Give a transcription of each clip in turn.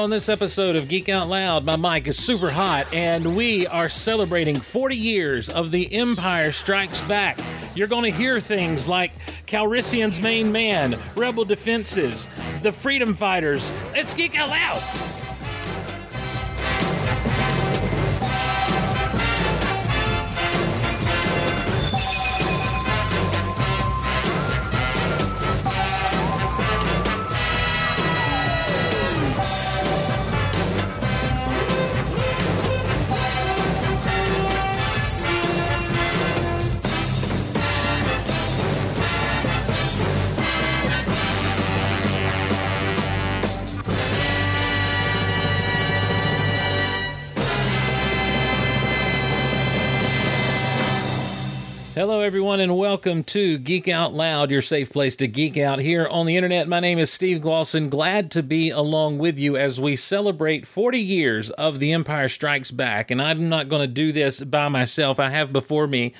on this episode of Geek Out Loud, my mic is super hot, and we are celebrating 40 years of The Empire Strikes Back. You're going to hear things like Calrissian's main man, Rebel Defenses, the Freedom Fighters. It's Geek Out Loud! Everyone, and welcome to Geek Out Loud, your safe place to geek out here on the internet. My name is Steve Glosson. Glad to be along with you as we celebrate 40 years of The Empire Strikes Back. And I'm not going to do this by myself. I have before me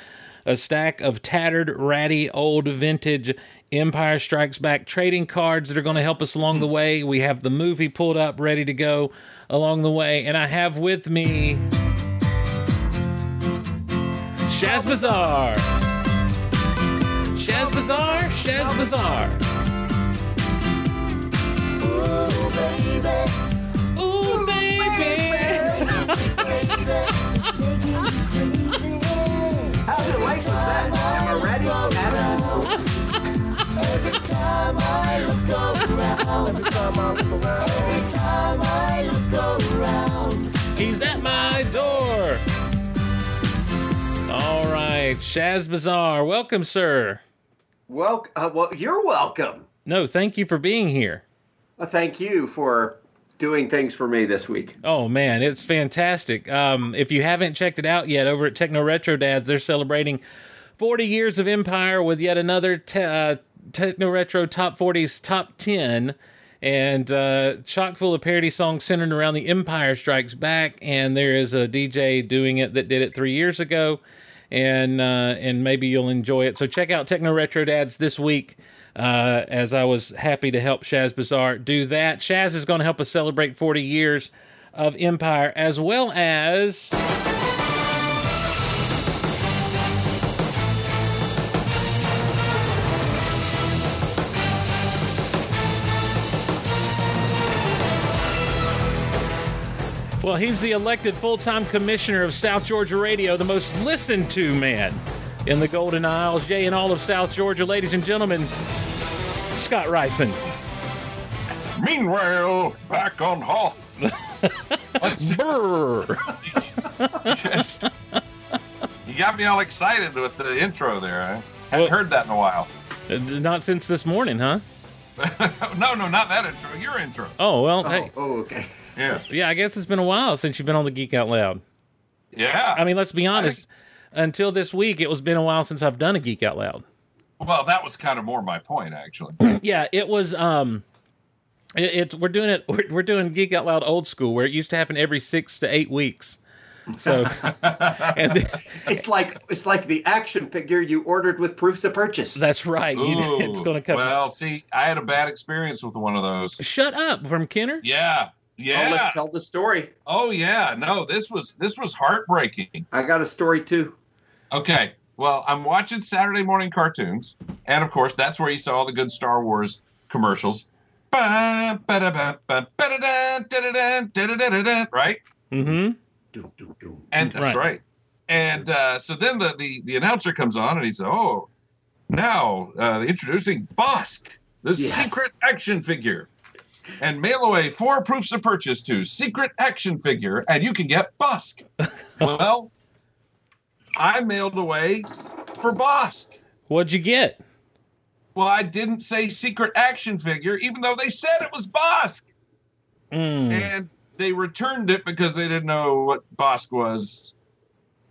a stack of tattered, ratty, old, vintage Empire Strikes Back trading cards that are going to help us along the way. We have the movie pulled up, ready to go along the way. And I have with me. Shaz Bazaar. Shaz Bazaar, Shaz Bazaar. Ooh, baby. Ooh, baby. How's it like that? Am I ready? Adam? Every time I look around, Every time I look around. every time I look around, He's at my door. All right, Shaz Bazaar. Welcome, sir. Well, uh, well, you're welcome. No, thank you for being here. Well, thank you for doing things for me this week. Oh man, it's fantastic. Um, if you haven't checked it out yet, over at Techno Retro Dads, they're celebrating 40 years of Empire with yet another te- uh, Techno Retro Top 40s Top 10, and uh, chock full of parody songs centered around the Empire Strikes Back. And there is a DJ doing it that did it three years ago, and uh, and maybe you'll enjoy it. So check out Techno Retro Dads this week. Uh, as I was happy to help Shaz Bazaar do that. Shaz is going to help us celebrate 40 years of Empire as well as. Well, he's the elected full time commissioner of South Georgia Radio, the most listened to man in the Golden Isles, Jay, and all of South Georgia. Ladies and gentlemen, Scott Ryfun. Meanwhile, back on Hoth. Brr. You got me all excited with the intro there. I haven't Well- heard that in a while. Uh, Not since this morning, huh? no, no, not that intro. Your intro. Oh, well, Oh, hey. oh, okay. Yeah. Yeah, I guess it's been a while since you've been on the Geek Out Loud. Yeah. I mean, let's be honest. Until this week, it was been a while since I've done a Geek Out Loud. well, that was kind of more my point, actually. Yeah, it was. Um, it, it's we're doing it. We're, we're doing Geek Out Loud old school, where it used to happen every six to eight weeks. So, and th- It's like it's like the action figure you ordered with proofs of purchase. that's right. You, Ooh. it's going to come. Well, see, I had a bad experience with one of those. Shut up from Kenner. Yeah. Oh, Yeah. let's tell the story. Oh, yeah. No, this was this was heartbreaking. I got a story too. Okay. Well, I'm watching Saturday morning cartoons, and of course, that's where you saw all the good Star Wars commercials. Right? Mm-hmm. And that's Right. right. And uh, so then the, the the announcer comes on, and he says, "Oh, now uh, introducing Bossk, the Yes. secret action figure." And mail away four proofs of purchase to secret action figure, and you can get Bossk. well, I mailed away for Bossk. What'd you get? Well, I didn't say secret action figure, even though they said it was Bossk. Mm. And they returned it because they didn't know what Bossk was.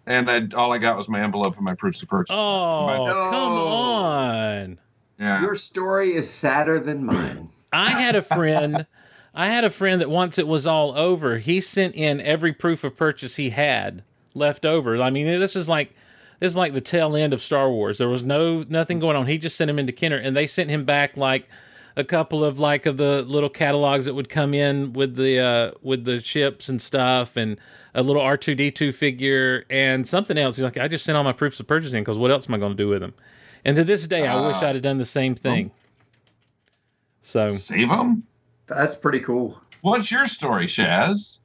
And I, all I got was my envelope and my proofs of purchase. Oh, No. come on. yeah. Your story is sadder than mine. I had a friend. I had a friend that once it was all over, he sent in every proof of purchase he had left over. I mean, this is like this is like the tail end of Star Wars. There was no nothing going on. He just sent him into Kenner, and they sent him back like a couple of like of the little catalogs that would come in with the uh, with the ships and stuff, and a little R two D two figure and something else. He's like, I just sent all my proofs of purchasing because what else am I going to do with them? And to this day, I wish Ah. I'd have done the same thing. So Save them? That's pretty cool. What's your story, Shaz?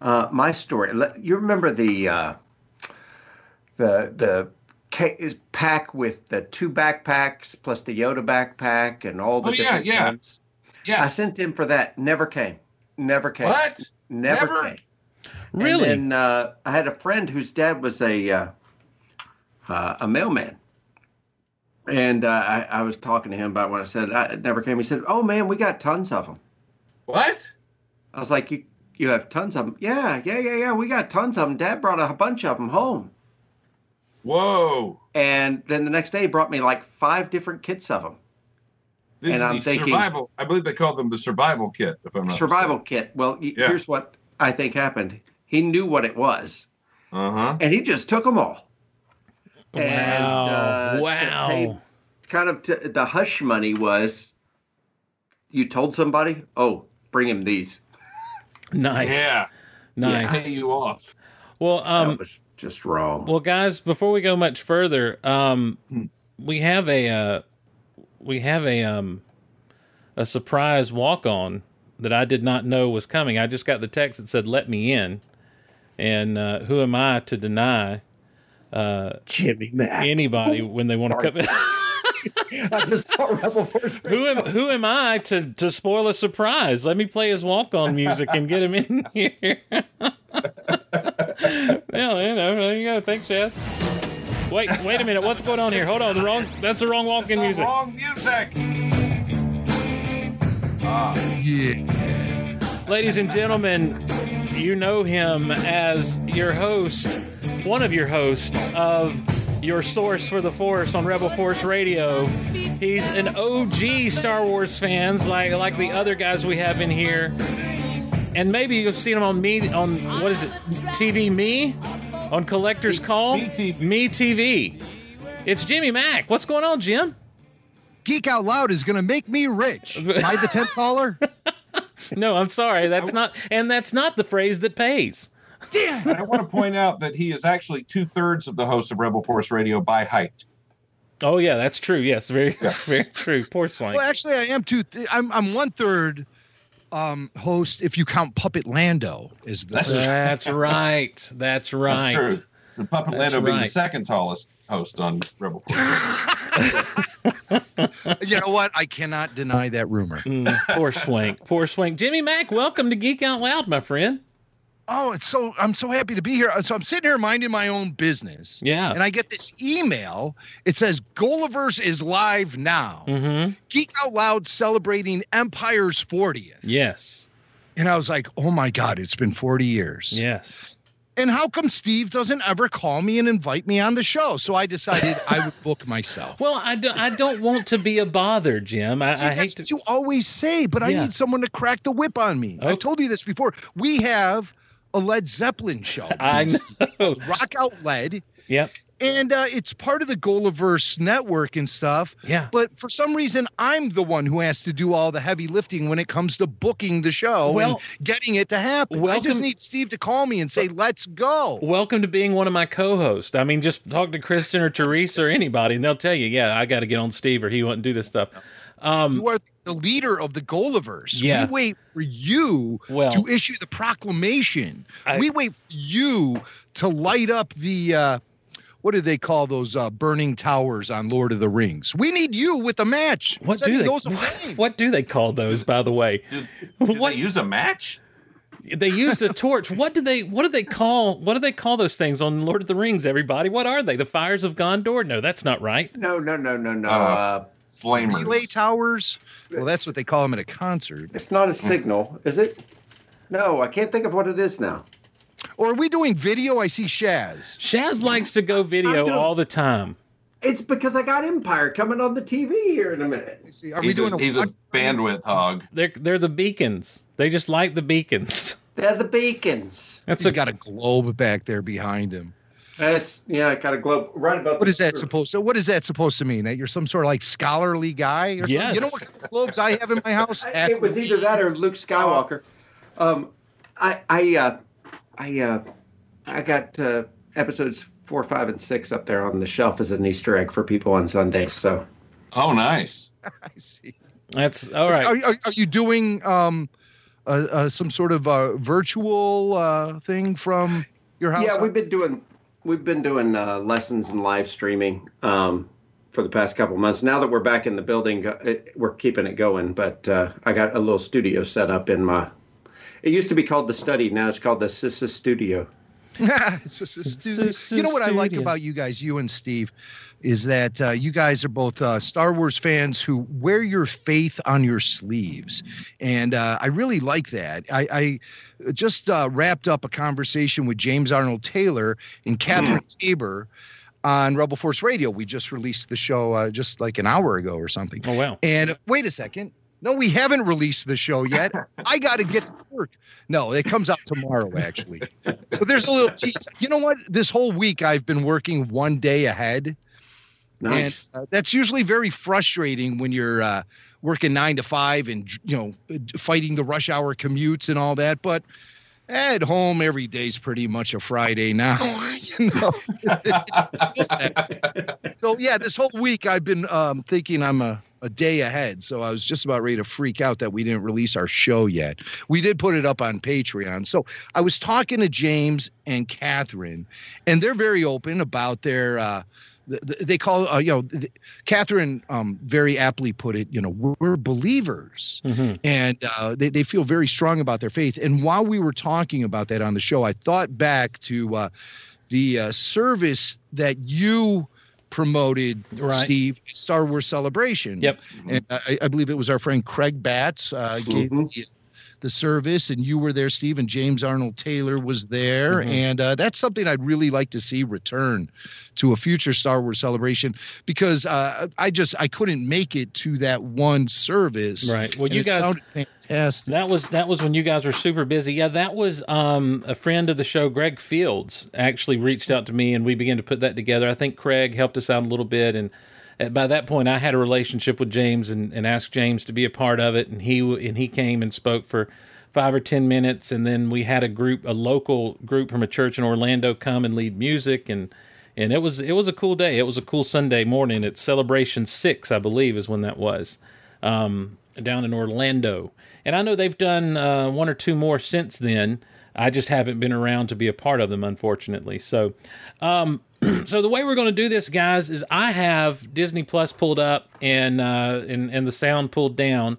Uh, my story. You remember the uh, the the ca- pack with the two backpacks plus the Yoda backpack and all the Oh, yeah, different yeah. ones? I sent in for that. Never came. Never came. What? Never, Never? came. really, And then uh, I had a friend whose dad was a uh, uh, a mailman, and uh, I, I was talking to him about what I said. I, it never came. He said, "Oh man, we got tons of them." What? I was like, "You you have tons of them?" Yeah, yeah, yeah, yeah. We got tons of them. Dad brought a bunch of them home, Whoa. and then the next day he brought me like five different kits of them. This And is I'm thinking- survival. I believe they called them the survival kit, if I'm not Survival kit. Well, Yeah. here's what I think happened. He knew what it was, Uh huh. and he just took them all. Wow, And, uh, to wow. pay- kind of t- the hush money was you told somebody, oh, bring him these. nice, Yeah. nice. Pay you off. Well, um, that was just wrong. Well, guys, before we go much further, um, we have a uh, we have a um, a surprise walk on that I did not know was coming. I just got the text that said "Let me in," and uh, who am I to deny Jimmy Mac. anybody when they want to come in? I just saw Rebel Force. who am who am I to to spoil a surprise? Let me play his walk on music and get him in here. yeah, you know, there you go. Thanks, Jess. Wait, wait a minute. What's going on here? Hold on. The wrong. That's the wrong walk in music. wrong music. Ah, Ladies and gentlemen, you know him as your host, one of your hosts of your source for the Force on Rebel Force Radio. He's an OG Star Wars fans, like like the other guys we have in here. And maybe you've seen him on me on what is it? TV Me? On Collector's Call? Me TV. Me TV. It's Jimmy Mac. What's going on, Jim? Geek Out Loud is going to make me rich. Am I the 10th caller? No, I'm sorry. That's not and that's not the phrase that pays. And I want to point out that he is actually two thirds of the host of Rebel Force Radio by height. Oh yeah, that's true. Yes, very very true. Poor Swank. Well, actually, I am two. Th- I'm I'm one third um, host if you count Puppet Lando Is the. That's- That's right. That's right. That's true. The Puppet That's Lando being the second tallest host on Rebel Force Radio. you know what? I cannot deny that rumor. Mm, poor Swank. Poor Swank. Jimmy Mac, welcome to Geek Out Loud, my friend. Oh, it's so I'm so happy to be here. So I'm sitting here minding my own business. Yeah. And I get this email. It says Gulliverse is live now. Mm-hmm. Geek Out Loud celebrating Empire's 40th. Yes. And I was like, oh my God, it's been 40 years. Yes. And how come Steve doesn't ever call me and invite me on the show? So I decided I would book myself. Well, I don't. I don't want to be a bother, Jim. I, See, I hate to. you always say, but I need someone to crack the whip on me. Okay. I've told you this before. We have a Led Zeppelin show. I know. Rock Out Led. Yep. And uh, it's part of the Gulliverse network and stuff. Yeah. But for some reason, I'm the one who has to do all the heavy lifting when it comes to booking the show Well- and getting it to happen. I just need Steve to call me and say, let's go. Welcome to being one of my co-hosts. I mean, just talk to Kristen or Teresa or anybody, and they'll tell you, yeah, I got to get on Steve or he wouldn't do this stuff. Um, you are the leader of the Gulliverse. Yeah. We wait for you Well- to issue the proclamation. I- we wait for you to light up the uh what do they call those uh, burning towers on Lord of the Rings? We need you with a match. what Setting do they? those aflame. What do they call those? By the way, Did, did What- they use a match? they use a torch. What do they? What do they call? What do they call those things on Lord of the Rings? Everybody, what are they? The fires of Gondor? No, that's not right. No, no, no, no, no. Uh, Uh, Flamers. Relay towers. Well, that's what they call them at a concert. it's not a signal, is it? No, I can't think of what it is now. Or are we doing video? I see Shaz. Shaz likes to go video doing- all the time. It's because I got Empire coming on the TV here in a minute. Are we He's, doing a, he's a bandwidth hog. They're they're the beacons. They just like the beacons. They're the beacons. That's He's a got a globe back there behind him. That's yeah, I got a globe right above. What is that supposed to? What is that supposed to mean? That you're some sort of like scholarly guy? Or something? Yes. You know what kind of globes I have in my house? I- It was either that or Luke Skywalker. Um, I I uh, I uh, I got uh, episodes four, five, and six up there on the shelf as an Easter egg for people on Sundays. So Oh, nice. I see. That's all right. Are, are, are you doing um, uh, uh, some sort of uh, virtual uh, thing from your house? yeah, we've been doing we've been doing uh, lessons and live streaming um, for the past couple months. Now that we're back in the building, uh, it, we're keeping it going. But uh, I got a little studio set up in my. It used to be called the study. Now it's called the Sissa Studio. It's studio. You know what I like about you guys, you and Steve, is that uh, you guys are both uh, Star Wars fans who wear your faith on your sleeves, and uh, I really like that. I, I just uh, wrapped up a conversation with James Arnold Taylor and Catherine Taber on Rebel Force Radio. We just released the show uh, just like an hour ago or something. Oh wow. And wait a second. No, we haven't released the show yet. I got to get to work. No, it comes out tomorrow, actually. So there's a little tease. You know what? This whole week I've been working one day ahead. Nice. And uh, that's usually very frustrating when you're uh, working nine to five and, you know, fighting the rush hour commutes and all that. But at home, every day's pretty much a Friday now. you know? so, yeah, this whole week I've been um, thinking I'm a, a day ahead. So I was just about ready to freak out that we didn't release our show yet. We did put it up on Patreon. So I was talking to James and Catherine, and they're very open about their. Uh, they call uh, you know th- Catherine um, very aptly put it you know we're, we're believers Mhm. and uh, they, they feel very strong about their faith and while we were talking about that on the show I thought back to uh, the uh, service that you promoted Right. Steve Star Wars Celebration Yep. and I, I believe it was our friend Craig Batts uh, gave Mhm. The, service, and you were there, Steve, and James Arnold Taylor was there, Mhm. and uh, that's something I'd really like to see return to a future Star Wars celebration because uh, I just I couldn't make it to that one service. Right. Well, you guys sounded fantastic. That was that was when you guys were super busy. Yeah, that was um, a friend of the show, Greg Fields, actually reached out to me, and we began to put that together. I think Craig helped us out a little bit, and by that point, I had a relationship with James, and, and asked James to be a part of it, and he and he came and spoke for five or ten minutes, and then we had a group, a local group from a church in Orlando, come and lead music, and and it was it was a cool day. It was a cool Sunday morning. It's Celebration Six, I believe, is when that was um, down in Orlando. And I know they've done uh, one or two more since then. I just haven't been around to be a part of them, unfortunately. So, um, so the way we're going to do this, guys, is I have Disney Plus pulled up and uh, and and the sound pulled down,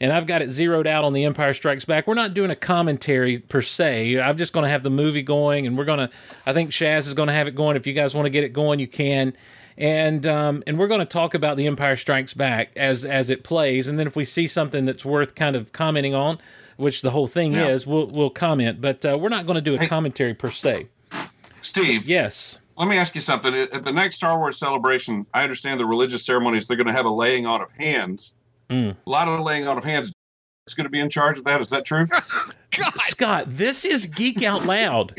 and I've got it zeroed out on The Empire Strikes Back. We're not doing a commentary per se. I'm just going to have the movie going, and we're going to. I think Shaz is going to have it going. If you guys want to get it going, you can. And um, and we're going to talk about The Empire Strikes Back as as it plays, and then if we see something that's worth kind of commenting on, which the whole thing Yeah. is, we'll we'll comment. But uh, we're not going to do a commentary per se. Steve, Yes. Let me ask you something. At at the next Star Wars celebration, I understand the religious ceremonies, they're going to have a laying on of hands. Mm. A lot of laying on of hands. It's going to be in charge of that. Is that true? Scott, this is Geek Out Loud.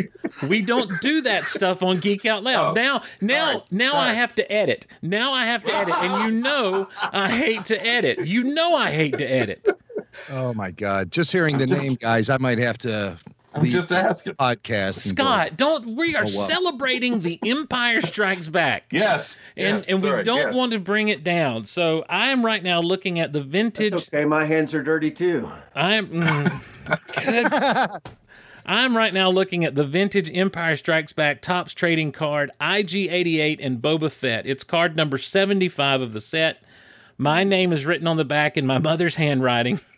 We don't do that stuff on Geek Out Loud. Oh. Now, now, Sorry. now I have to edit. Now I have to edit, and you know I hate to edit. You know I hate to edit. Oh my God! Just hearing the name, guys, I might have to I'm leave just asking. podcast. Scott, don't. We are Oh, well. celebrating the Empire Strikes Back. Yes. And, yes, and we sorry, don't yes. want to bring it down. So I am right now looking at the vintage. It's okay. My hands are dirty too. I'm mm. I'm right now looking at the vintage Empire Strikes Back Topps trading card IG88 and Boba Fett. It's card number 75 of the set. My name is written on the back in my mother's handwriting.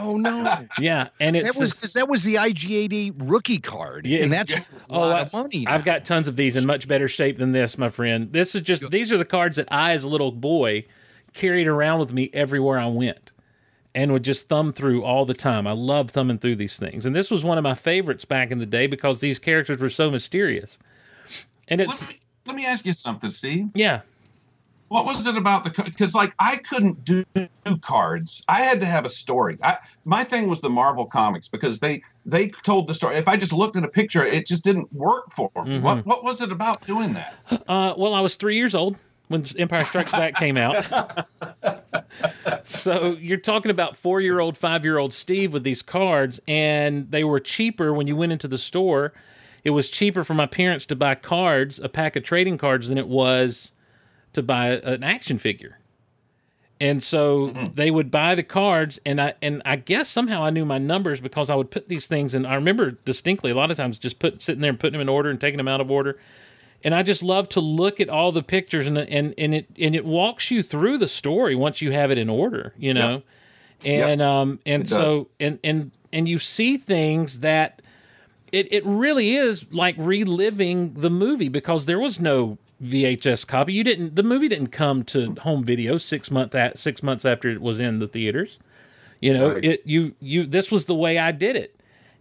Oh no! Yeah, and it's That was because that was the IG80 rookie card, Yeah, and that's yeah. a Oh, lot I- of money. I've got tons of these in much better shape than this, my friend. This is just these are the cards that I, as a little boy, carried around with me everywhere I went, and would just thumb through all the time. I love thumbing through these things, and this was one of my favorites back in the day because these characters were so mysterious. And it's Let me, let me ask you something, Steve. yeah, what was it about the because like I couldn't do cards. I had to have a story. I, my thing was the Marvel comics because they they told the story. If I just looked at a picture, it just didn't work for me. Mm-hmm. What what was it about doing that? Uh, well, I was three years old when Empire Strikes Back came out. so you're talking about four year old, five year old Steve with these cards, and they were cheaper when you went into the store. It was cheaper for my parents to buy cards, a pack of trading cards, than it was to buy an action figure. And so they would buy the cards, and I and I guess somehow I knew my numbers because I would put these things, and I remember distinctly a lot of times just put sitting there and putting them in order and taking them out of order. And I just love to look at all the pictures and and and it and it walks you through the story once you have it in order, you know. And um and It so and and and you see things that it it really is like reliving the movie because there was no VHS copy. You didn't the movie didn't come to home video 6 month at 6 months after it was in the theaters. You know, Right. it you you this was the way I did it.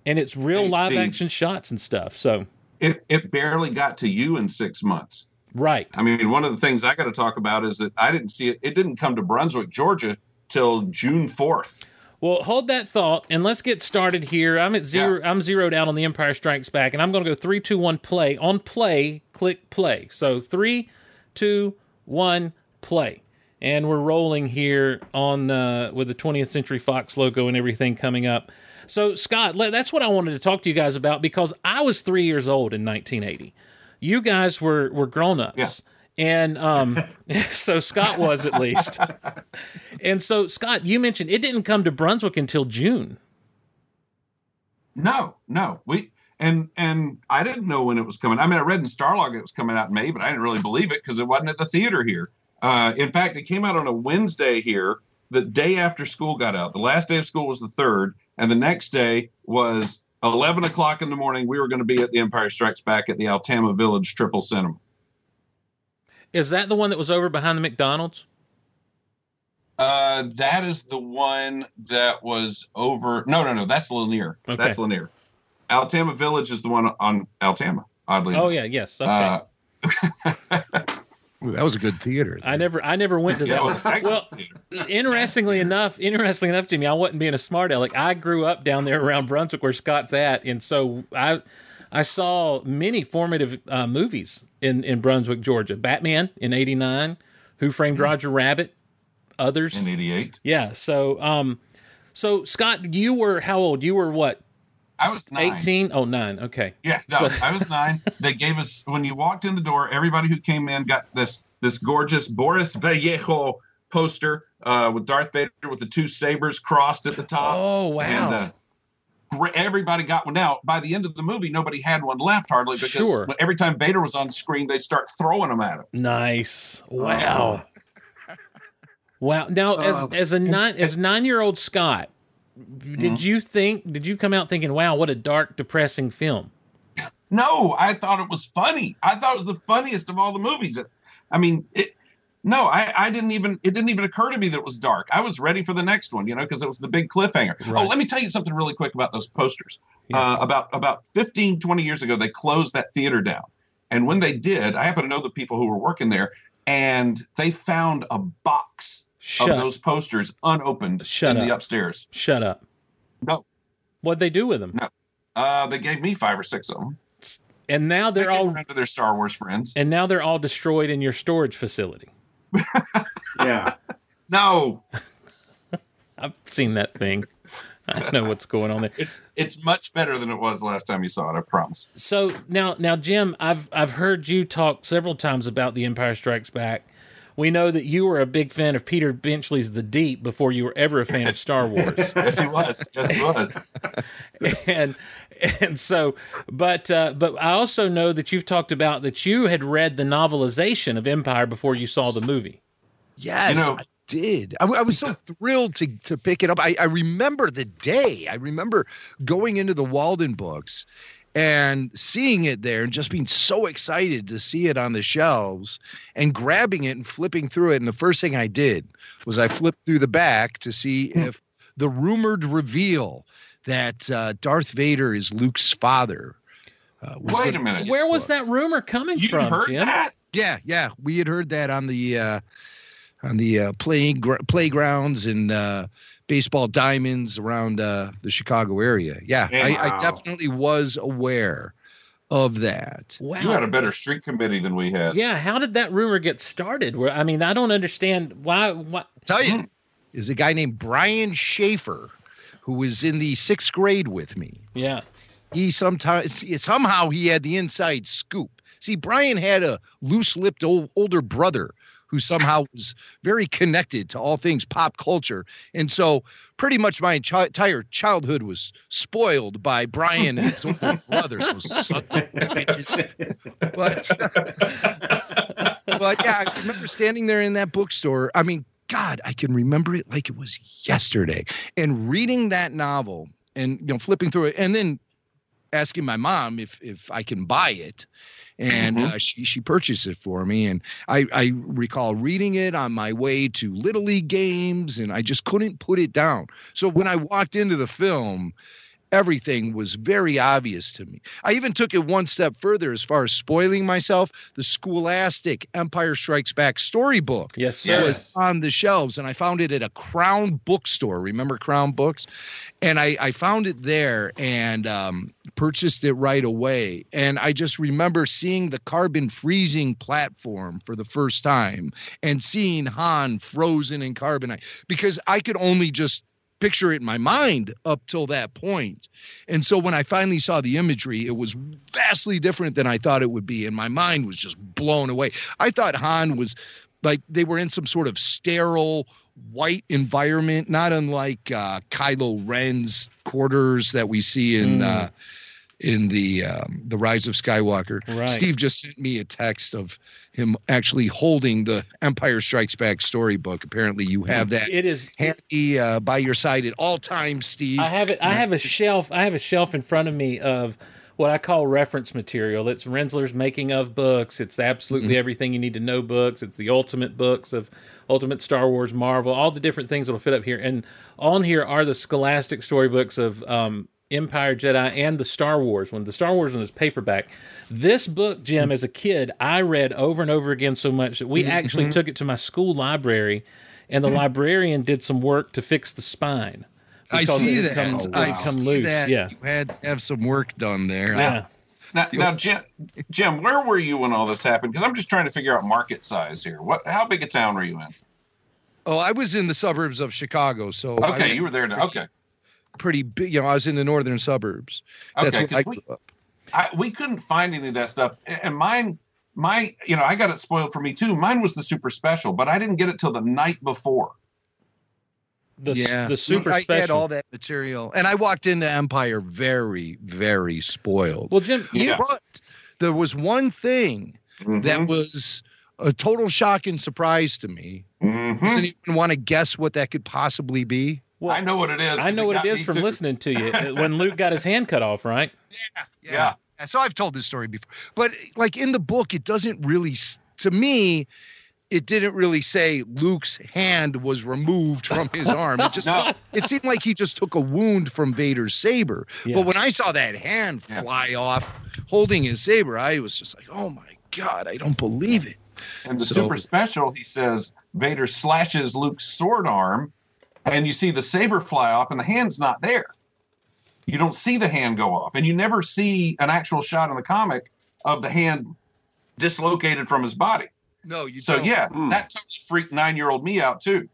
And it's real Hey, live Steve. action shots and stuff. So, It it barely got to you in six months. right. I mean, one of the things I got to talk about is that I didn't see it. It didn't come to Brunswick, Georgia, till June fourth. Well, hold that thought and let's get started here. I'm at zero. I'm zeroed out on the Empire Strikes Back, and I'm going to go three, two, one, play. On play, click play. So three, two, one, play, and we're rolling here on uh, with the 20th Century Fox logo and everything coming up. So Scott, that's what I wanted to talk to you guys about because I was three years old in 1980. You guys were were grown ups. Yeah. And um, so Scott was at least. And so, Scott, you mentioned it didn't come to Brunswick until June. No, no, we and and I didn't know when it was coming. I mean, I read in Starlog it was coming out in May, but I didn't really believe it because it wasn't at the theater here. Uh, in fact, it came out on a Wednesday here, the day after school got out. The last day of school was the third, and the next day was eleven o'clock in the morning. We were going to be at the Empire Strikes Back at the Altama Village Triple Cinema. Is that the one that was over behind the McDonald's? Uh, that is the one that was over. No, no, no. That's Lanier. Okay. That's Lanier. Altama Village is the one on Altama. Oddly, Oh enough. yeah, yes. Okay. Uh, Ooh, that was a good theater. I never, I never went to that. it was one. Well, theater. interestingly enough, interestingly enough, Jimmy, I wasn't being a smart aleck. I grew up down there around Brunswick, where Scott's at, and so I, I saw many formative uh, movies in in Brunswick, Georgia. Batman in '89, Who Framed Roger Rabbit, others. in '88. Yeah. So, um, so Scott, you were how old? You were what? I was nine. 18? Oh, nine. Okay. Yeah, no, So- I was nine. They gave us when you walked in the door. Everybody who came in got this this gorgeous Boris Vallejo poster uh, with Darth Vader with the two sabers crossed at the top. Oh, wow. And, uh, everybody got one. Now, by the end of the movie, nobody had one left hardly because Sure. every time Vader was on screen, they'd start throwing them at him. Nice. Wow. Wow. Now, as Uh, as a nine as nine year old Scott, did you think? Did you come out thinking, "Wow, what a dark, depressing film"? No, I thought it was funny. I thought it was the funniest of all the movies. I mean, it. No, I, I didn't even. It didn't even occur to me that it was dark. I was ready for the next one, you know, because it was the big cliffhanger. Right. Oh, let me tell you something really quick about those posters. Yes. Uh, about about 15, 20 years ago, they closed that theater down, and when they did, I happen to know the people who were working there, and they found a box Shut of those posters unopened Shut in the upstairs. shut up. No, What'd they do with them? No. uh, they gave me five or six of them. And now They they're all to their Star Wars friends. and now they're all destroyed in your storage facility. Yeah. No, I've seen that thing. I know what's going on there. It's it's much better than it was last time you saw it. I promise. So now, now, Jim, I've I've heard you talk several times about The Empire Strikes Back. We know that you were a big fan of Peter Benchley's The Deep before you were ever a fan of Star Wars, Yes, he was. Yes, he was. and and so, but uh, but I also know that you've talked about that you had read the novelization of Empire before you saw the movie. Yes, You know- I did. I was so thrilled to to pick it up. I, I remember the day. I remember going into the Walden books and seeing it there and just being so excited to see it on the shelves and grabbing it and flipping through it. And the first thing I did was I flipped through the back to see if the rumored reveal that uh, Darth Vader is Luke's father. Uh, Wait gonna a minute. Where was that rumor coming You from, heard Jim? that? Yeah, yeah, we had heard that on the uh, on the uh, playing gr- playgrounds and uh, baseball diamonds around uh, the Chicago area. Yeah, I, I definitely was aware of that. Wow. You had a better street committee than we had. Yeah, how did that rumor get started? Where I mean, I don't understand why. why Tell you, is a guy named Brian Schaefer who was in the sixth grade with me. yeah, he sometimes somehow he had the inside scoop. See, Brian had a loose-lipped old, older brother who somehow was very connected to all things pop culture, and so pretty much my chi- entire childhood was spoiled by Brian and his older brother. Those sons of bitches. But, but yeah, I remember standing there in that bookstore. I mean, God, I can remember it like it was yesterday, and reading that novel and you know flipping through it, and then asking my mom if if I can buy it, and uh, she she purchased it for me, and I I recall reading it on my way to little league games, and I just couldn't put it down. So when I walked into the film. Everything was very obvious to me. I even took it one step further as far as spoiling myself. The Scholastic Empire Strikes Back storybook yes, sir. Yes. was on the shelves and I found it at a Crown bookstore. Remember Crown Books? And I, I found it there and um, purchased it right away. And I just remember seeing the carbon freezing platform for the first time and seeing Han frozen in carbonite because I could only just picture it in my mind up till that point. And so when I finally saw the imagery, it was vastly different than I thought it would be. And my mind was just blown away. I thought Han was like they were in some sort of sterile white environment, not unlike uh, Kylo Ren's quarters that we see in Mm. uh, in the um, the Rise of Skywalker. Right. Steve just sent me a text of him actually holding the Empire Strikes Back storybook. Apparently, you have that It is. handy uh, by your side at all times, Steve. I have it. I have a shelf. I have a shelf in front of me of what I call reference material. It's Rinzler's making of books. It's absolutely everything you need to know books. It's the ultimate books of Ultimate Star Wars, Marvel, all the different things that'll fit up here. And on here are the Scholastic storybooks of um, Empire, Jedi, and the Star Wars one. The Star Wars one is paperback. This book, Jim, mm-hmm. as a kid, I read over and over again so much that we mm-hmm. actually mm-hmm. took it to my school library, and the librarian did some work to fix the spine. I see that. come- oh, I it come see loose, that. yeah. You had to have some work done there. Yeah. Now, now Jim, Jim, where were you when all this happened? Because I'm just trying to figure out market size here. What? How big a town were you in? Oh, I was in the suburbs of Chicago, so Okay, was you were there. To, okay, pretty big. You know, I was in the northern suburbs. That's Okay, where I 'cause we- up. I, we couldn't find any of that stuff, and mine, my, you know, I got it spoiled for me too. Mine was the super special, but I didn't get it till the night before. The, yeah, the super special. I had all that material, and I walked into Empire very, very spoiled. well, Jim, you, Yeah. But there was one thing that was a total shock and surprise to me. Mhm. Doesn't even want to guess what that could possibly be. Well, I know what it is. I know what it got from too. listening to you uh, when Luke got his hand cut off, right? Yeah. And So I've told this story before, but like in the book, it doesn't really, to me, it didn't really say Luke's hand was removed from his arm. It just, No. it seemed like he just took a wound from Vader's saber. Yeah. But when I saw that hand Yeah. fly off holding his saber, I was just like, oh my God, I don't believe it. And the So- super special, he says Vader slashes Luke's sword arm, and you see the saber fly off, and the hand's not there. You don't see the hand go off, and you never see an actual shot in the comic of the hand dislocated from his body. No, you So don't. yeah, Hmm. that totally freaked nine-year-old me out too.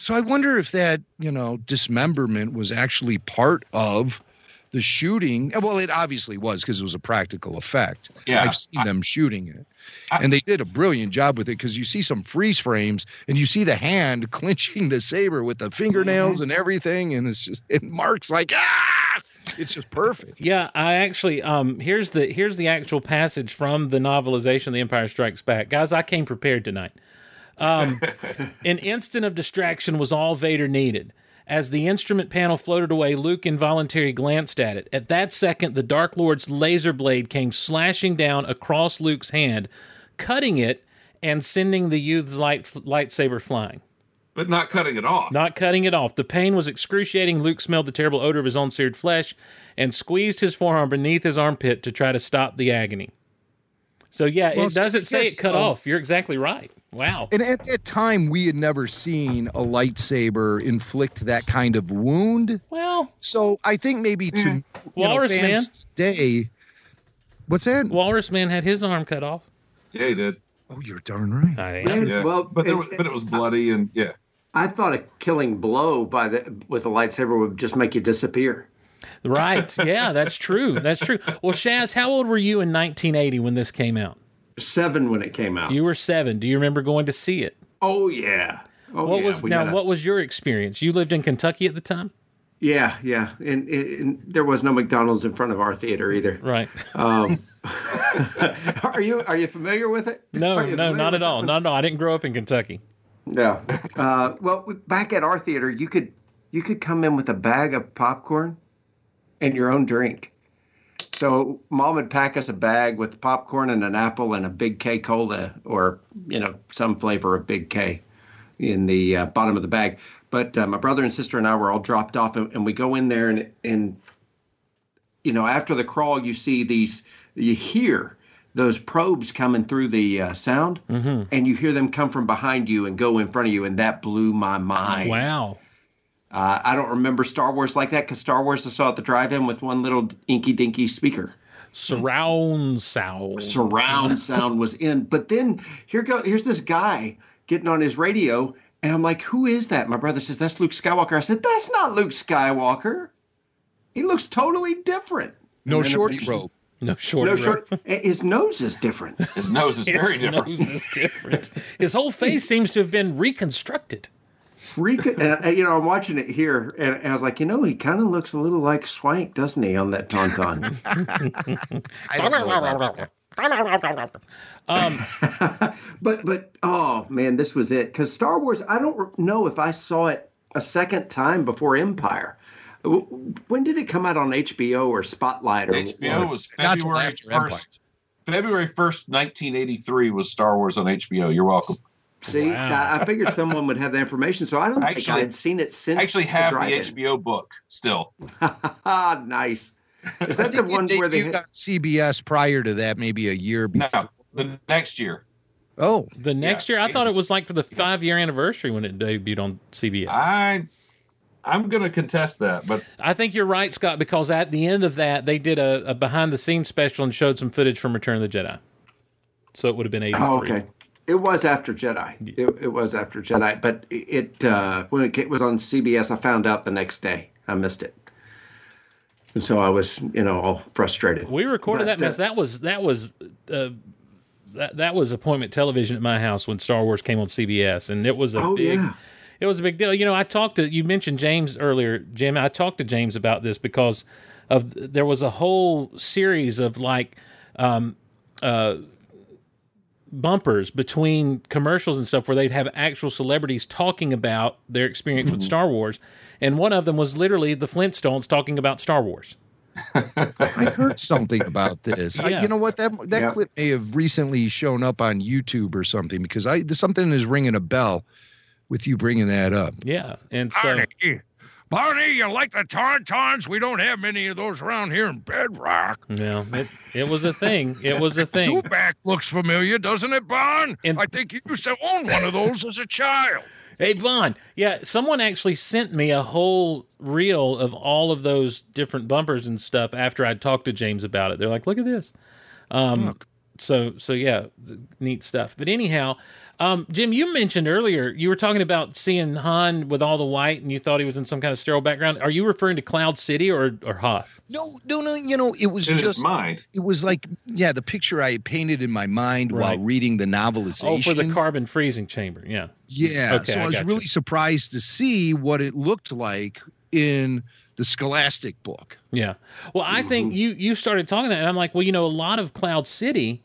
So I wonder if that, you know, dismemberment was actually part of the shooting. Well, it obviously was because it was a practical effect. Yeah, I've seen them shooting it. I- and they did a brilliant job with it because you see some freeze frames and you see the hand clinching the saber with the fingernails Mm-hmm. and everything. And it's just, and Mark's like, ah, it's just perfect. Yeah, I actually um here's the here's the actual passage from the novelization The Empire Strikes Back. Guys, I came prepared tonight. Um an instant of distraction was all Vader needed. As the instrument panel floated away, Luke involuntarily glanced at it. At that second, the Dark Lord's laser blade came slashing down across Luke's hand, cutting it and sending the youth's light lightsaber flying. but not cutting it off. Not cutting it off. The pain was excruciating. Luke smelled the terrible odor of his own seared flesh and squeezed his forearm beneath his armpit to try to stop the agony. So yeah, Well, it doesn't say it cut um, off. You're exactly right. Wow. And at that time, we had never seen a lightsaber inflict that kind of wound. Well, So I think maybe to you know, Walrus fans today. What's that? Walrus Man had his arm cut off. Yeah, he did. Oh, you're darn right. I Yeah, Yeah. well, but, there was, but it was bloody and yeah. I thought a killing blow by the with a lightsaber would just make you disappear. Right. Yeah, that's true. That's true. Well, Shaz, how old were you in 1980 when this came out? Seven when it came out. You were seven. Do you remember going to see it? oh yeah. Oh What yeah. was we now? a- What was your experience? You lived in Kentucky at the time, Yeah, yeah. And, and there was no McDonald's in front of our theater either. right? Um, are you are you familiar with it? No, no, not at all. No, one? Not at all. I didn't grow up in Kentucky. No. Uh, well, back at our theater, you could you could come in with a bag of popcorn and your own drink. So mom would pack us a bag with popcorn and an apple and a big K cola or you know some flavor of big K in the uh, bottom of the bag. But uh, my brother and sister and I were all dropped off, and, and we go in there and and you know after the crawl, you see these you hear those probes coming through the uh, sound, and you hear them come from behind you and go in front of you, and that blew my mind. Wow. Uh, I don't remember Star Wars like that because Star Wars I saw at the drive-in with one little inky dinky speaker. Surround sound. Surround sound was in, but then here go here's this guy getting on his radio, and I'm like, "Who is that?" My brother says, "That's Luke Skywalker." I said, "That's not Luke Skywalker. He looks totally different." No And then shorty robe. No short. No short. His nose is different. His nose is very His different. nose is different. His whole face seems to have been reconstructed. Recon- and, you know, I'm watching it here, and, and I was like, you know, he kind of looks a little like Swank, doesn't he, on that tauntaun? I don't know about that. Um, but but oh man, this was it because Star Wars. I don't know if I saw it a second time before Empire. When did it come out on HBO or Spotlight? Or HBO was February first. February first, nineteen eighty three was Star Wars on HBO. You're welcome. See, Wow. I, I figured someone would have the information, so I don't think I had seen it since. I actually have the drive-in. HBO book still. Ah, nice. Is that the one where they? got CBS prior to that, maybe a year before. No, the next year. Oh, the next year, I thought it was like for the five year anniversary when it debuted on CBS. I I'm gonna contest that, but I think you're right, Scott, because at the end of that, they did a, a behind the scenes special and showed some footage from Return of the Jedi. So it would have been 83. Oh, okay. It was after Jedi. It, it was after Jedi, but it uh, when it was on CBS, I found out the next day. I missed it, and so I was, you know, all frustrated. We recorded But, that mess. uh, That was that was uh, that that was appointment television at my house when Star Wars came on CBS, and it was a Oh, big. yeah. It was a big deal. You know, I talked to you mentioned James earlier, Jim. I talked to James about this because of there was a whole series of like um, uh, bumpers between commercials and stuff where they'd have actual celebrities talking about their experience Mm-hmm. with Star Wars, and one of them was literally the Flintstones talking about Star Wars. I heard something about this. I, you know what? That that Yeah. clip may have recently shown up on YouTube or something because I something is ringing a bell with you bringing that up. Yeah, and so. Barney, Barney, you like the tauntauns? We don't have many of those around here in Bedrock. Yeah, it, it was a thing. It was a thing. Two-back looks familiar, doesn't it, Bon? And- I think you used to own one of those as a child. Hey, Vaughn. Yeah, someone actually sent me a whole reel of all of those different bumpers and stuff after I talked to James about it. They're like, "Look at this." Um, so so yeah, neat stuff. But anyhow, um, Jim, you mentioned earlier you were talking about seeing Han with all the white, and you thought he was in some kind of sterile background. Are you referring to Cloud City or or Hoth? No, no, no. You know, it was in his just mind. it was like yeah, the picture I had painted in my mind while reading the novelization. Oh, for the carbon freezing chamber. Yeah. Yeah. Okay, so I I was gotcha. really surprised to see what it looked like in the Scholastic book. Yeah. Well, I think you you started talking that, and I'm like, well, you know, a lot of Cloud City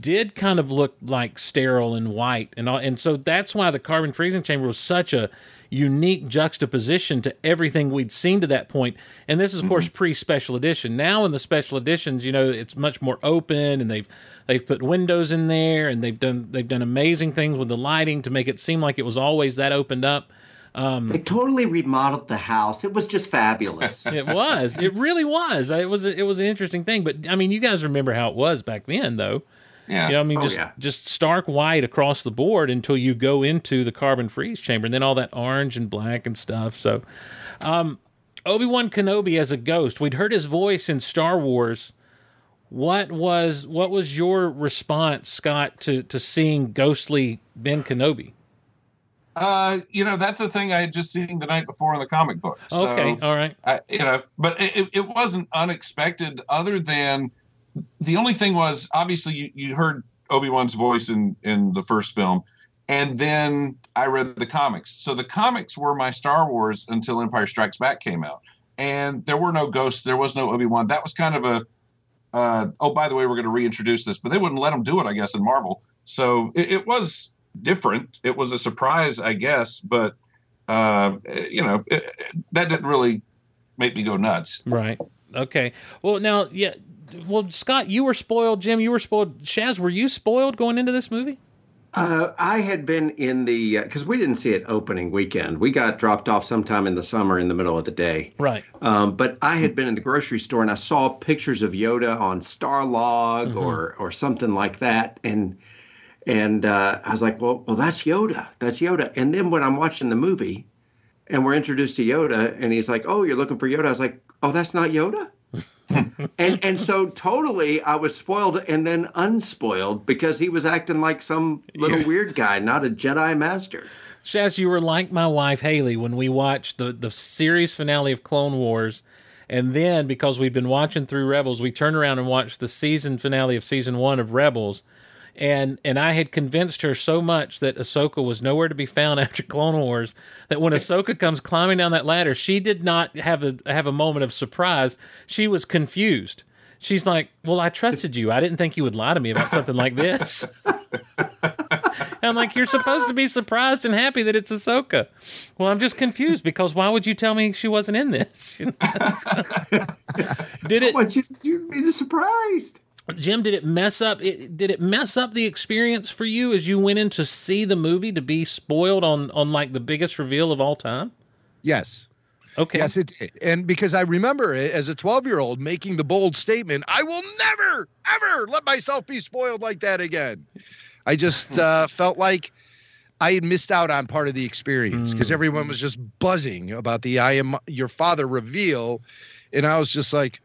did kind of look like sterile and white, and all, and so that's why the carbon freezing chamber was such a unique juxtaposition to everything we'd seen to that point. And this is, of course, pre special edition. Now in the special editions, you know, it's much more open, and they've they've put windows in there, and they've done they've done amazing things with the lighting to make it seem like it was always that opened up. Um, they totally remodeled the house. It was just fabulous. It was. It really was. It was. It was an interesting thing. But I mean, you guys remember how it was back then, though. Yeah. You know, I mean, Oh, just yeah. just stark white across the board until you go into the carbon freeze chamber, and then all that orange and black and stuff. So, um, Obi Wan Kenobi as a ghost, we'd heard his voice in Star Wars. What was what was your response, Scott, to to seeing ghostly Ben Kenobi? Uh, you know, that's the thing I had just seen the night before in the comic book. So, Okay, all right, I, you know, but it, it- it wasn't unexpected. Other than the only thing was obviously you, you heard Obi Wan's voice in in the first film, and then I read the comics. So the comics were my Star Wars until Empire Strikes Back came out, and there were no ghosts. There was no Obi Wan. That was kind of a uh, oh, by the way, we're going to reintroduce this, but they wouldn't let them do it, I guess, in Marvel. So it, it was different. It was a surprise, I guess, but uh, you know, it, that didn't really make me go nuts. right, okay. Well, now, yeah. Well, Scott, you were spoiled. Jim, you were spoiled. Shaz, were you spoiled going into this movie? Uh, I had been in the because we didn't see it opening weekend. We got dropped off sometime in the summer in the middle of the day. Right. Um, but I had been in the grocery store and I saw pictures of Yoda on Starlog or or something like that, and and uh, I was like, well, well, that's Yoda, that's Yoda. And then when I'm watching the movie, and we're introduced to Yoda, and he's like, oh, you're looking for Yoda. I was like, oh, that's not Yoda. And and so totally I was spoiled and then unspoiled because he was acting like some little Yeah. weird guy, not a Jedi master. Shaz, you were like my wife Haley when we watched the the series finale of Clone Wars, and then because we've been watching through Rebels, we turned around and watched the season finale of season one of Rebels, and and I had convinced her so much that Ahsoka was nowhere to be found after Clone Wars that when Ahsoka comes climbing down that ladder, she did not have a have a moment of surprise. She was confused. She's like, "Well, I trusted you. I didn't think you would lie to me about something like this." I'm like, you're supposed to be surprised and happy that it's Ahsoka. Well, I'm just confused because why would you tell me she wasn't in this? Did I it, want you to be surprised. Jim? Did it mess up? It, did it mess up the experience for you as you went in to see the movie to be spoiled on on like the biggest reveal of all time? Yes. Okay, Yes, it did. And because I remember it as a 12 year old making the bold statement, I will never, ever let myself be spoiled like that again. I just uh, felt like I had missed out on part of the experience because everyone was just buzzing about the I am your father reveal. And I was just like,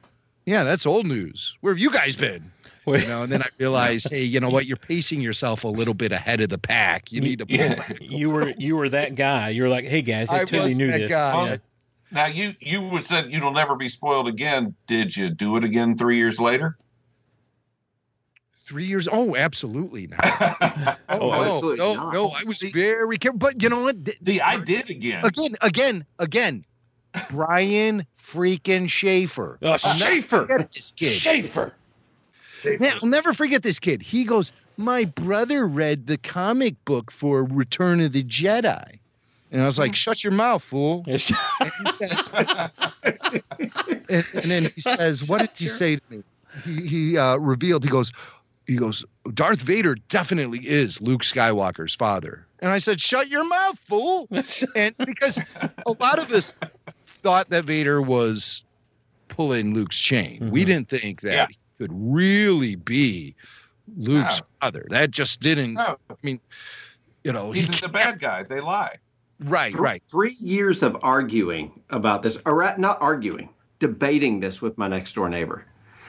yeah, that's old news. Where have you guys been? You know, and then I realized, hey, you know what? You're pacing yourself a little bit ahead of the pack. You need to pull Yeah. back. you were you were that guy. You were like, hey guys, I, I totally knew this. guy. Yeah. Now you you would said you'll never be spoiled again. Did you do it again three years later? Three years. Oh, absolutely not. Oh, Oh, no, absolutely no, not. no. I was very careful. But you know what? Th- See, I did again. Again, again, again. Brian freaking Schaefer. Oh, Schaefer, this kid. Schaefer. Man, I'll never forget this kid. He goes, My brother read the comic book for Return of the Jedi. And I was like, Shut your mouth, fool. And says, and, and then he says, What did you say to me? He, he uh, revealed, he goes, he goes, Darth Vader definitely is Luke Skywalker's father. And I said, Shut your mouth, fool. and because a lot of us thought that Vader was pulling Luke's chain. We Mhm. didn't think that Yeah. he could really be Luke's No. father. That just didn't, No, I mean, you know, he's can't- the bad guy. They lie. right, right. Three years of arguing about this, or not arguing, debating this with my next door neighbor.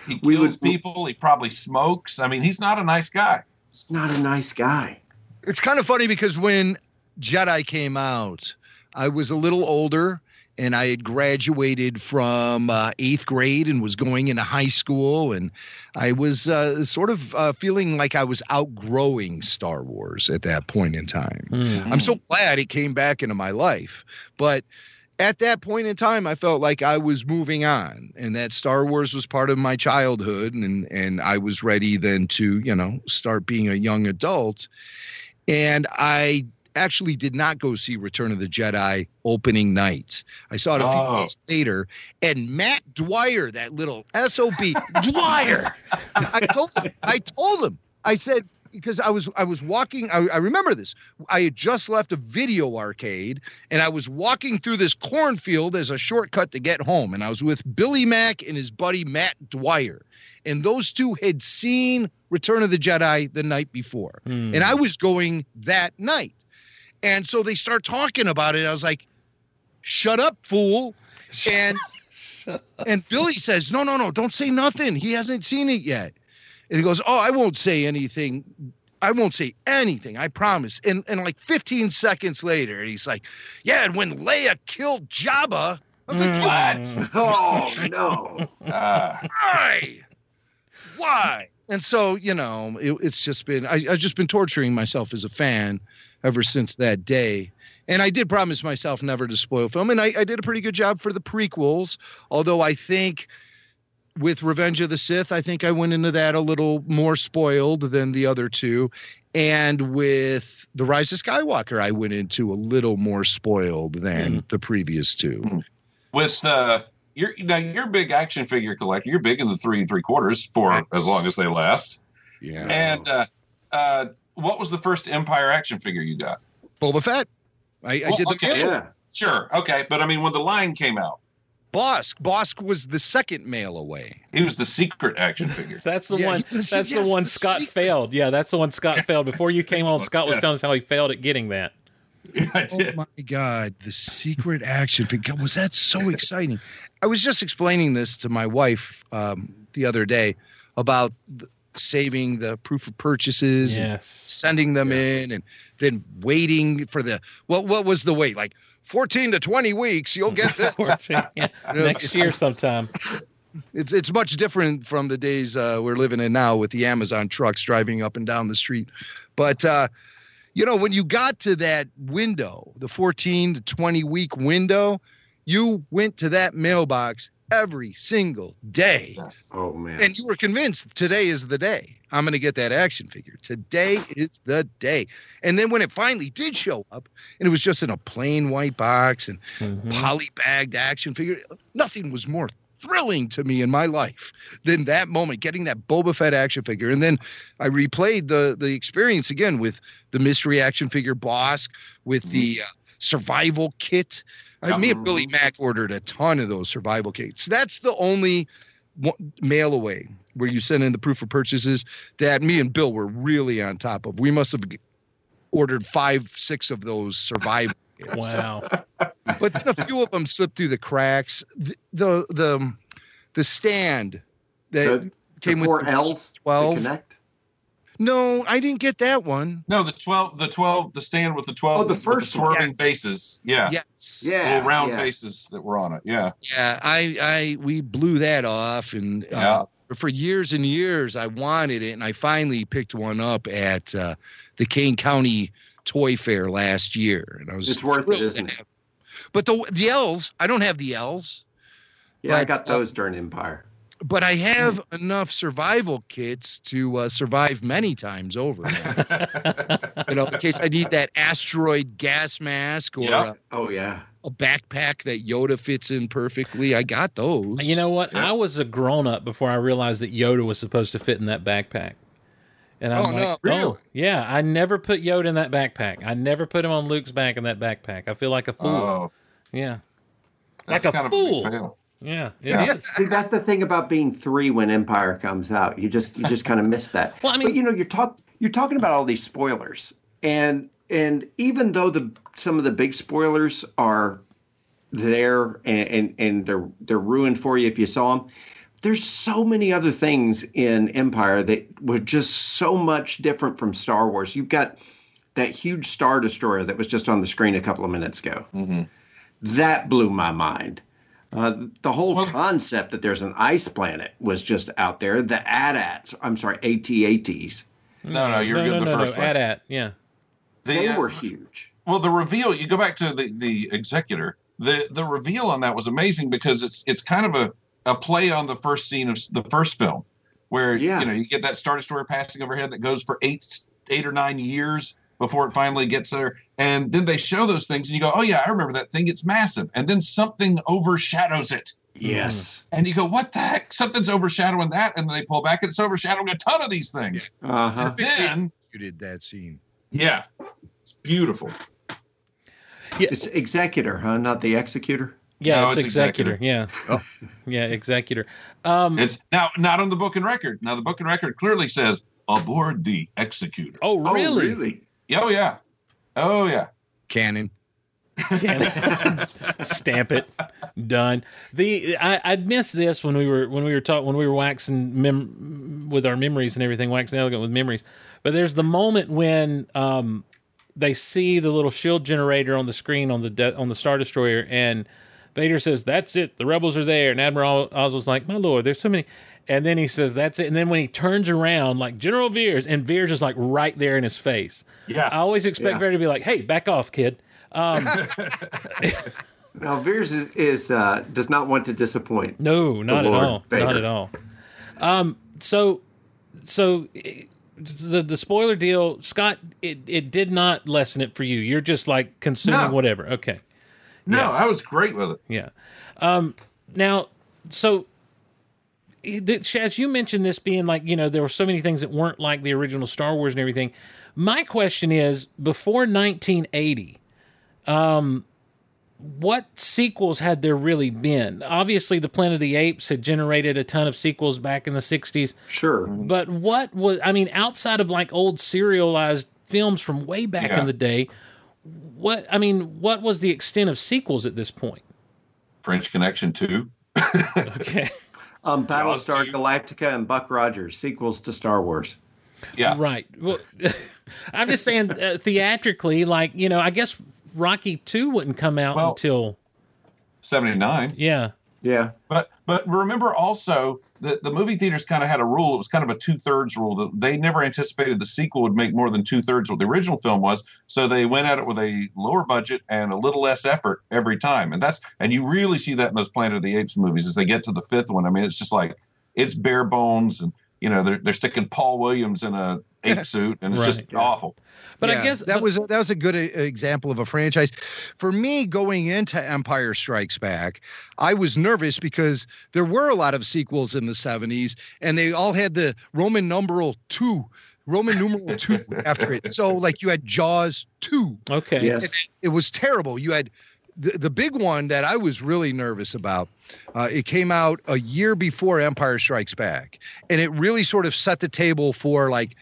He We kills would- people. He probably smokes. I mean, he's not a nice guy. He's not a nice guy. It's kind of funny because when Jedi came out, I was a little older and I had graduated from uh, eighth grade and was going into high school. And I was uh, sort of uh, feeling like I was outgrowing Star Wars at that point in time. Mm. I'm so glad it came back into my life. But at that point in time, I felt like I was moving on and that Star Wars was part of my childhood. And, and I was ready then to, you know, start being a young adult. And I actually did not go see Return of the Jedi opening night. I saw it a few Oh. days later. And Matt Dwyer, that little SOB, Dwyer. I told him, I told him, I said, because I was I was walking. I, I remember this. I had just left a video arcade, and I was walking through this cornfield as a shortcut to get home. And I was with Billy Mack and his buddy Matt Dwyer, and those two had seen Return of the Jedi the night before, Hmm. and I was going that night. And so they start talking about it. I was like, "Shut up, fool!" And and Billy says, "No, no, no! Don't say nothing. He hasn't seen it yet." And he goes, "Oh, I won't say anything. I won't say anything. I promise." And and like 15 seconds later, he's like, "Yeah, and when Leia killed Jabba." I was like, "What? Oh no! Ah, Why? Why?" And so, you know, it, it's just been I, I've just been torturing myself as a fan ever since that day. And I did promise myself never to spoil film, and I, I did a pretty good job for the prequels. Although I think with Revenge of the Sith, I think I went into that a little more spoiled than the other two. And with The Rise of Skywalker, I went into a little more spoiled than the previous two. with uh, you're now you're a big action figure collector. You're big in the three and three quarters for as long as they last. Yeah. And uh, uh, what was the first Empire action figure you got? Boba Fett. I, I Well, did the okay. Yeah, Sure, okay, but I mean when the line came out, Bossk. Bossk was the second mail away. he was the secret action figure. That's the Yeah, one. he was- That's yes, the one the Scott secret. failed. Yeah, that's the one Scott failed. Before you came on, Scott was Yeah. telling us how he failed at getting that. Yeah, I Oh my God, the secret action figure. Was that so exciting? I was just explaining this to my wife um, the other day about the, saving the proof of purchases and Yes. sending them in and then waiting for the what what was the wait like 14 to 20 weeks you'll get this Yeah, Next year sometime. it's it's much different from the days uh, we're living in now with the Amazon trucks driving up and down the street. But uh, you know, when you got to that window, the 14 to 20 week window, you went to that mailbox every single day. Yes. Oh man. And you were convinced today is the day. I'm going to get that action figure. Today is the day. And then when it finally did show up, and it was just in a plain white box and Mhm. poly bagged action figure. Nothing was more thrilling to me in my life than that moment, getting that Boba Fett action figure. And then I replayed the the experience again with the mystery action figure Bossk, with the uh, survival kit. Uh, me and Billy Mack ordered a ton of those survival kits. That's the only one, mail away where you send in the proof of purchases that me and Bill were really on top of. We must have ordered five, six of those survival kits Wow. but then a few of them slipped through the cracks. The the the, the stand that the, came the four with L's to 12. connect. No, I didn't get that one. No, the twelve, the twelve, the stand with the twelve, Oh, the first one. swerving Yes. bases. Yeah, Yes. Yeah, little round yeah. bases that were on it. Yeah, Yeah, I I we blew that off and uh, for years and years I wanted it and I finally picked one up at uh, the Kane County Toy Fair last year and I was It's worth it, thrilled isn't it? But the the L's, I don't have the L's. Yeah, I But, got uh, those during Empire. But I have enough survival kits to uh, survive many times over. you know, in case I need that asteroid gas mask or Yep. Oh yeah. a, a backpack that Yoda fits in perfectly. I got those. You know what? I was a grown up before I realized that Yoda was supposed to fit in that backpack. And I'm Oh, no, like, really? oh, yeah, I never put Yoda in that backpack. I never put him on Luke's back in that backpack. I feel like a fool. oh, yeah. that's Like a kind of fool. Big fail. Yeah, it Yeah. is. See, that's the thing about being three when Empire comes out. You just you just kind of miss that. Well, I mean- but you know, you're talk you're talking about all these spoilers, and and even though the some of the big spoilers are there and and, and they're they're ruined for you if you saw them. There's so many other things in Empire that were just so much different from Star Wars. You've got that huge star destroyer that was just on the screen a couple of minutes ago. Mhm. That blew my mind. Uh, the whole Well- concept that there's an ice planet was just out there. The AT-ATs, I'm sorry, AT-ATs, No, no, you're no, good. no, the no, first no. one. At at, yeah. The, they uh, were huge. well, the reveal. You go back to the the executor. The the reveal on that was amazing because it's it's kind of a a play on the first scene of the first film, where Yeah. you know you get that Star Destroyer passing overhead that goes for eight eight or nine years before it finally gets there, and then they show those things, and you go, oh yeah, I remember that thing. It's massive, and then something overshadows it. Yes. And you go, what the heck? Something's overshadowing that, and then they pull back, and it's overshadowing a ton of these things. Uh huh. And then executed that scene. Yeah, it's beautiful. Yeah. It's executor, huh? Not the executor. Yeah, No, it's, it's executor. executor. Yeah, yeah, executor. Um, It's now not on the book and record. Now the book and record clearly says aboard the executor. oh, really? Oh, really? Oh yeah. Oh yeah. Canon. Stamp it. Done. The I, I'd missed this when we were when we were talking when we were waxing mem- with our memories and everything, waxing elegant with memories. But there's the moment when um, they see the little shield generator on the screen on the de- on the Star Destroyer, and Vader says, "That's it. The rebels are there." And Admiral Ozzel's like, "My lord, there's so many." And then he says, "That's it." And then when he turns around, like General Veers, and Veers is like right there in his face. Yeah. I always expect Yeah. Vader to be like, "Hey, back off, kid." Um, Now Veers is, is uh, does not want to disappoint. No, not at all. Vader. Not at all. Um, so, so the the spoiler deal, Scott, it, it did not lessen it for you. You're just like consuming No. whatever. Okay, No, Yeah. I was great with it. yeah. Um, now, so. Shaz, you mentioned this being like you know there were so many things that weren't like the original Star Wars and everything. My question is, before 1980, um, what sequels had there really been? Obviously, the Planet of the Apes had generated a ton of sequels back in the 60s, Sure. but what was, I mean, outside of like old serialized films from way back Yeah. in the day, what, I mean, what was the extent of sequels at this point? French Connection 2. Okay. Um, Battlestar 2. Galactica and Buck Rogers sequels to Star Wars. Yeah. Right. Well, I'm just saying uh, theatrically, like, you know, I guess Rocky 2 wouldn't come out Well- until, 79. yeah. Yeah. But but remember also that the movie theaters kind of had a rule. It was kind of a two thirds rule that they never anticipated the sequel would make more than two thirds of what the original film was. So they went at it with a lower budget and a little less effort every time. And that's and you really see that in those Planet of the Apes movies as they get to the fifth one. I mean, it's just like it's bare bones and you know they're they're sticking Paul Williams in a ape suit and it's just Right. awful. But I guess that but- was a, that was a good uh, example of a franchise. For me, going into Empire Strikes Back, I was nervous because there were a lot of sequels in the '70s, and they all had the Roman numeral two, Roman numeral two after it. So, like, you had Jaws two. okay. Yes. It, it was terrible. You had the, the big one that I was really nervous about. Uh, it came out a year before Empire Strikes Back, and it really sort of set the table for like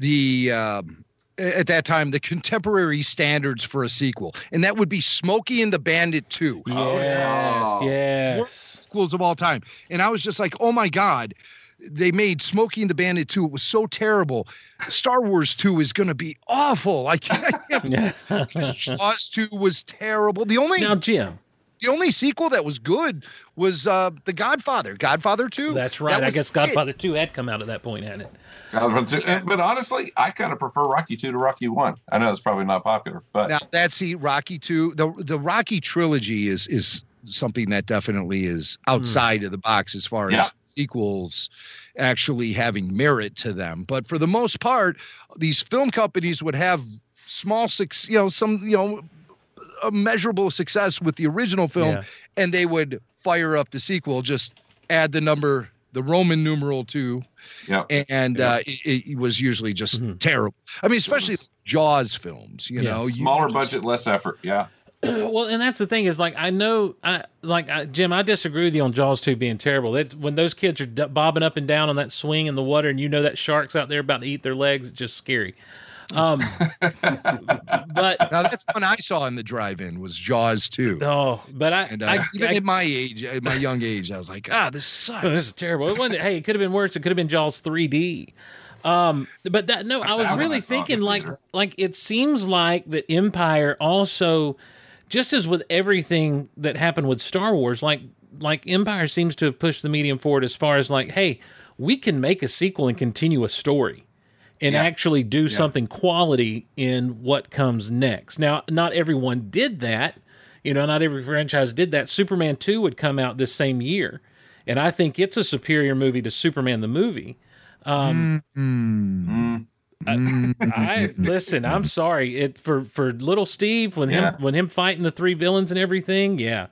the um, at that time the contemporary standards for a sequel, and that would be Smokey and the Bandit two. Yes. Oh. Yes. Sequels of all time, and I was just like, oh my god. They made Smokey and the Bandit 2. It was so terrible. Star Wars 2 is going to be awful. I can't. I can't Jaws 2 was terrible. The only now, Jim, the only sequel that was good was uh The Godfather. Godfather 2. that's right. That I was guess it. Godfather 2 had come out at that point, hadn't it? But honestly, I kind of prefer Rocky two to Rocky one. I know it's probably not popular, but Now that's the Rocky 2. The the Rocky trilogy is is something that definitely is outside of the box as far Yeah. as sequels actually having merit to them. But for the most part, these film companies would have small success, you know, some, you know, a measurable success with the original film Yeah. and they would fire up the sequel, just add the number, the Roman numeral two, yeah. and Yeah. uh, it, it was usually just Mhm. terrible. I mean, especially Jaws films, you Yeah, know, you Smaller just- budget, less effort. Yeah. well, and that's the thing is like I know I like I, Jim. I disagree with you on Jaws two being terrible. It, when those kids are d- bobbing up and down on that swing in the water, and you know that shark's out there about to eat their legs, it's just scary. Um, but Now that's one I saw in the drive-in was Jaws too. oh, but I, And uh, I, even I- at my age, at my young age, I was like, ah, this sucks. This is terrible. It wasn't, hey, it could have been worse. It could have been Jaws 3D. Um, but that no, I was That really I saw in the thinking like theater. like it seems like that Empire also, just as with everything that happened with Star Wars, like like Empire seems to have pushed the medium forward as far as like, hey, we can make a sequel and continue a story. And Yeah. actually do something quality in what comes next. Now, not everyone did that. You know, not every franchise did that. Superman 2 would come out this same year. And I think it's a superior movie to Superman the movie. Um, Mm. I listen. I'm sorry. It for for little Steve when Yeah. him when him fighting the three villains and everything. Yeah,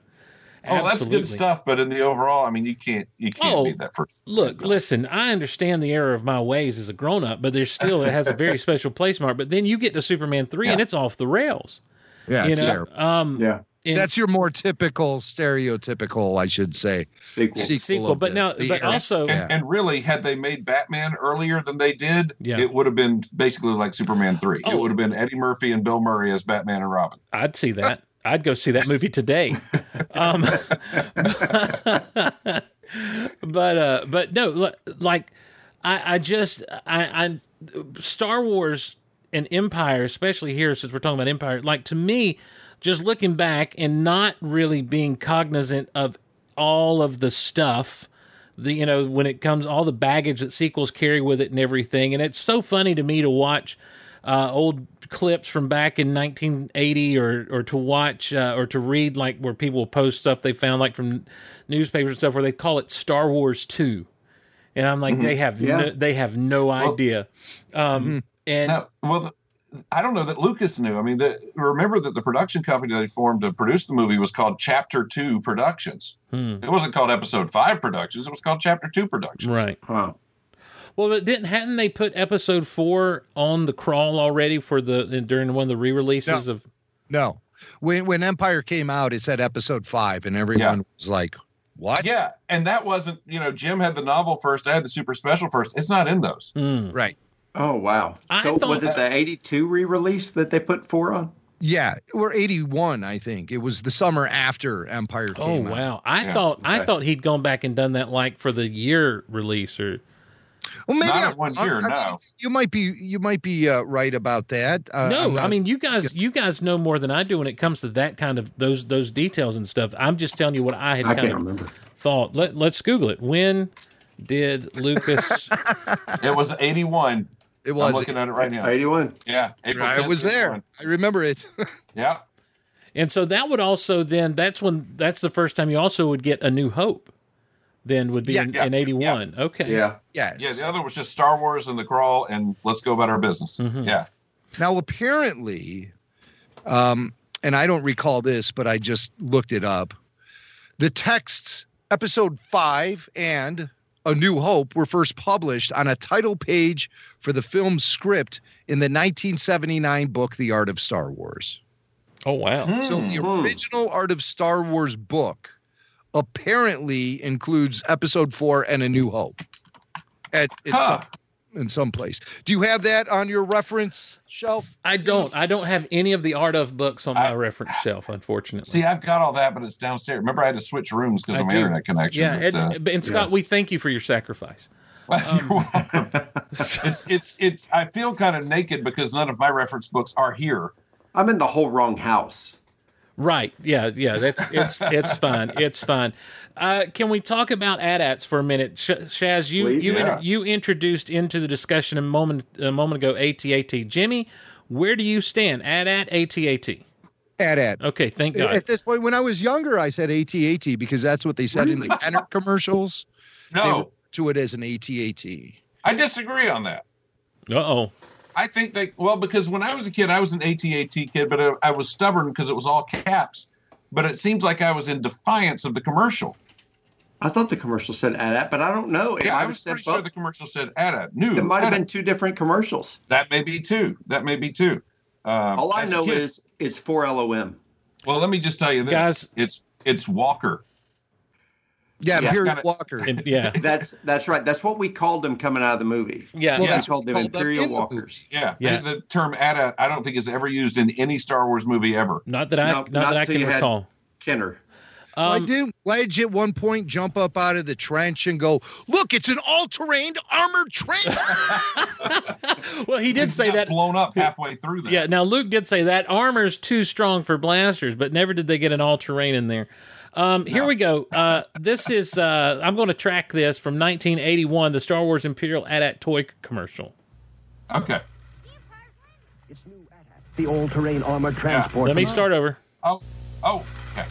Oh, that's good stuff. But in the overall, I mean, you can't you can't Oh, beat that first. Look, listen, I understand the error of my ways as a grown up, but there's still it has a very special place mark. But then you get to Superman three and it's off the rails. Yeah, you it's know, terrible. um, Yeah. and- that's your more typical, stereotypical, I should say, Sequel. sequel. sequel. But the- now, the but era. also, Yeah. And, and really, had they made Batman earlier than they did, Yeah. it would have been basically like Superman three. Oh. It would have been Eddie Murphy and Bill Murray as Batman and Robin. I'd see that. I'd go see that movie today. Um, but uh, but no, like I, I just I, I Star Wars and Empire, especially here since we're talking about Empire, like to me, just looking back and not really being cognizant of all of the stuff the you know when it comes all the baggage that sequels carry with it and everything and it's so funny to me to watch uh, old clips from back in 1980 or or to watch uh, or to read like where people post stuff they found like from newspapers and stuff where they call it Star Wars 2 and I'm like they have Yeah. no, they have no idea um and Now, well, the, I don't know that Lucas knew. I mean, the, remember that the production company that he formed to produce the movie was called Chapter Two Productions. hmm, It wasn't called Episode Five Productions. It was called Chapter Two Productions. right Huh. Well but didn't hadn't they put episode 4 on the crawl already for the during one of the re-releases of no, when when Empire came out, it said episode five, and everyone was like, "What?" Yeah, and that wasn't. You know, Jim had the novel first. I had the super special first. It's not in those. Hmm. Right. Oh wow. I so was that- it the '82 re-release that they put four on? Yeah, or eighty one, I think it was the summer after Empire Oh came out. Oh wow! I Yeah, thought I thought he'd gone back and done that like for the year release or Well, maybe Not in I'm one wrong. year, I mean, no. you might be you might be uh, right about that. Uh, I'm no. I mean, you guys you guys know more than I do when it comes to that kind of those those details and stuff. I'm just telling you what I had I kind can't of remember. thought. Let Let's Google it. When did Lucas? It was eighty one. it was. I'm looking at it right now. 81. Yeah, April I 10th, was there. 81. I remember it. Yeah, and so that would also then that's when that's the first time you also would get a New Hope. Then would be Yeah, in, yeah, in '81. Okay. Yeah. yes. yeah. The other was just Star Wars and the Crawl, and let's go about our business. Mhm. Yeah, Now, apparently, um, and I don't recall this, but I just looked it up. The texts, episode five and A New Hope, were first published on a title page for the film's script in the 1979 book, The Art of Star Wars. Oh wow. So the Hmm. original Art of Star Wars book apparently includes episode four and A New Hope at, at Huh. some, in some place. Do you have that on your reference shelf? I don't. I don't have any of the art of books on my I- reference shelf, unfortunately. See, I've got all that, but it's downstairs. Remember, I had to switch rooms because of my do. internet connection. yeah, but, and, uh, and Scott, we thank you for your sacrifice. you're welcome. it's it's it's. I feel kind of naked because none of my reference books are here. I'm in the whole wrong house. Right? Yeah, yeah. That's it's it's fun. It's fun. Uh, can we talk about AT-ATs for a minute, Sh- Shaz? You Please, you yeah. inter- you introduced into the discussion a moment a moment ago. AT-AT, Jimmy, where do you stand? AT-AT, AT-AT. At at. Okay, thank God. At this point, when I was younger, I said AT-AT because that's what they said in the Kenner commercials. They No, refer to it as an AT-AT. I disagree on that. Uh oh. I think they well because when I was a kid, I was an AT-AT kid, but I, I was stubborn because it was all caps. But it seems like I was in defiance of the commercial. I thought the commercial said AT-AT, but I don't know. It Yeah, I have was said pretty sure the commercial said AT-AT. New. It might have been two different commercials. That may be too. That may be too. Um, All I know kid- is it's for LOM. well, let me just tell you this, Guys- It's it's Walker. Yeah, Yeah, Imperial kinda- Walker. And, yeah, That's that's right. That's what we called them coming out of the movie. yeah. Well, We Yeah. that's called them called Imperial in the Walkers. Yeah, Yeah. The, the term AT-AT I don't think is ever used in any Star Wars movie ever. Not that I No, not, not that I can you had- recall. Kenner. Why Um, didn't Wedge at one point jump up out of the trench and go, "Look, it's an all-terrain armored trench"? well, he did say that. blown up halfway through that. Yeah, now Luke did say that armor's too strong for blasters, but never did they get an all terrain in there. Um, here we go. Uh, this is uh, I'm going to track this from 1981, the Star Wars Imperial AT-AT toy commercial. Okay. It's new AT-AT, the all-terrain armored transport. Let me from- start over. Oh. Oh. Okay.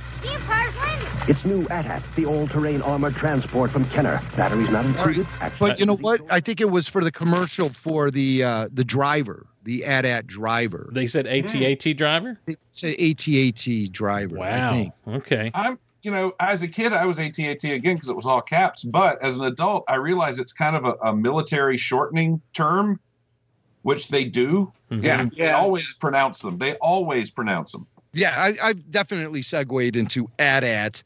It's new AT-AT, the all-terrain armored transport from Kenner. Batteries not included. Action- But you know what? I think it was for the commercial for the uh, the driver, the AT-AT driver. They said AT-AT driver. It's an AT-AT driver. I Wow. think. Okay. I'm. You know, as a kid, I was AT-AT again because it was all caps. But as an adult, I realize it's kind of a, a military shortening term, which they do. Yeah. And They Yeah. always pronounce them. They always pronounce them. Yeah, I, I've definitely segued into AT-AT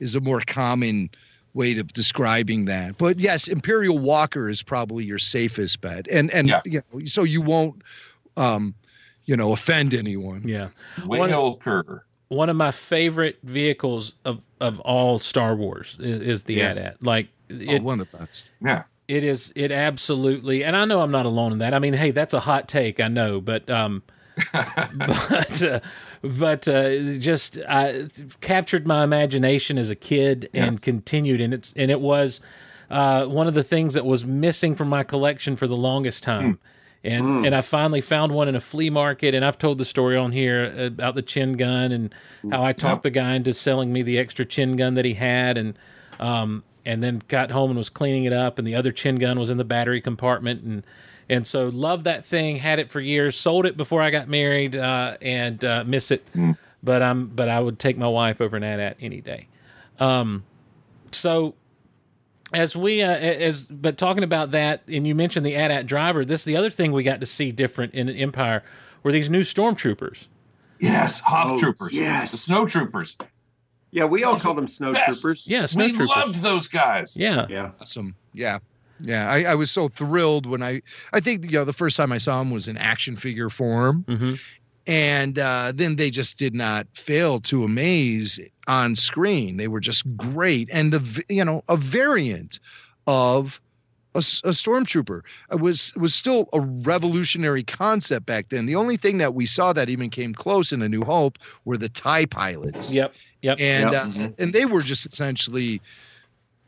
is a more common way of describing that. But yes, Imperial Walker is probably your safest bet, and and Yeah. you know, so you won't, um, you know, offend anyone. Yeah. One- Whale Kerr. One of my favorite vehicles of, of all Star Wars is, is the Yes. AT-AT. Like Oh, it, one of the best. Yeah. it is it absolutely, and I know I'm not alone in that. I mean, hey, that's a hot take, I know, but um, but uh, but uh, just uh, captured my imagination as a kid and Yes. continued, and it's and it was uh, one of the things that was missing from my collection for the longest time. And and I finally found one in a flea market, and I've told the story on here about the chin gun and how I talked the guy into selling me the extra chin gun that he had, and um, and then got home and was cleaning it up, and the other chin gun was in the battery compartment, and and so loved that thing, had it for years, sold it before I got married, uh, and uh, miss it, but I'm but I would take my wife over an AT-AT any day. Um, so as we uh, as but talking about that, and you mentioned the AT-AT driver. This is the other thing we got to see different in Empire were these new stormtroopers. Yes, Hoth Oh, troopers. yes. the snow troopers. Yeah, we all Those called them snow best. troopers. Yeah, snow we snowtroopers. loved those guys. Yeah, Yeah. Awesome. Yeah. Yeah. I, I was so thrilled when I I think you know the first time I saw him was in action figure form. hmm and uh, then they just did not fail to amaze on screen. They were just great, and the you know a variant of a stormtrooper it was was still a revolutionary concept back then. The only thing that we saw that even came close in A New Hope were the Tie pilots, Yep. Yep. and Yep. uh, and they were just essentially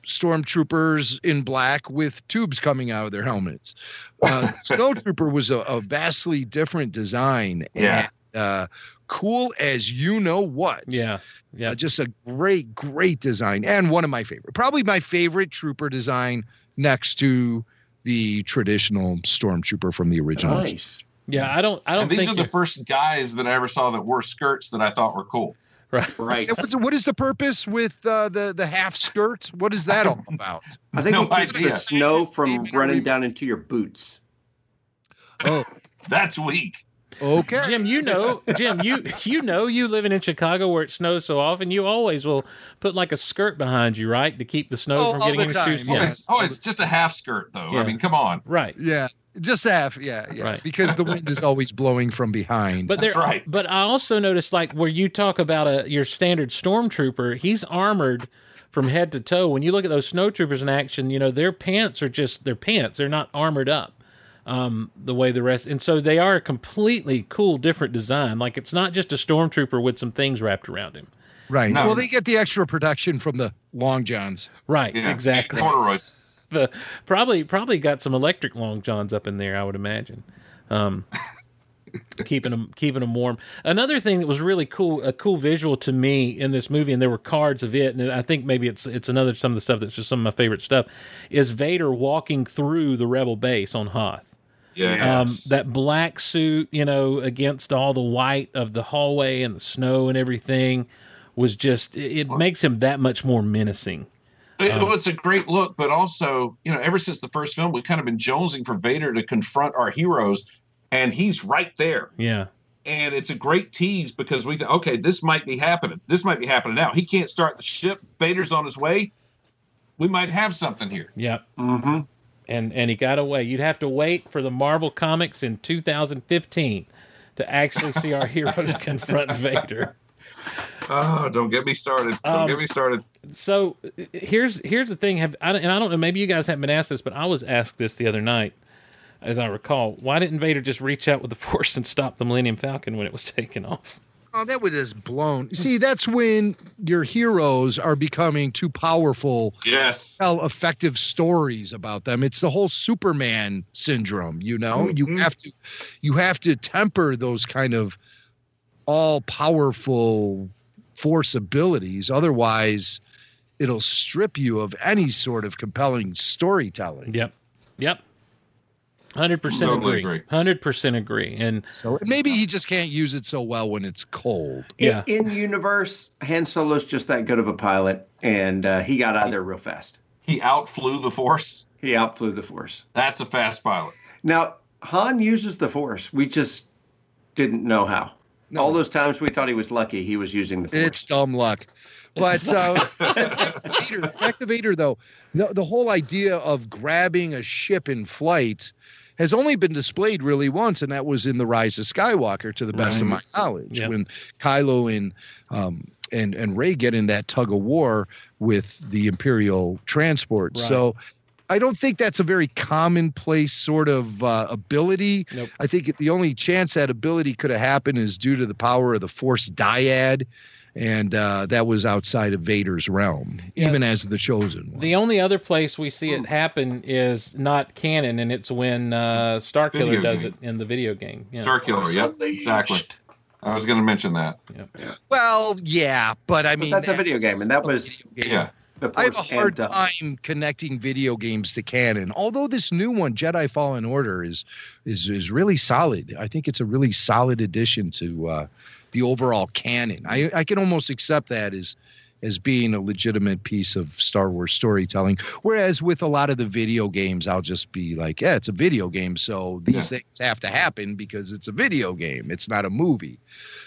stormtroopers in black with tubes coming out of their helmets. Uh, Snowtrooper was a, a vastly different design. Yeah. And, uh, cool as you know what. Yeah. Yeah. Uh, just a great, great design, and one of my favorite, probably my favorite trooper design next to the traditional stormtrooper from the original. Nice. Yeah. I don't. I don't And these think are the first guys that I ever saw that wore skirts that I thought were cool. Right. Right. What's- the purpose with uh, the the half skirt? What is that all about? I think No it keeps idea. the snow from running down into your boots. Oh, That's weak. okay. Jim, you know, Jim, you you know, you living in Chicago where it snows so often, you always will put like a skirt behind you, right, to keep the snow Oh, from getting in your shoes. Yeah, yeah. It's, oh, it's just a half skirt, though. Yeah. I mean, come on. right. Yeah, just half. Yeah, yeah. Right. Because the wind is always blowing from behind. But That's there, right. But I also noticed, like where you talk about a your standard stormtrooper, he's armored from head to toe. When you look at those snowtroopers in action, you know their pants are just their pants; they're not armored up um, the way the rest. And so they are a completely cool, different design. Like it's not just a stormtrooper with some things wrapped around him. right. No. Well, they get the extra protection from the long johns. Right? Yeah. Exactly. Corduroys. the probably probably got some electric long johns up in there. I would imagine, um, keeping them keeping them warm. Another thing that was really cool, a cool visual to me in this movie, and there were cards of it, and I think maybe it's it's another some of the stuff that's just some of my favorite stuff, is Vader walking through the Rebel base on Hoth. Yeah. Um, that black suit, you know, against all the white of the hallway and the snow and everything, was just it, it makes him that much more menacing. It, Um, well, it's a great look, but also, you know, ever since the first film, we've kind of been jonesing for Vader to confront our heroes, and he's right there. Yeah, And it's a great tease because we think, okay, this might be happening. This might be happening now. He can't start the ship. Vader's on his way. We might have something here. yeah. Mm-hmm. and and he got away. You'd have to wait for the Marvel comics in 2015 to actually see our heroes confront Vader. Oh, don't get me started. Don't Um, get me started. So here's here's the thing. Have I, don't- and I don't know. Maybe you guys haven't been asked this, but I was asked this the other night, as I recall. Why didn't Vader just reach out with the Force and stop the Millennium Falcon when it was taken off? Oh, that was just blown. See, that's when your heroes are becoming too powerful Yes. tell effective stories about them. It's the whole Superman syndrome, you know? You Mhm. have to you have to temper those kind of all powerful force abilities otherwise it'll strip you of any sort of compelling storytelling. Yep, yep. Hundred percent Totally agree. agree. Hundred percent agree. And So maybe he just can't use it so well when it's cold. yeah, In, in universe, Han Solo's just that good of a pilot, and uh, he got out of there real fast. He outflew the Force. He outflew the Force. That's a fast pilot. Now, Han uses the Force. We just didn't know how. No. All those times we thought he was lucky, he was using the Force. It's dumb luck. But uh, back to Vader, back to Vader, though, the, the whole idea of grabbing a ship in flight has only been displayed really once, and that was in the Rise of Skywalker, to the best of my knowledge, Yeah. when Kylo and um, and and Rey get in that tug of war with the Imperial transport. Right. So. I don't think that's a very commonplace sort of uh, ability. Nope. I think the only chance that ability could have happened is due to the power of the Force Dyad, and uh, that was outside of Vader's realm, Yeah. even as the chosen one. the only other place we see it happen is not canon, and it's when uh, Starkiller Video does game. it in the video game. Yeah. Star Killer. Yep, exactly. I was going to mention that. well, yeah, but I But mean that's a video game, and that was Yeah. I have a hard up. time connecting video games to canon. Although this new one, Jedi Fallen Order, is is is really solid. I think it's a really solid addition to uh, the overall canon. I, I can almost accept that as as being a legitimate piece of Star Wars storytelling. Whereas with a lot of the video games, I'll just be like, yeah, it's a video game, so these things have to happen because it's a video game. It's not a movie.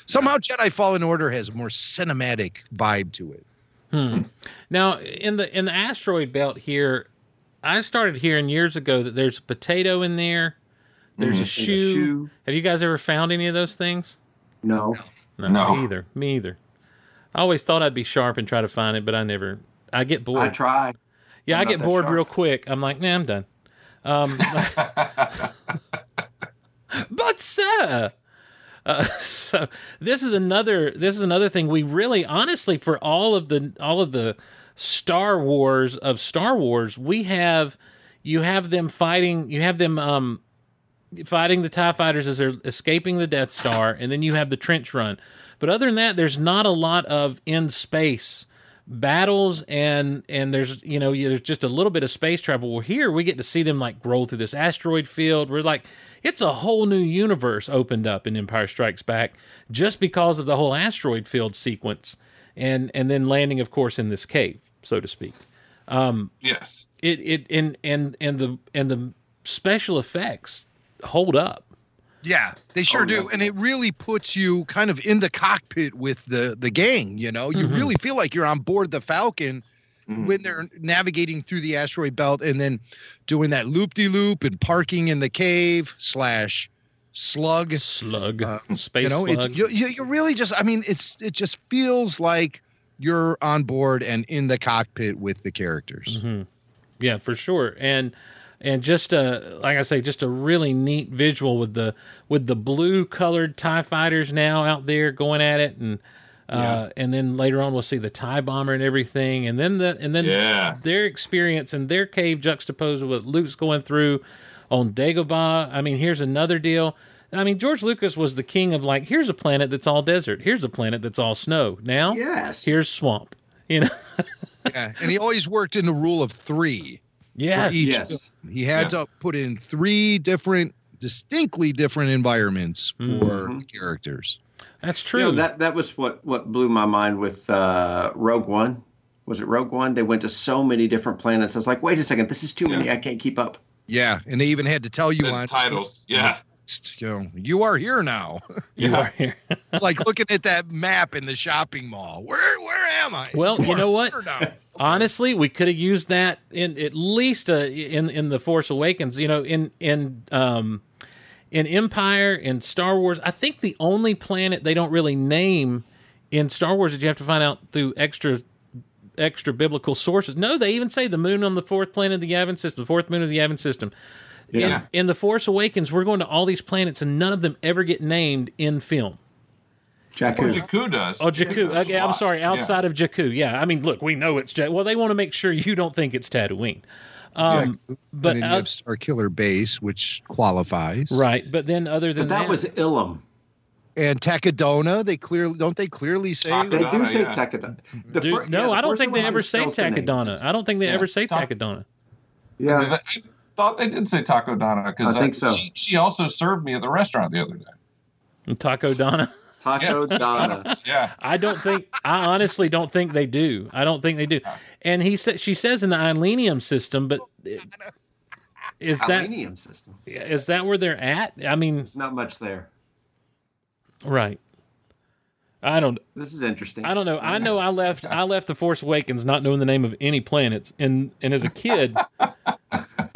Somehow Jedi Fallen Order has a more cinematic vibe to it. Hmm. Now, in the in the asteroid belt here, I started hearing years ago that there's a potato in there. There's a, shoe. shoe. Have you guys ever found any of those things? No. No, No. me either. Me either. I always thought I'd be sharp and try to find it, but I never. I get bored. I try. yeah, I'm I get bored sharp. real quick. I'm like, nah, I'm done. Um, but sir, uh, so this is another. This is another thing we really, honestly, for all of the all of the Star Wars of Star Wars, we have you have them fighting. You have them um, fighting the TIE fighters as they're escaping the Death Star, and then you have the trench run. But other than that, there's not a lot of in space battles and and there's you know there's just a little bit of space travel. Well here we get to see them like roll through this asteroid field. We're like it's a whole new universe opened up in empire strikes back just because of the whole asteroid field sequence and and then landing of course in this cave so to speak. Um, yes. it it and and and the and the special effects hold up Yeah, they sure Oh, do, yeah. and it really puts you kind of in the cockpit with the the gang. You know, you Mhm. really feel like you're on board the Falcon Mhm. when they're navigating through the asteroid belt and then doing that loop de loop and parking in the cave slash slug. slug Uh, space you know, slug it's you, you really just. I mean, it's it just feels like you're on board and in the cockpit with the characters. Mhm. Yeah, for sure. And and just a like I say, just a really neat visual with the with the blue colored Tie fighters now out there going at it, and uh, and then later on we'll see the Tie bomber and everything, and then the and then Yeah. their experience and their cave juxtaposed with what Luke's going through on Dagobah. I mean, here's another deal. I mean, George Lucas was the king of like, here's a planet that's all desert. Here's a planet that's all snow. Now, Yes. here's swamp. You know, Yeah, and he always worked in the rule of three. Yeah, each Yes. He had Yeah. to put in three different, distinctly different environments for Mhm. characters. that's You true. know, that that was what what blew my mind with uh, Rogue One. Was it Rogue One? They went to so many different planets. I was like, wait a second, this is too many. I can't keep up. Yeah, and they even had to tell you The on titles. Yeah. You know, you are here now. you are here. It's like looking at that map in the shopping mall. Where where am I? Well, you are know what? Honestly, we could have used that in at least uh, in in the Force Awakens. You know, in in um, in Empire in Star Wars. I think the only planet they don't really name in Star Wars that you have to find out through extra extra biblical sources. No, they even say the moon on the fourth planet of the Yavin system, the fourth moon of the Yavin system. Yeah. In, in the Force Awakens, we're going to all these planets, and none of them ever get named in film. Well, Jakku. Jakku does. Oh, Jakku. Jakku's Okay, a I'm sorry. Outside of Jakku, yeah. I mean, look, we know it's Jakku. Well, they want to make sure you don't think it's Tatooine. Um, and but then uh, Star Killer Base, which qualifies. right, but then other than But that was Ilum. And Takodana, they clearly don't they clearly say Taka- They do say yeah. Takodana. The Dude, fir- no, yeah, the I don't think they ever say spells their names. Takodana. I don't think they Yeah. ever say Tak- Takodana. Yeah. I thought they did say Taco Donna because I think so. she, she also served me at the restaurant the other day. Taco Donna. Taco Yeah. Donna. Yeah. I don't think. I honestly don't think they do. I don't think they do. And he said she says in the Ileenium system, but is that Aluminium system. is that where they're at? I mean, There's not much there. right. I don't. This is interesting. I don't know. I know I left. I left the Force Awakens not knowing the name of any planets, and and as a kid,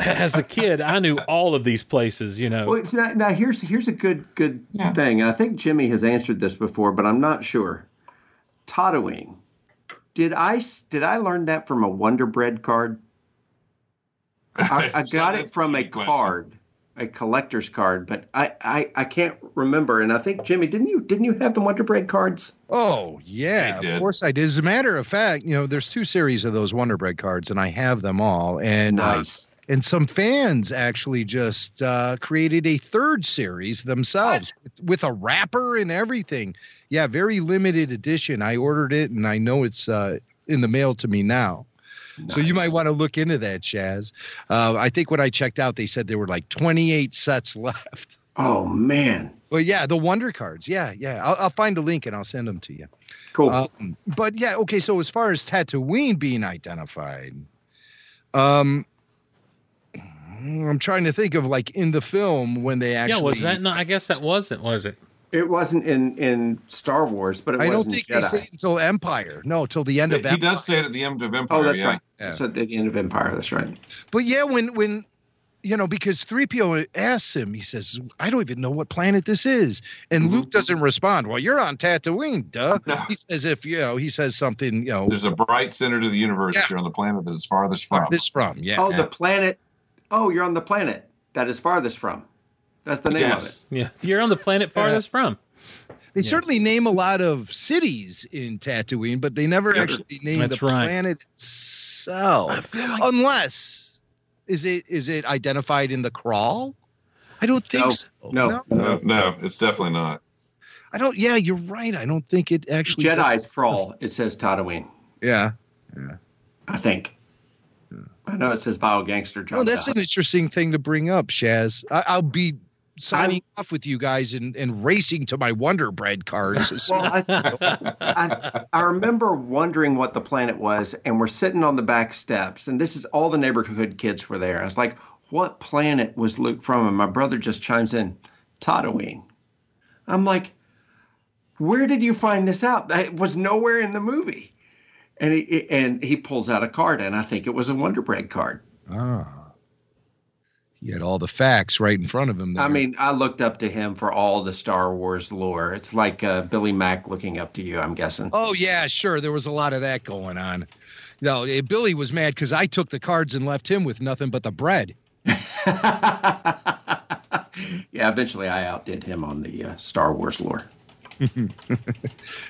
as a kid, I knew all of these places. You know. Well, it's not, now here's here's a good good Yeah. thing. And I think Jimmy has answered this before, but I'm not sure. Tatooine. Did I s- did I learn that from a Wonder Bread card? I, I got it from a tricky question. card, a collector's card, but I, I I can't remember. And I think Jimmy, didn't you didn't you have the Wonder Bread cards? Oh yeah, of course I did. As a matter of fact, you know, there's two series of those Wonder Bread cards, and I have them all. And uh, Nice. And some fans actually just uh, created a third series themselves with, with a wrapper and everything. Yeah, very limited edition. I ordered it, and I know it's uh, in the mail to me now. So you might want to look into that, Shaz. Uh, I think when I checked out, they said there were like 28 sets left. Oh man. Well, yeah, the Wonder cards. Yeah, yeah. I'll, I'll find a link and I'll send them to you. Cool. Um, but yeah, okay. So as far as Tatooine being identified, um, I'm trying to think of like in the film when they actually. yeah. Was that No, I guess that wasn't. Was it? it wasn't in in Star Wars, but it I was don't think Jedi. they say it until Empire. No, till the end of He Empire. does say it at the end of Empire. oh, that's yeah. right. Yeah. So at the end of Empire, that's right. But yeah, when when you know, because 3PO asks him, he says, I don't even know what planet this is. And Mhm. Luke doesn't respond. Well, you're on Tatooine, duh. No. He says if you know, he says something, you know, There's a bright center to the universe. Yeah. You're on the planet that is farthest from. this from. Yeah. Oh, the planet. Oh, you're on the planet that is farthest from. That's the name of it. Yeah. You're on the planet farthest from. They Yeah. certainly name a lot of cities in Tatooine, but they never actually name That's the right. planet itself. Like Unless is it is it identified in the crawl? I don't think No, so. no. No, no, it's definitely not. I don't. Yeah, you're right. I don't think it actually. Jedi's crawl. It says Tatooine. Yeah. Yeah. I think. I know it says Bio Gangster John. Well, that's Dahmer. an interesting thing to bring up, Shaz. I, I'll be signing off with you guys and, and racing to my Wonder Bread cards. as Well, I, I, I remember wondering what the planet was, and we're sitting on the back steps, and this is all the neighborhood kids were there. I was like, "What planet was Luke from?" And my brother just chimes in, "Tatooine." I'm like, "Where did you find this out? That was nowhere in the movie." And he and he pulls out a card, and I think it was a Wonder Bread card. Ah. He had all the facts right in front of him. I mean, I looked up to him for all the Star Wars lore. It's like uh, Billy Mac looking up to you. I'm guessing. Oh yeah, sure. There was a lot of that going on. No, eh, Billy was mad because I took the cards and left him with nothing but the bread. yeah, eventually I outdid him on the uh, Star Wars lore.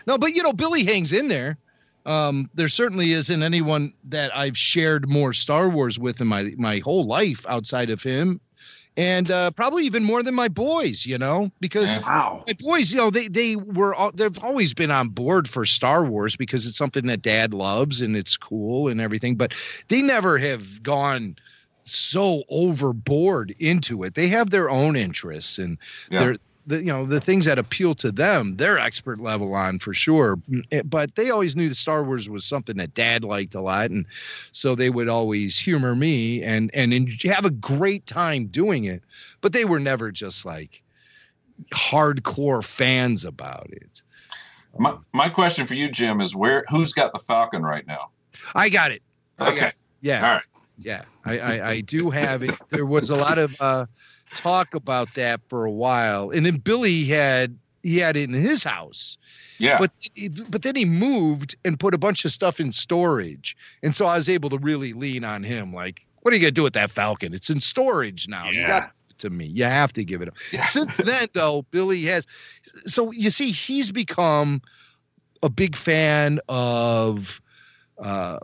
No, but you know, Billy hangs in there. Um, there certainly isn't anyone that I've shared more Star Wars with in my my whole life outside of him, and uh, probably even more than my boys. You know, because Yeah. Wow. my boys, you know, they they were all, they've always been on board for Star Wars because it's something that Dad loves and it's cool and everything. But they never have gone so overboard into it. They have their own interests and Yeah. they're the you know the things that appeal to them. They're expert level on for sure. Eh, But they always knew the Star Wars was something that Dad liked a lot, and so they would always humor me and and have a great time doing it. But they were never just like hardcore fans about it. My, my question for you, Jim, is where who's got the Falcon right now? I got it. I got Okay. it. Yeah. All right. Yeah. I, I, I do have it. There was a lot of uh, talk about that for a while. And then Billy had he had it in his house. Yeah. But but then he moved and put a bunch of stuff in storage. And so I was able to really lean on him like, what are you gonna do with that Falcon? It's in storage now. You Yeah. got to me. You have to give it up. Yeah. Since then, though, Billy has. So you see, he's become a big fan of uh,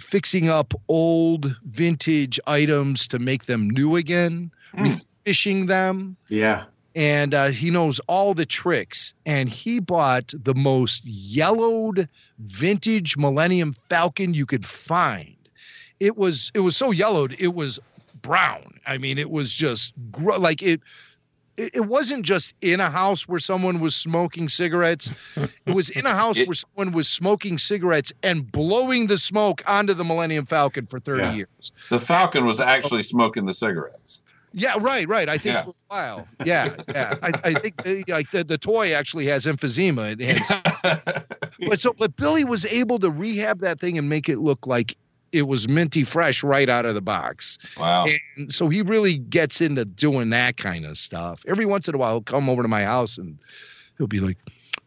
fixing up old vintage items to make them new again, Hmm. Refishing them. Yeah. And uh, he knows all the tricks. And he bought the most yellowed vintage Millennium Falcon you could find. It was it was so yellowed it was brown. I mean, it was just gro- like it. It it wasn't just in a house where someone was smoking cigarettes. It was in a house It- where someone was smoking cigarettes and blowing the smoke onto the Millennium Falcon for 30 Yeah. years. The Falcon was actually smoking the cigarettes. Yeah, right, right. I think Yeah. for a while. Yeah, yeah. I, I think like the, the toy actually has emphysema. It has but so but Billy was able to rehab that thing and make it look like it was minty fresh right out of the box. wow. And so he really gets into doing that kind of stuff. Every once in a while he'll come over to my house and he'll be like,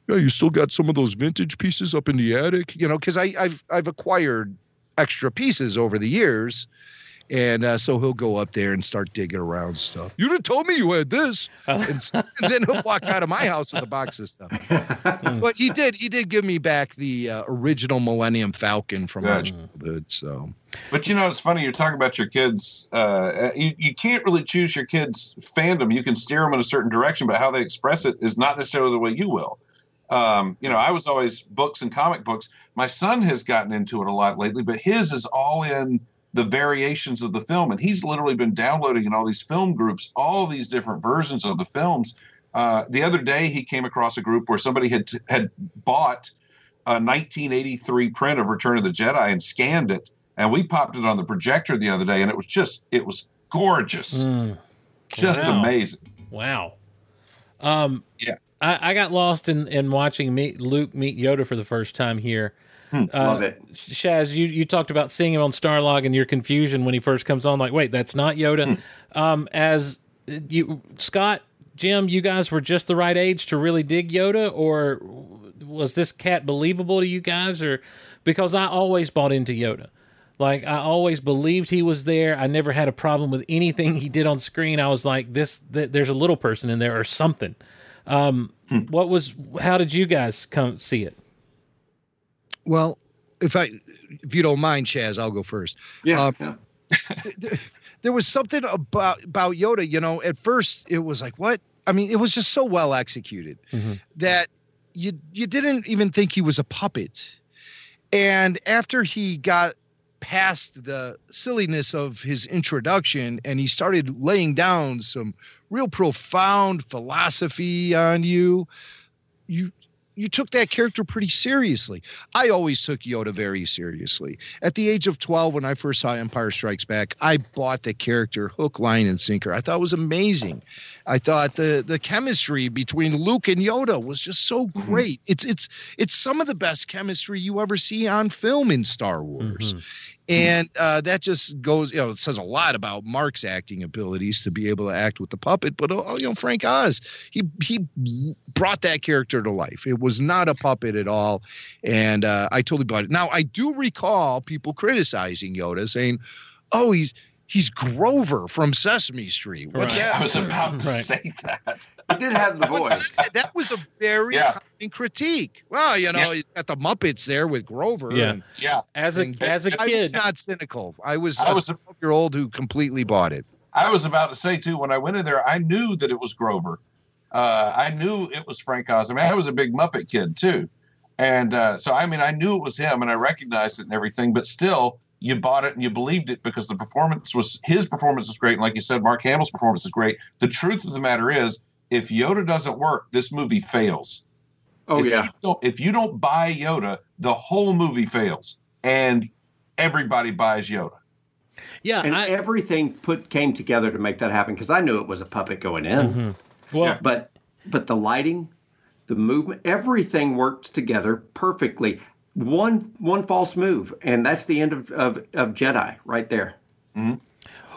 Yeah, you still got some of those vintage pieces up in the attic, you know, because I I've I've acquired extra pieces over the years. And uh, so he'll go up there and start digging around stuff. You didn't tell me you had this. and, and then he'll walk out of my house with a box of stuff. but he did. He did give me back the uh, original Millennium Falcon from my childhood. So But you know, it's funny. You're talking about your kids. Uh, you, you can't really choose your kids' fandom. You can steer them in a certain direction, but how they express it is not necessarily the way you will. Um, you know, I was always books and comic books. My son has gotten into it a lot lately, but his is all in the variations of the film, and he's literally been downloading in all these film groups all these different versions of the films. Uh, the other day, he came across a group where somebody had had bought a 1983 print of Return of the Jedi and scanned it, and we popped it on the projector the other day, and it was just it was gorgeous, Mm, just Wow. amazing. wow. Um, Yeah. I, I got lost in, in watching meet, Luke meet Yoda for the first time here. Uh, Love it. Shaz, you, you talked about seeing him on Starlog and your confusion when he first comes on. Like, wait, that's not Yoda. Um, as you, Scott, Jim, you guys were just the right age to really dig Yoda, or was this cat believable to you guys? Or because I always bought into Yoda, like I always believed he was there. I never had a problem with anything he did on screen. I was like, this, th- there's a little person in there or something. Um, what was? How did you guys come see it? Well, if I if you don't mind, Shaz, I'll go first. Yeah. Um, yeah. there was something about about Yoda. You know, at first it was like, what? I mean, it was just so well executed Mhm. that you you didn't even think he was a puppet. And after he got past the silliness of his introduction and he started laying down some real profound philosophy on you, you you took that character pretty seriously. I always took Yoda very seriously. At the age of 12, when I first saw Empire Strikes Back, I bought the character hook, line, and sinker. I thought it was amazing. I thought the the chemistry between Luke and Yoda was just so mm-hmm. great. It's it's it's some of the best chemistry you ever see on film in Star Wars. Mm-hmm. And uh, that just goes, you know, it says a lot about Mark's acting abilities to be able to act with the puppet. But oh, you know, Frank Oz, he he brought that character to life. It was not a puppet at all, and uh, I totally bought it. Now I do recall people criticizing Yoda, saying, "Oh, he's he's Grover from Sesame Street." What's Right. that? I was about to Right. say that. He did have the voice. that? That was a very Yeah. common critique. Well, you know, Yeah. you got the Muppets there with Grover. Yeah. and- Yeah, As a and as a I was not cynical. I was I a was- 12 year old who completely bought it. I was about to say too. When I went in there, I knew that it was Grover. Uh, I knew it was Frank Oz. I mean, I was a big Muppet kid too, and uh, so I mean, I knew it was him, and I recognized it and everything. But still, you bought it and you believed it because the performance was his performance was great, and like you said, Mark Hamill's performance is great. The truth of the matter is, if Yoda doesn't work, this movie fails. Oh if yeah. You don't, if you don't buy Yoda, the whole movie fails, and everybody buys Yoda. yeah. And I, everything put came together to make that happen because I knew it was a puppet going in. Mm-hmm. well, Yeah. But but the lighting, the movement, everything worked together perfectly. One one false move, and that's the end of, of, of Jedi right there.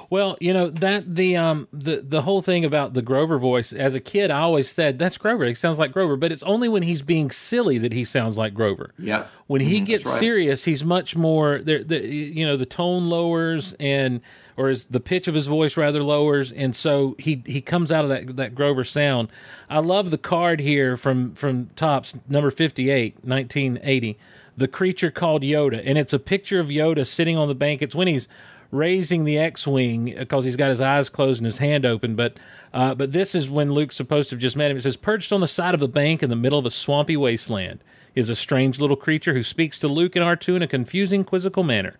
Well, you know that the um the the whole thing about the Grover voice. As a kid, I always said that's Grover. He sounds like Grover, but it's only when he's being silly that he sounds like Grover. Yeah. When he gets right. serious, he's much more. The, the you know the tone lowers and or is the pitch of his voice rather lowers, and so he he comes out of that that Grover sound. I love the card here from from Topps number 58, 1980. The creature called Yoda, and it's a picture of Yoda sitting on the bank. It's when he's raising the X-wing because he's got his eyes closed and his hand open. But uh, but this is when Luke's supposed to have just met him. It says perched on the side of the bank in the middle of a swampy wasteland is a strange little creature who speaks to Luke and R2 in a confusing, quizzical manner.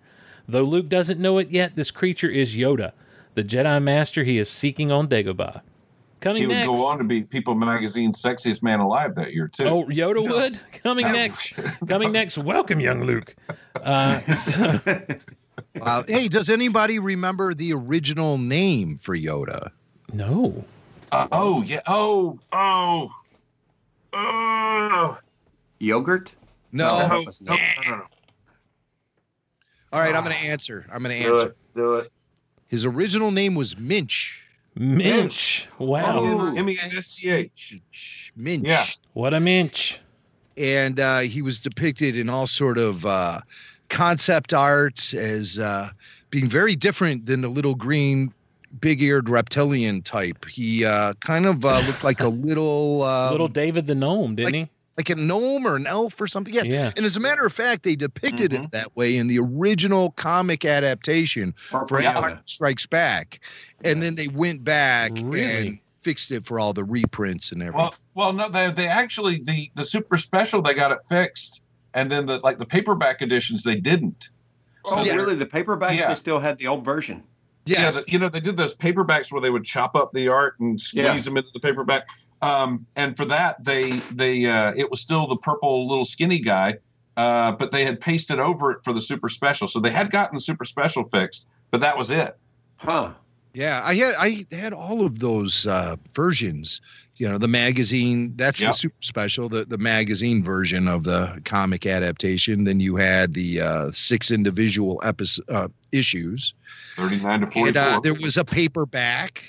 Though Luke doesn't know it yet, this creature is Yoda, the Jedi Master he is seeking on Dagobah. Coming He would next. go on to be People Magazine's sexiest man alive that year too. Oh, Yoda would coming next. coming next. Welcome, young Luke. Uh, so, Wow. hey, does anybody remember the original name for Yoda? no, Uh, oh yeah. Oh oh. Oh. Yogurt? No. No. No, no, no, no, no. All right, I'm going to answer. I'm going to answer. Do answer. it. Do it. His original name was Minch. Minch. Wow, Oh, M E N S C H. Minch. Yeah. what a minch. and uh, he was depicted in all sort of uh, concept art as uh, being very different than the little green big-eared reptilian type he uh, kind of uh, looked like a little um, Little David the gnome, didn't like a gnome or an elf or something yeah. Yeah. and as a matter of fact they depicted Mhm. it that way in the original comic adaptation Or for Yoda. Empire Strikes Back and then they went back Really? and fixed it for all the reprints and everything Well, well, no, they they actually the the super special they got it fixed, and then the like the paperback editions they didn't. Oh, they're- really? The paperbacks Yeah. They still had the old version. Yeah, yes the, you know they did those paperbacks where they would chop up the art and squeeze Yeah. them into the paperback. Um, and for that they they uh, it was still the purple little skinny guy, uh, but they had pasted over it for the super special. So they had gotten the super special fixed, but that was it. Huh. Yeah, I had I had all of those uh, versions. You know, the magazine. That's Yep. the super special. The the magazine version of the comic adaptation. Then you had the uh, six individual episode uh, issues, Thirty nine to forty and uh, there was a paperback.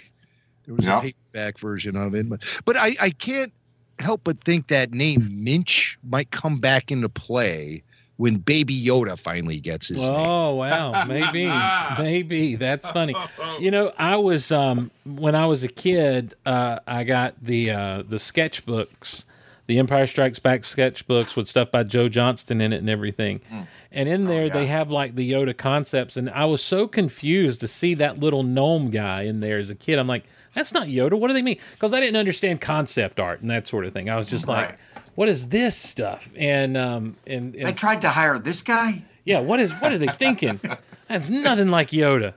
There was Yeah. a paperback version of it, but but I I can't help but think that name Minch might come back into play when Baby Yoda finally gets his name. Oh wow, maybe, maybe that's funny. You know, I was um when I was a kid, uh, I got the uh, the sketchbooks, the Empire Strikes Back sketchbooks with stuff by Joe Johnston in it and everything. And in there, they have like the Yoda concepts, and I was so confused to see that little gnome guy in there as a kid. I'm like, that's not Yoda. What do they mean? Because I didn't understand concept art and that sort of thing. I was just like, Right. what is this stuff? And um and, and I tried to hire this guy. yeah, what is what are they thinking? That's nothing like Yoda.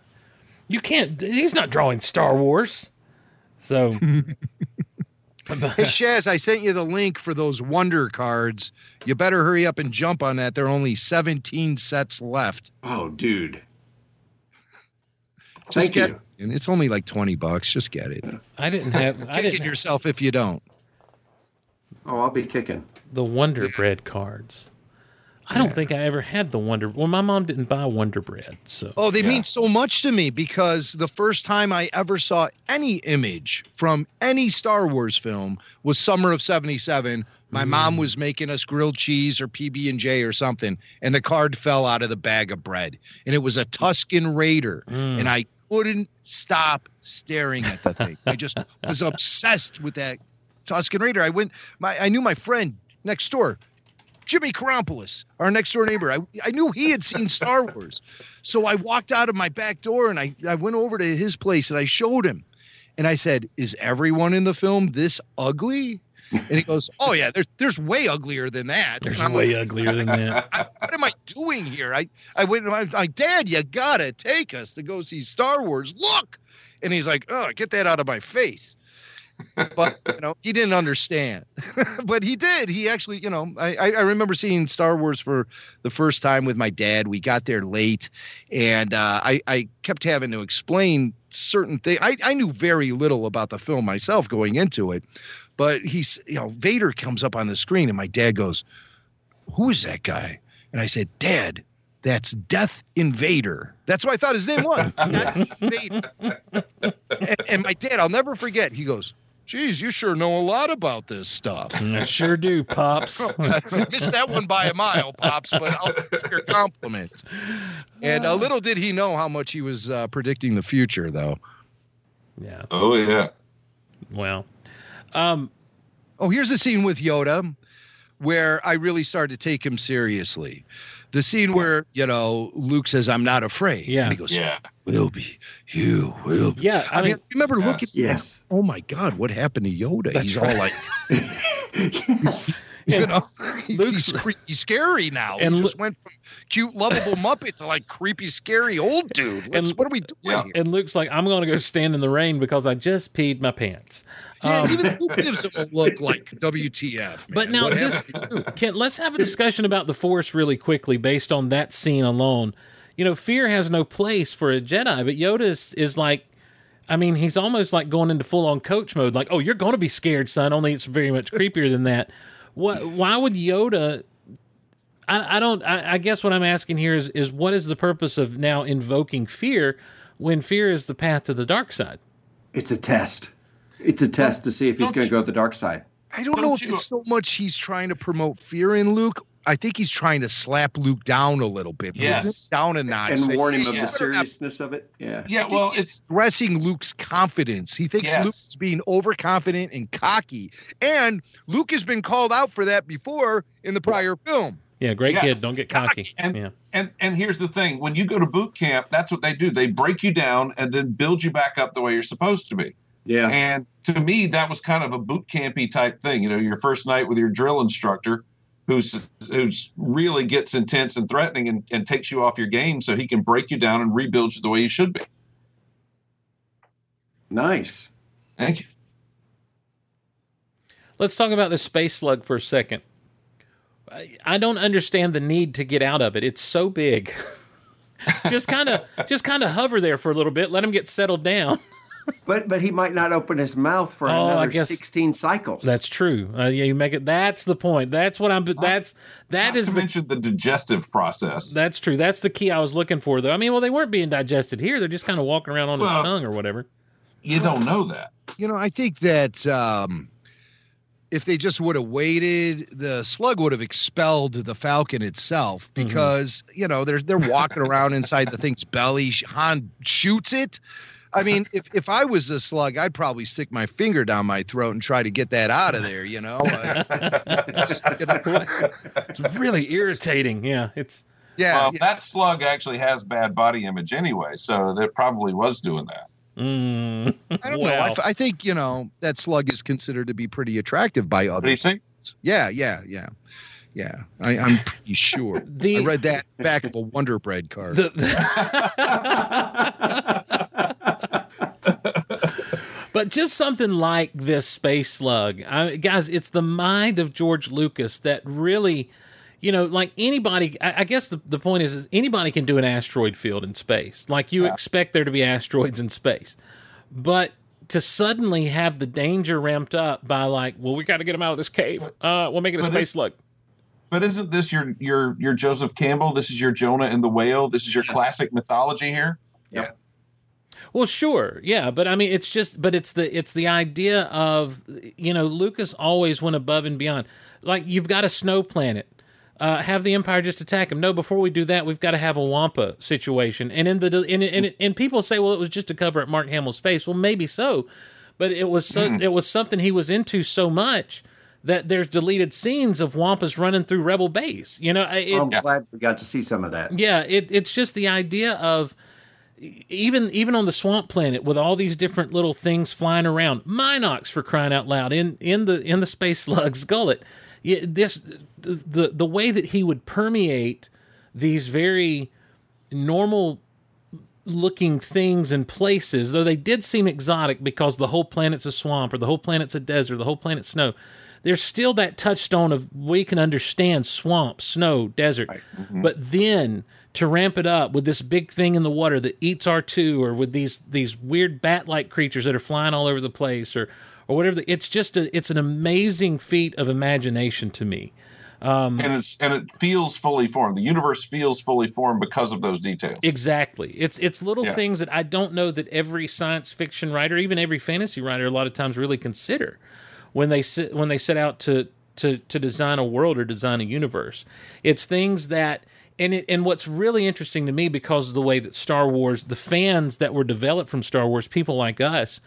You can't. He's not drawing Star Wars. So Hey Shaz, I sent you the link for those Wonder cards. You better hurry up and jump on that. There are only 17 sets left. Oh, dude. Just Thank get you. And it's only like 20 bucks. Just get it. I didn't have. I Kick it didn't yourself if you don't. Oh, I'll be kicking. the Wonder Bread cards. I don't think I ever had the Wonder. Well, my mom didn't buy Wonder Bread, so Oh, they Yeah. mean so much to me because the first time I ever saw any image from any Star Wars film was summer of 77. My mom was making us grilled cheese or PB&J or something and the card fell out of the bag of bread and it was a Tusken Raider Mm. and I couldn't stop staring at the thing. I just was obsessed with that Tusken Raider. I went my I knew my friend next door Jimmy Karampolis, our next door neighbor. I, I knew he had seen Star Wars. So I walked out of my back door and I, I went over to his place and I showed him. And I said, Is everyone in the film this ugly? And he goes, Oh, yeah, there's, there's way uglier than that. there's way like, uglier than that. I, what am I doing here? I, I went, I'm like, Dad, you gotta take us to go see Star Wars. Look. And he's like, Oh, get that out of my face. But you know, he didn't understand. but he did. He actually, you know, I, I I remember seeing Star Wars for the first time with my dad. We got there late, and uh, I I kept having to explain certain things. I I knew very little about the film myself going into it, but he's you know Vader comes up on the screen, and my dad goes, "Who is that guy?" And I said, "Dad." That's Death Invader. That's what I thought his name was. Death And, and my dad, I'll never forget. He goes, "Geez, you sure know a lot about this stuff." I sure do, pops. Missed that one by a mile, pops, but I'll take your compliment. And uh, little did he know how much he was uh, predicting the future, though. yeah. Oh yeah. Well, um, Oh, here's a scene with Yoda where I really started to take him seriously. The scene where, you know, Luke says, I'm not afraid. Yeah. And he goes, Yeah. we'll be. You will be. yeah. I I mean, mean, remember Yes. looking, Yes. oh my God, what happened to Yoda? That's He's right. all like, You know, Luke's- he's creepy, scary now. And he Lu- just went from cute, lovable Muppet to like creepy, scary old dude. What's, And- what are we doing Yeah. here? And Luke's like, I'm going to go stand in the rain because I just peed my pants. Yeah, Um, even Luke gives him a look like WTF. Man. But now What this, happened? Ken, let's have a discussion about the Force really quickly, based on that scene alone. You know, fear has no place for a Jedi, but Yoda is, is like, I mean, he's almost like going into full on coach mode. Like, oh, you're going to be scared, son. Only it's very much creepier than that. What? Why would Yoda? I, I don't. I, I guess what I'm asking here is, is what is the purpose of now invoking fear when fear is the path to the dark side? It's a test. It's a test to see if he's going to go the dark side. I don't Don't know if you- it's so much he's trying to promote fear in Luke. I think he's trying to slap Luke down a little bit. bring Yes. down a notch. And warn him of you the seriousness of it. Yeah. Yeah, well, it's stressing Luke's confidence. He thinks Yes. Luke's being overconfident and cocky. And Luke has been called out for that before in the prior film. Yeah, great Yes. kid. Don't get cocky. And- yeah. and and here's the thing: when you go to boot camp, that's what they do. They break you down and then build you back up the way you're supposed to be. Yeah. And to me, that was kind of a boot campy type thing. You know, your first night with your drill instructor, who's who's really gets intense and threatening and, and takes you off your game, so he can break you down and rebuild you the way you should be. Nice. Thank you. Let's talk about the space slug for a second. I- I don't understand the need to get out of it. It's so big. just kind of, just kind of hover there for a little bit. Let him get settled down. But but he might not open his mouth for Oh, I another guess- 16 cycles. That's true. Uh, yeah, you make it. That's the point. That's what I'm. That's that Not is to the. mention the digestive process. That's true. That's the key I was looking for, though. I mean, well, they weren't being digested here. They're just kind of walking around on his tongue or whatever. You don't know that. You know, I think that um, if they just would have waited, the slug would have expelled the falcon itself because you know they're they're walking around inside the thing's belly. Han shoots it. I mean, if if I was a slug, I'd probably stick my finger down my throat and try to get that out of there. You know, Uh, it's, It's really irritating. Yeah, it's. yeah, well, yeah. that slug actually has bad body image anyway, so that probably was doing that. Mm, I don't know. I, wow. think you know that slug is considered to be pretty attractive by What do you others. think? Yeah, yeah, yeah, yeah. I, I'm pretty sure. The- I read that back of a Wonder Bread card. but just something like this space slug, I, guys, it's the mind of George Lucas that really, you know, like anybody. I, I guess the, the point is, is anybody can do an asteroid field in space. Like you expect there to be asteroids in space, but to suddenly have the danger ramped up by like, well, we got to get them out of this cave. Uh, we'll make it a But space slug. But isn't this your your your Joseph Campbell? This is your Jonah and the whale. This is your classic mythology here. Yeah. Well, sure, yeah, but I mean, it's just, but it's the it's the idea of you know Lucas always went above and beyond. Like you've got a snow planet, uh, have the Empire just attack him. No, before we do that, we've got to have a Wampa situation. And in the and and, and people say, well, it was just to cover up Mark Hamill's face. Well, maybe so, but it was so it was something he was into so much that there's deleted scenes of Wampas running through Rebel base. You know, it, I'm glad we got to see some of that. yeah, it, it's just the idea of even even on the swamp planet with all these different little things flying around. Mynocks for crying out loud in in the in the space slug's gullet. This the, the the way that he would permeate these very normal looking things and places, though they did seem exotic because the whole planet's a swamp or the whole planet's a desert, the whole planet's snow. There's still that touchstone of we can understand swamp, snow, desert. Mm-hmm. But then to ramp it up with this big thing in the water that eats R2 or with these these weird bat-like creatures that are flying all over the place or or whatever the, it's just a it's an amazing feat of imagination to me. Um, and it's and it feels fully formed. The universe feels fully formed because of those details. Exactly. It's it's little Yeah. things that I don't know that every science fiction writer, even every fantasy writer, a lot of times really consider when they sit when they set out to to to design a world or design a universe. It's things that and it, and what's really interesting to me because of the way that Star Wars, the fans that were developed from Star Wars, people like us,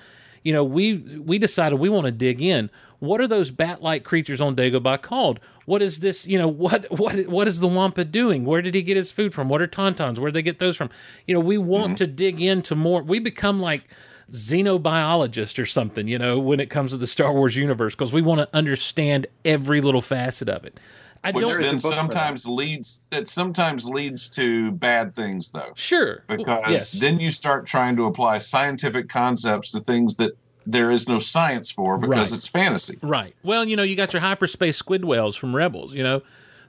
you know, we we decided we want to dig in. What are those bat-like creatures on Dagobah called? What is this? You know, what what what is the Wampa doing? Where did he get his food from? What are tauntauns? Where did they get those from? You know, we want mm-hmm. to dig into more. We become like xenobiologist or something, you know, when it comes to the Star Wars universe, because we want to understand every little facet of it. I Which don't. then book for that. sometimes leads it sometimes leads to bad things though. Sure. Because yes. then you start trying to apply scientific concepts to things that there is no science for because Right. it's fantasy. Right. Well, you know, you got your hyperspace squid whales from Rebels. You know,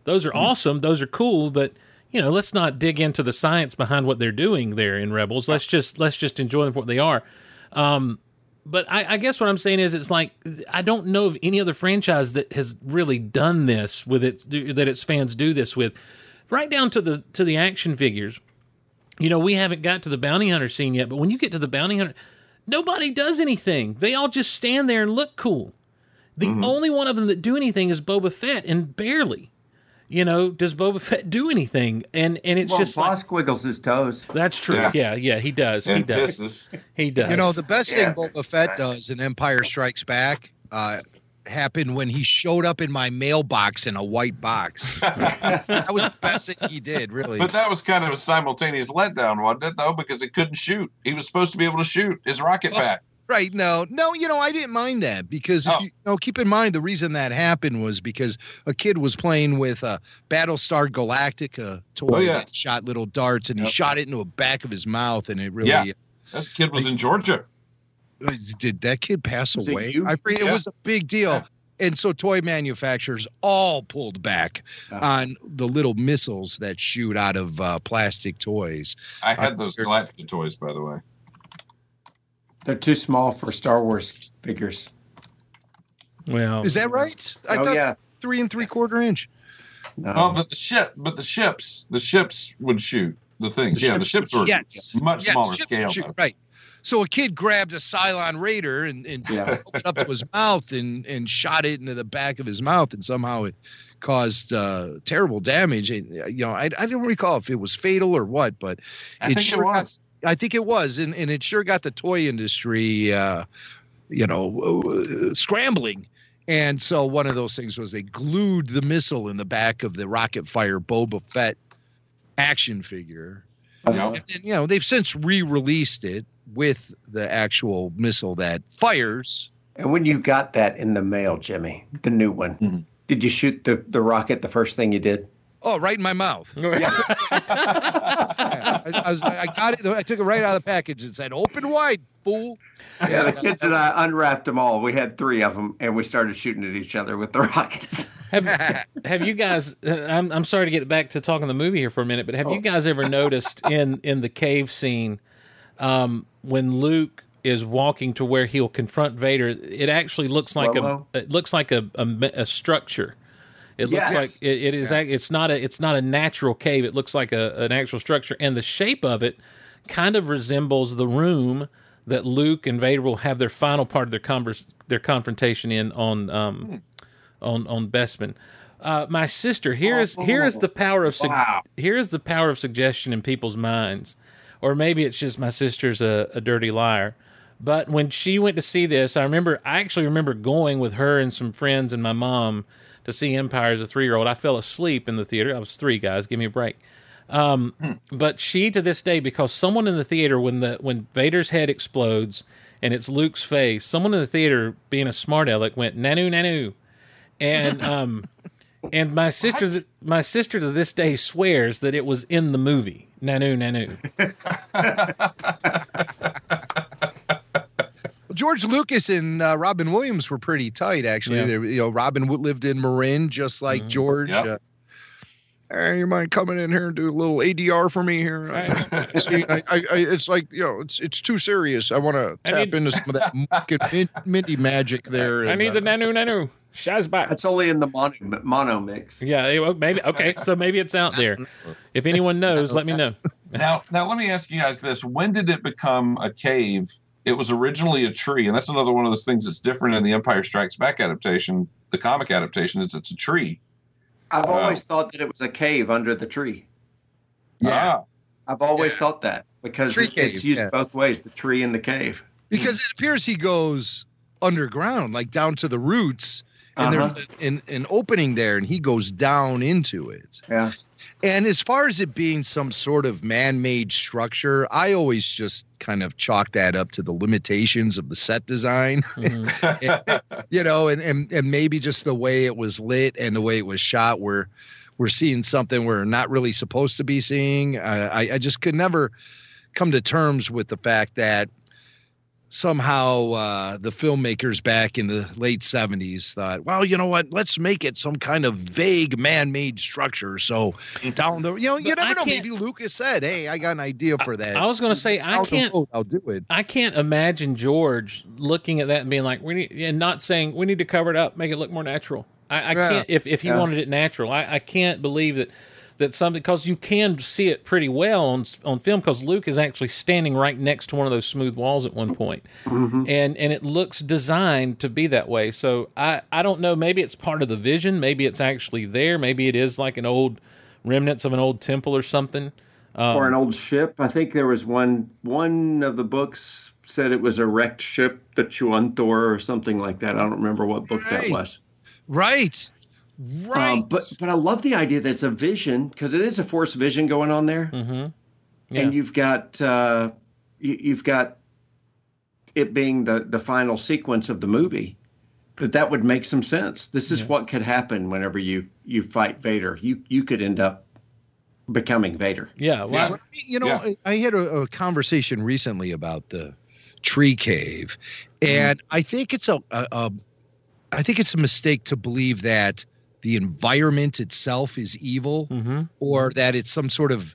those are Hmm. awesome. Those are cool. But you know, let's not dig into the science behind what they're doing there in Rebels. Let's just let's just enjoy them for what they are. Um, but I, I guess what I'm saying is, it's like I don't know of any other franchise that has really done this with it that its fans do this with, right down to the to the action figures. You know, we haven't got to the bounty hunter scene yet, but when you get to the bounty hunter, nobody does anything. They all just stand there and look cool. The only one of them that do anything is Boba Fett, and barely. You know, does Boba Fett do anything? And and it's Well, just like Bossk wiggles his toes. that's true. Yeah. Yeah, yeah, he does. He does. pisses. He does. You know, the best Yeah. thing Boba Fett does in Empire Strikes Back uh, happened when he showed up in my mailbox in a white box. that was the best thing he did, really. But that was kind of a simultaneous letdown, wasn't it? Though, because it couldn't shoot. He was supposed to be able to shoot his rocket Well, back. Right. No, no, you know, I didn't mind that because if Oh. you, you know, keep in mind the reason that happened was because a kid was playing with a Battlestar Galactica toy Oh, yeah. that shot little darts and he shot it into the back of his mouth and it really Yeah. That kid was in Georgia. Uh, did that kid pass Was away? you? I forget. It Yeah. was a big deal. Yeah. And so toy manufacturers all pulled back Oh. on the little missiles that shoot out of uh, plastic toys. I had those Galactica toys, by the way. They're too small for Star Wars figures. well, Is that right? I oh thought yeah. three and three quarter inch. No. Oh, but the ship, but the ships, the ships would shoot the things. The yeah, the ships- ships were yes. much Yes, smaller scale. shoot, right. So a kid grabbed a Cylon Raider and, and Yeah. held it up to his mouth and, and shot it into the back of his mouth, and somehow it caused uh, terrible damage. And, you know, I, I don't recall if it was fatal or what, but I think sure it got- was. I think it was, and, and it sure got the toy industry, uh, you know, uh, scrambling. And so one of those things was they glued the missile in the back of the rocket fire Boba Fett action figure. Uh, And, and, you know, they've since re-released it with the actual missile that fires. And when you got that in the mail, Jimmy, the new one, Mhm. did you shoot the, the rocket the first thing you did? Oh, right in my mouth. I, I was, I got it. I took it right out of the package and said, "Open wide, fool." Yeah, the kids and I unwrapped them all. We had three of them, and we started shooting at each other with the rockets. have have you guys? uh, I'm I'm sorry to get back to talking the movie here for a minute, but have Oh. you guys ever noticed in in the cave scene um, when Luke is walking to where he'll confront Vader? It actually looks like a it looks like a a, a structure. It looks Yes. like it, it is. ac It's not a. It's not a natural cave. It looks like a, an actual structure, and the shape of it kind of resembles the room that Luke and Vader will have their final part of their converse, their confrontation in on um, on on Bespin. Uh, my sister, here is here is the power of Wow. here is the power of suggestion in people's minds, or maybe it's just my sister's a, a dirty liar. But when she went to see this, I remember I actually remember going with her and some friends and my mom to see Empire as a three year old. I fell asleep in the theater. I was three guys. Give me a break. Um, But she to this day, because someone in the theater when the when Vader's head explodes and it's Luke's face, someone in the theater, being a smart aleck, went nanu nanu, and um, and my sister th- my sister to this day swears that it was in the movie nanu nanu. George Lucas and uh, Robin Williams were pretty tight, actually. Yeah. They, you know, Robin lived in Marin, just like Mhm. George. Yep. Uh, hey, you mind coming in here and do a little ADR for me here? I, see, I, I, I, it's like you know, it's it's too serious. I want to tap need- into some of that Mork and Min- Mindy magic there. I and, need the uh, nanu nanu. Shaz back. That's only in the mono, mono mix. Yeah, well, maybe okay. So maybe it's out there. If anyone knows, let me know. now, now let me ask you guys this: When did it become a cave? It was originally a tree, and that's another one of those things that's different in the Empire Strikes Back adaptation. The comic adaptation is it's a tree. I've Wow. always thought that it was a cave under the tree. Yeah. Ah, I've always thought that because Tree it's cave, used yeah. both ways, the tree and the cave. because it appears he goes underground, like down to the roots, and there's Uh-huh. a- an, an opening there, and he goes down into it. Yeah. And as far as it being some sort of man-made structure, I always just kind of chalk that up to the limitations of the set design, you know, and, and and maybe just the way it was lit and the way it was shot. Where we're seeing something we're not really supposed to be seeing. Uh, I I just could never come to terms with the fact that somehow uh, the filmmakers back in the late 70s thought, well, you know what? Let's make it some kind of vague man-made structure. So down the, you know, you But never I know. Maybe Lucas said, "Hey, I got an idea for that." I was going to say I Down the can't. road, I'll do it. I can't imagine George looking at that and being like, "We need," and not saying we need to cover it up, make it look more natural. I, I Yeah. can't. If if he Yeah. wanted it natural, I, I can't believe that that something because you can see it pretty well on on film because Luke is actually standing right next to one of those smooth walls at one point. Mm-hmm. and and it looks designed to be that way. So I I don't know. Maybe it's part of the vision. Maybe it's actually there. Maybe it is like an old remnants of an old temple or something. Um, or an old ship. I think there was one one of the books said it was a wrecked ship, the Chu'unthor or something like that. I don't remember what book that was. Right. Right. Um, but but I love the idea that it's a vision because it is a force vision going on there, Mm-hmm. Yeah. and you've got uh, you, you've got it being the the final sequence of the movie. That that would make some sense. This is what could happen whenever you you fight Vader. You you could end up becoming Vader. yeah. Well, Yeah. Well, you know, Yeah. I, I had a, a conversation recently about the tree cave, and I think it's a, a, a, I think it's a mistake to believe that the environment itself is evil, hmm or that it's some sort of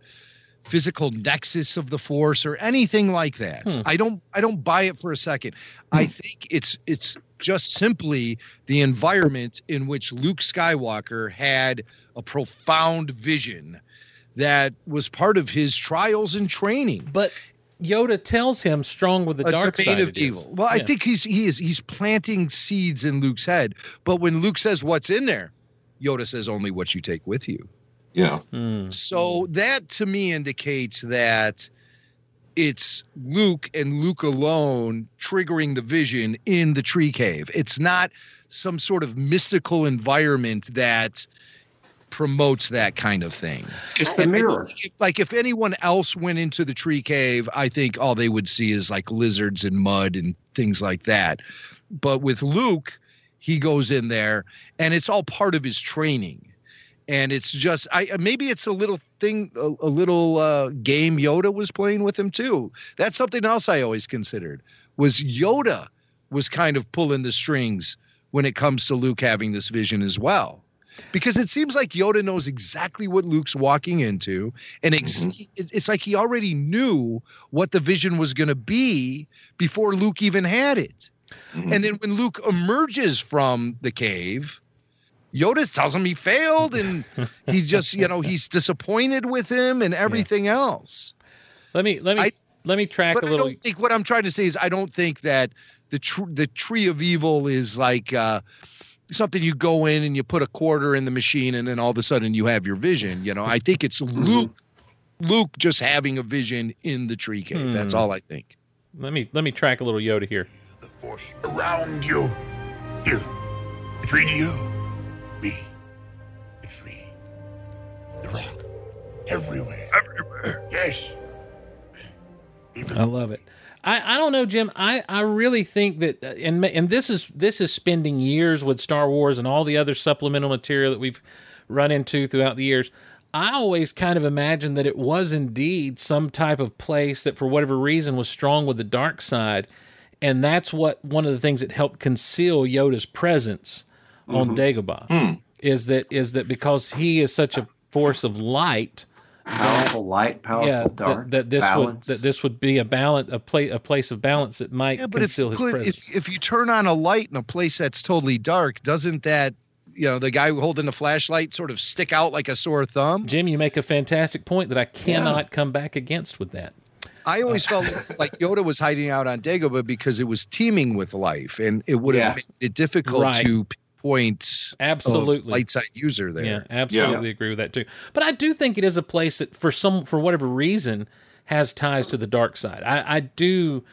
physical nexus of the force or anything like that. Hmm. I don't I don't buy it for a second. I think it's it's just simply the environment in which Luke Skywalker had a profound vision that was part of his trials and training. But Yoda tells him strong with the a dark side of is. evil. Well, I think he's he is he's planting seeds in Luke's head. But when Luke says what's in there, Yoda says only what you take with you. Yeah. Hmm. So that to me indicates that it's Luke and Luke alone triggering the vision in the tree cave. It's not some sort of mystical environment that promotes that kind of thing. It's the mirror. if- like if anyone else went into the tree cave, I think all they would see is like lizards and mud and things like that. But with Luke, he goes in there and it's all part of his training. And it's just I maybe it's a little thing a, a little uh, game Yoda was playing with him too. That's something else I always considered was Yoda was kind of pulling the strings when it comes to Luke having this vision as well because it seems like Yoda knows exactly what Luke's walking into, and ex- it- it's like he already knew what the vision was going to be before Luke even had it. And then when Luke emerges from the cave, Yoda tells him he failed, and he just, you know, he's disappointed with him and everything else. Let me let me I- let me track But a I little. don't think what I'm trying to say is I don't think that the tr- the tree of evil is like uh, something you go in and you put a quarter in the machine and then all of a sudden you have your vision. You know, I think it's Luke Luke just having a vision in the tree cave. That's Hmm. all I think. Let me let me track a little Yoda here. The force around you. Here. Between you, me, the tree, the rock. Everywhere. Everywhere. Yes. Even I love it. I, I don't know, Jim. I, I really think that, uh, and and this is this is spending years with Star Wars and all the other supplemental material that we've run into throughout the years. I always kind of imagined that it was indeed some type of place that, for whatever reason, was strong with the dark side, and that's what one of the things that helped conceal Yoda's presence on mm-hmm. Dagobah hmm. is that is that because he is such a force of light Powerful light, powerful yeah, dark. that, that this balance. would that this would be a balance, a place, a place of balance that might Yeah, but if conceal his put, presence. if if you turn on a light in a place that's totally dark, doesn't that you know the guy holding the flashlight sort of stick out like a sore thumb? Jim, you make a fantastic point that I cannot come back against with that. I always felt like Yoda was hiding out on Dagobah because it was teeming with life, and it would have Yeah. made it difficult Right. to pinpoint Absolutely. a light side user there. Yeah, absolutely agree with that too. But I do think it is a place that, for some, for whatever reason, has ties to the dark side. I, I do,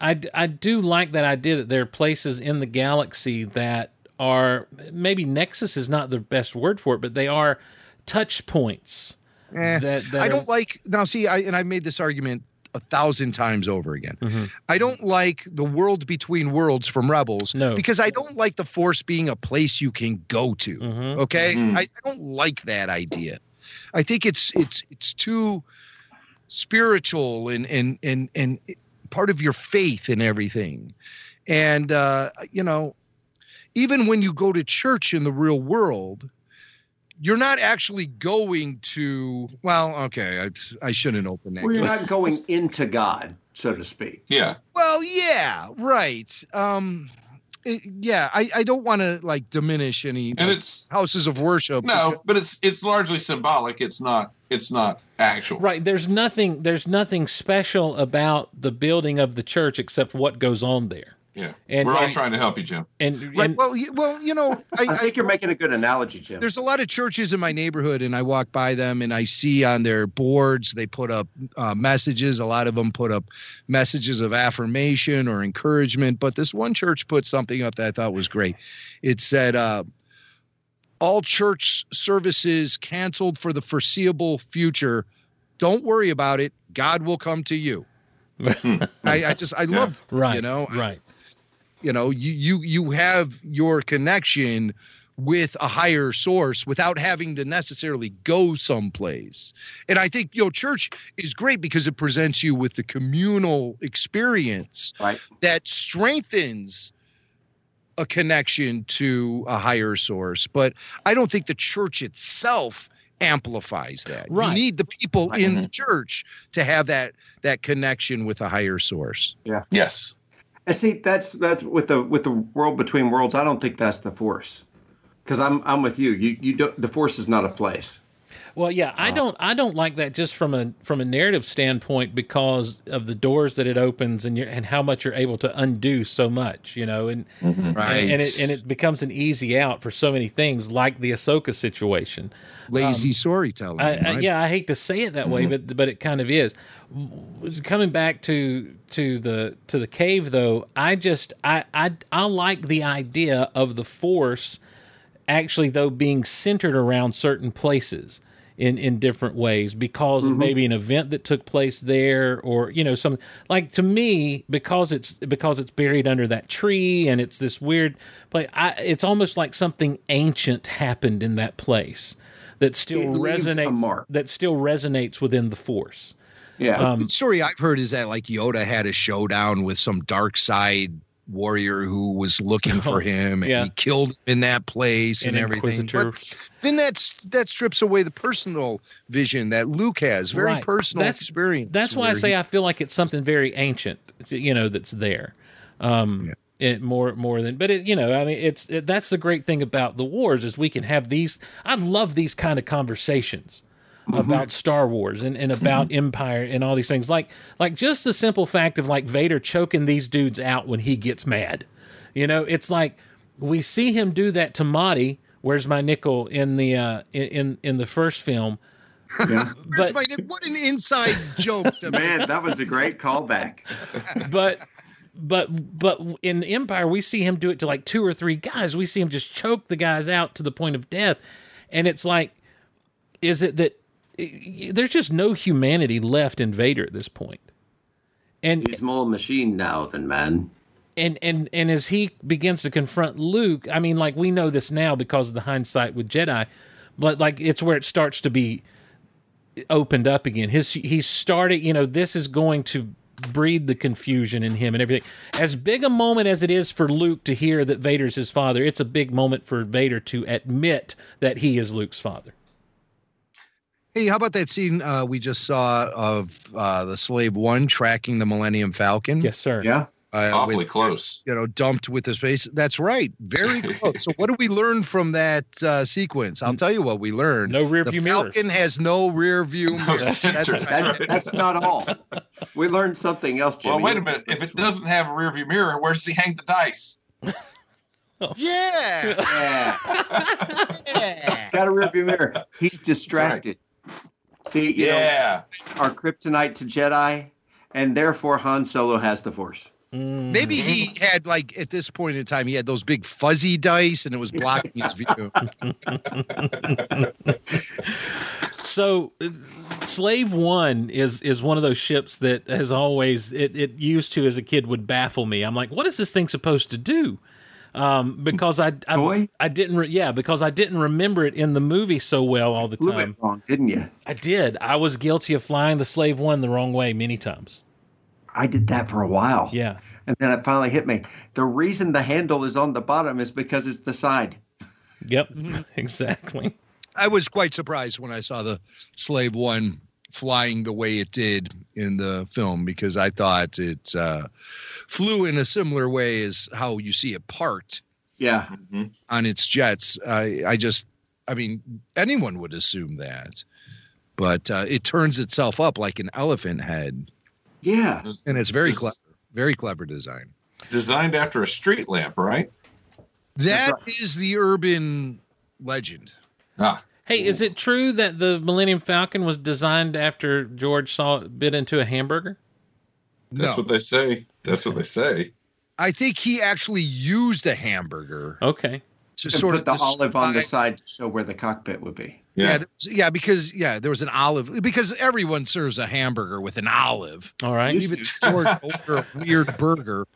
I, I do like that idea that there are places in the galaxy that are maybe nexus is not the best word for it, but they are touch points. Eh, that, that I don't like now. See, I and I made this argument a thousand times over again. Mm-hmm. I don't like the world between worlds from Rebels. No. because I don't like the Force being a place you can go to. Mhm. Okay, Mhm. I, I don't like that idea. I think it's it's it's too spiritual and and and and part of your faith and everything. And uh, you know, even when you go to church in the real world, you're not actually going to. Well, okay, I I shouldn't open that. Well, you're not going into God, so to speak. Yeah. Well, yeah, right. Um, it- yeah, I I don't want to like diminish any And it's houses of worship. no, but it's it's largely symbolic. It's not it's not actual. Right. There's nothing. There's nothing special about the building of the church except what goes on there. Yeah. And- We're all and- trying to help you, Jim. And, Right. and Well, y- well, you know, I, I I think you're making a good analogy, Jim. there's a lot of churches in my neighborhood and i walk by them and i see on their boards they put up uh, messages a lot of them put up messages of affirmation or encouragement but this one church put something up that i thought was great it said uh, all church services canceled for the foreseeable future don't worry about it god will come to you I, I just i love right. you know Right. You know you you you have your connection with a higher source without having to necessarily go someplace and i think you know church is great because it presents you with the communal experience Right. that strengthens a connection to a higher source but i don't think the church itself amplifies that Right. you need the people in the church to have that that connection with a higher source Yeah. Yes. And see, that's that's with the with the world between worlds. I don't think that's the force, because I'm I'm with you. You you don't. The force is not a place. Well, yeah, I uh, don't I don't like that just from a from a narrative standpoint because of the doors that it opens and you and how much you're able to undo so much, you know, and mm-hmm. Right. and it and it becomes an easy out for so many things like the Ahsoka situation. lazy um, storytelling I, I, right? yeah, I hate to say it that way, mm-hmm. but but it kind of is. Coming back to to the to the cave, though, I just I I I like the idea of the Force actually though being centered around certain places in in different ways because of maybe an event that took place there or you know some like to me because it's because it's buried under that tree and it's this weird place I, it's almost like something ancient happened in that place that still It resonates mark. that still resonates within the force Yeah. Um, the story I've heard is that like Yoda had a showdown with some dark side warrior who was looking for him and yeah. he killed him in that place and An everything. But then that's that strips away the personal vision that Luke has, very Right. personal That's- experience. That's why I say he- I feel like it's something very ancient, you know, that's there. Um, it more more than, but it, you know, I mean, it's it, that's the great thing about the wars is we can have these. I love these kind of conversations about Star Wars and, and about Empire and all these things. Like like just the simple fact of like Vader choking these dudes out when he gets mad. You know, it's like we see him do that to Marty. Where's my nickel in the uh, in in, in the first film? yeah. Where's but- my- what an inside joke to Man, that was a great callback. but but but in Empire we see him do it to like two or three guys. We see him just choke the guys out to the point of death, and it's like, is it that there's just no humanity left in Vader at this point, and He's more machine now than man. and and and as he begins to confront Luke, I mean, like we know this now because of the hindsight with Jedi, but like it's where it starts to be opened up again. His he's started, you know, this is going to breed the confusion in him and everything. As big a moment as it is for Luke to hear that Vader's his father, it's a big moment for Vader to admit that he is Luke's father. Hey, how about that scene uh, we just saw of uh, the Slave One tracking the Millennium Falcon? Yes, sir. Yeah. uh, Awfully with, close. you know, dumped with the space. That's right, very close. so, what do we learn from that uh, sequence? I'll tell you what we learned. No rear the view mirrors. Falcon has no rear view No mirrors. That's sensors. right. That, that's not all. We learned something else, Jimmy. Well, wait a minute. If it doesn't have a rearview mirror, where does he hang the dice? Yeah. Yeah. yeah. Got a rearview mirror. He's distracted. See, you Yeah. know, our kryptonite to Jedi, and therefore Han Solo has the Force. Mm. Maybe he had like at this point in time he had those big fuzzy dice and it was blocking his view. So, Slave One is is one of those ships that has always it, it used to as a kid would baffle me. I'm like, what is this thing supposed to do? Um, because I I, Toy? I didn't re- yeah because I didn't remember it in the movie so well all the Flew time. it wrong, didn't you? I did. I was guilty of flying the Slave One the wrong way many times. I did that for a while. Yeah. And then it finally hit me. The reason the handle is on the bottom is because it's the side. Yep. exactly. I was quite surprised when I saw the Slave One flying the way it did in the film because I thought it uh, flew in a similar way as how you see it parked Yeah. Mhm. on its jets. I, I just, I mean, anyone would assume that, but uh, it turns itself up like an elephant head, Yeah. and it's very This- clever, very clever design. Designed after a street lamp, right? That is the urban legend. Ah, Hey, is it true that the Millennium Falcon was designed after George saw it bit into a hamburger? that's No, what they say. That's what they say. I think he actually used a hamburger Okay. to And sort put of the olive on the side to show where the cockpit would be. Yeah, Yeah. was- yeah, because yeah, there was an olive because everyone serves a hamburger with an olive. All right. Used Even to. George ordered a weird burger.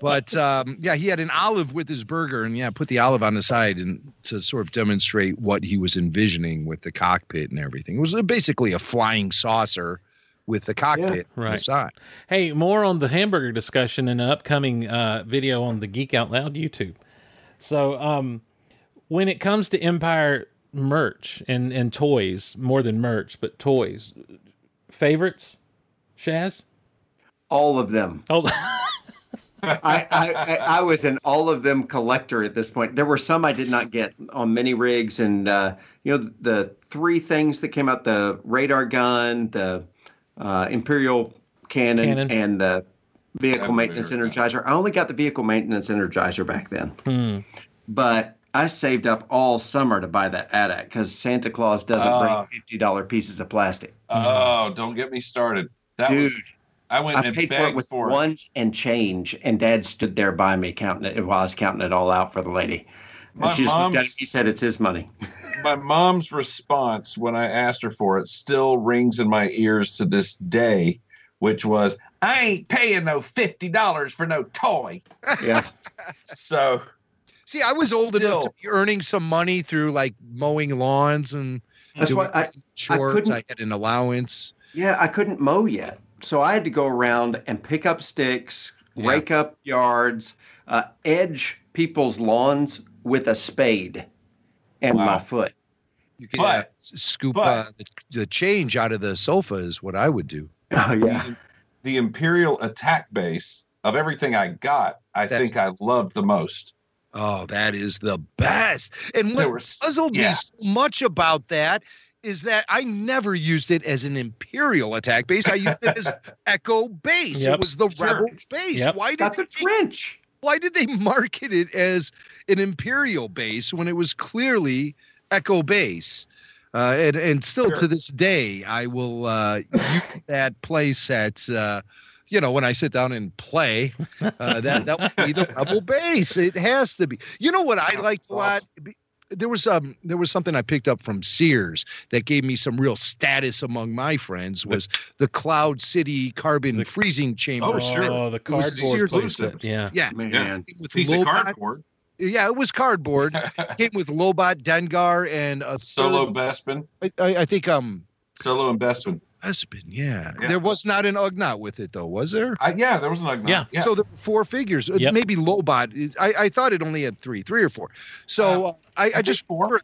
But um, yeah, he had an olive with his burger, and yeah, put the olive on the side and to sort of demonstrate what he was envisioning with the cockpit and everything. It was basically a flying saucer with the cockpit on the Right. side. Hey, more on the hamburger discussion in an upcoming uh, video on the Geek Out Loud YouTube. So, um, when it comes to Empire merch and, and toys, more than merch, but toys, favorites, Shaz? All of them. Oh, I, I, I, I was an all of them collector at this point. There were some I did not get on mini rigs, and uh, you know the three things that came out: the radar gun, the uh, Imperial cannon, Cannon. and the vehicle Elevator maintenance gun. energizer. I only got the vehicle maintenance energizer back then, hmm. but I saved up all summer to buy that AT-AT because Santa Claus doesn't Ah. bring fifty dollar pieces of plastic. Oh, don't get me started. That Dude, was I went I and paid for it with for it. ones and change, and Dad stood there by me counting it while I was counting it all out for the lady. And My she just looked at mom's- it. He said, "It's his money." My mom's response when I asked her for it still rings in my ears to this day, which was, "I ain't paying no fifty dollars for no toy." Yeah, So See, I was old enough to be earning some money through like mowing lawns and that's doing why I. chores. couldn't- I had an allowance. Yeah, I couldn't mow yet, so I had to go around and pick up sticks, Yeah. rake up yards, uh, edge people's lawns with a spade and Wow. my foot. You could But- uh, scoop but- uh, the, the change out of the sofa is what I would do. Oh yeah, the, the Imperial attack base of everything I got, I That's- think I loved the most. Oh, that is the best. And There what were puzzled yeah. me so much about that is that I never used it as an Imperial attack base. I used it as Echo base. Yep. It was the Sure. Rebel base. Yep. Why did got they the trench. why did they market it as an Imperial base when it was clearly Echo base? Uh, and and still Sure. to this day, I will uh, use that play set. Uh, you know, when I sit down and play, uh, that that would be the Rebel base. It has to be. You know what I liked a lot. There was um there was something I picked up from Sears that gave me some real status among my friends was the Cloud City carbon The- freezing chamber. Oh, sure. Oh, the It was cardboard Sears playset. Yeah. Yeah, Man, with Piece of cardboard. yeah, it was cardboard. Came with Lobot, Dengar, and a Solo third- Bespin. I, I, I think um Solo and Bespin. Bespin. Yeah. Yeah. there was not an Ugnaught with it though, was there? I, yeah, there was an Ugnaught. Yeah. yeah. So there were four figures. Uh, Yep. Maybe Lobot. I, I thought it only had three, three or four. So uh, I, I think just four.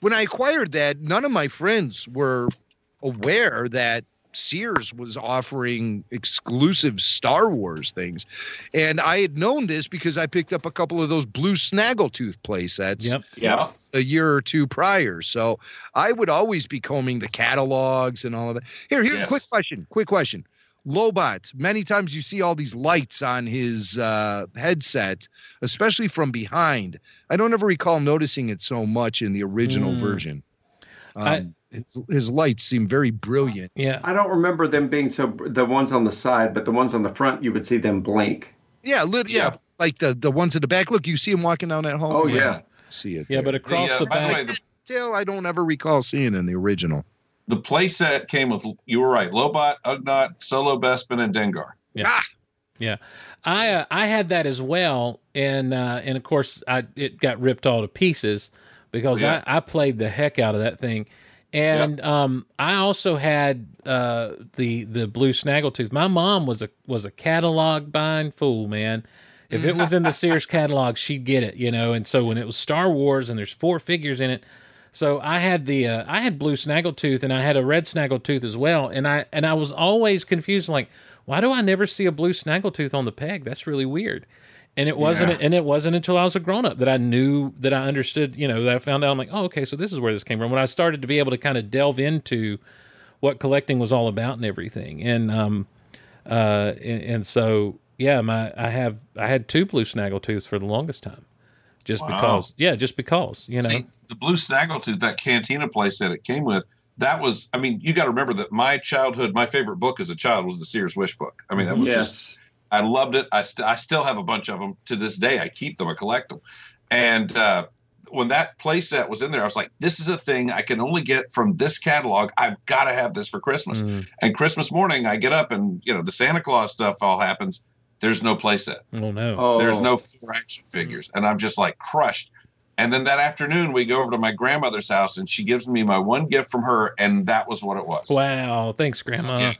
when I acquired that, none of my friends were aware that Sears was offering exclusive Star Wars things. And I had known this because I picked up a couple of those blue snaggletooth play sets Yep. yeah. a year or two prior. So I would always be combing the catalogs and all of that. Here, here, Yes. quick question, quick question. Lobot, many times you see all these lights on his uh, headset, especially from behind. I don't ever recall noticing it so much in the original Mm. version. Um, his, his lights seem very brilliant. Yeah. I don't remember them being so the ones on the side, but the ones on the front you would see them blink. Yeah, lit, yeah, Yeah. like the the ones in the back. Look, you see him walking down that hall. Oh yeah. see it. Yeah, there. but across uh, the by the back. way, the, Still, I don't ever recall seeing in the original. the play set came with you were right, Lobot, Ugnaught, Solo Bespin, and Dengar. Yeah. Yeah, I uh, I had that as well, and uh, and of course I it got ripped all to pieces because Yeah. I, I played the heck out of that thing, and um, I also had uh, the the blue snaggletooth. My mom was a was a catalog buying fool, man. If it was in the Sears catalog, she'd get it, you know. And so when it was Star Wars and there's four figures in it, so I had the uh, I had blue snaggletooth and I had a red snaggletooth as well, and I and I was always confused, like why do I never see a blue snaggletooth on the peg? That's really weird. And it wasn't, Yeah. and it wasn't until I was a grown up that I knew that I understood. You know, that I found out. I'm like, oh, okay, so this is where this came from. When I started to be able to kind of delve into what collecting was all about and everything, and um, uh, and, and so yeah, my I have I had two blue snaggletooths for the longest time, just Wow. because. Yeah, just because. You know. See, the blue snaggletooth, that Cantina place that it came with, that was, I mean, you got to remember that my childhood, my favorite book as a child was the Sears Wish book. I mean, that was just, Yes. I loved it. I, st- I still have a bunch of them to this day. I keep them, I collect them. And uh, when that playset was in there, I was like, this is a thing I can only get from this catalog. I've got to have this for Christmas. Mm. And Christmas morning, I get up and, you know, the Santa Claus stuff all happens. There's no playset. Oh no. Oh, There's no four action figures, and I'm just like crushed. And then that afternoon, we go over to my grandmother's house, and she gives me my one gift from her, and that was what it was. Wow. Thanks, Grandma. Yeah.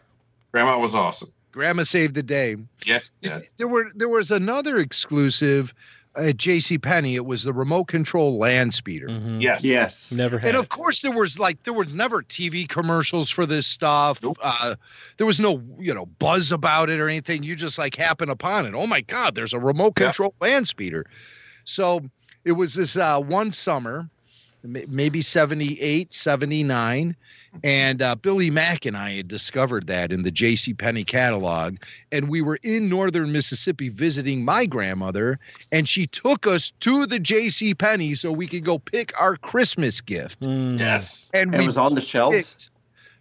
Grandma was awesome. Grandma saved the day. Yes, yes. There were there was another exclusive at J.C. Penney. It was the remote control land speeder. Mhm. yes, Yes. Never had. And of course, there was like there were never TV commercials for this stuff. Nope. Uh, there was no you know buzz about it or anything. You just like happen upon it. Oh my God, there's a remote Yeah. control land speeder. So it was this uh, one summer, maybe 78, 79. And uh, Billy Mac and I had discovered that in the J.C. Penney catalog, and we were in northern Mississippi visiting my grandmother, and she took us to the J.C. Penney so we could go pick our Christmas gift. Mm. yes. And And we it was on the shelves. picked-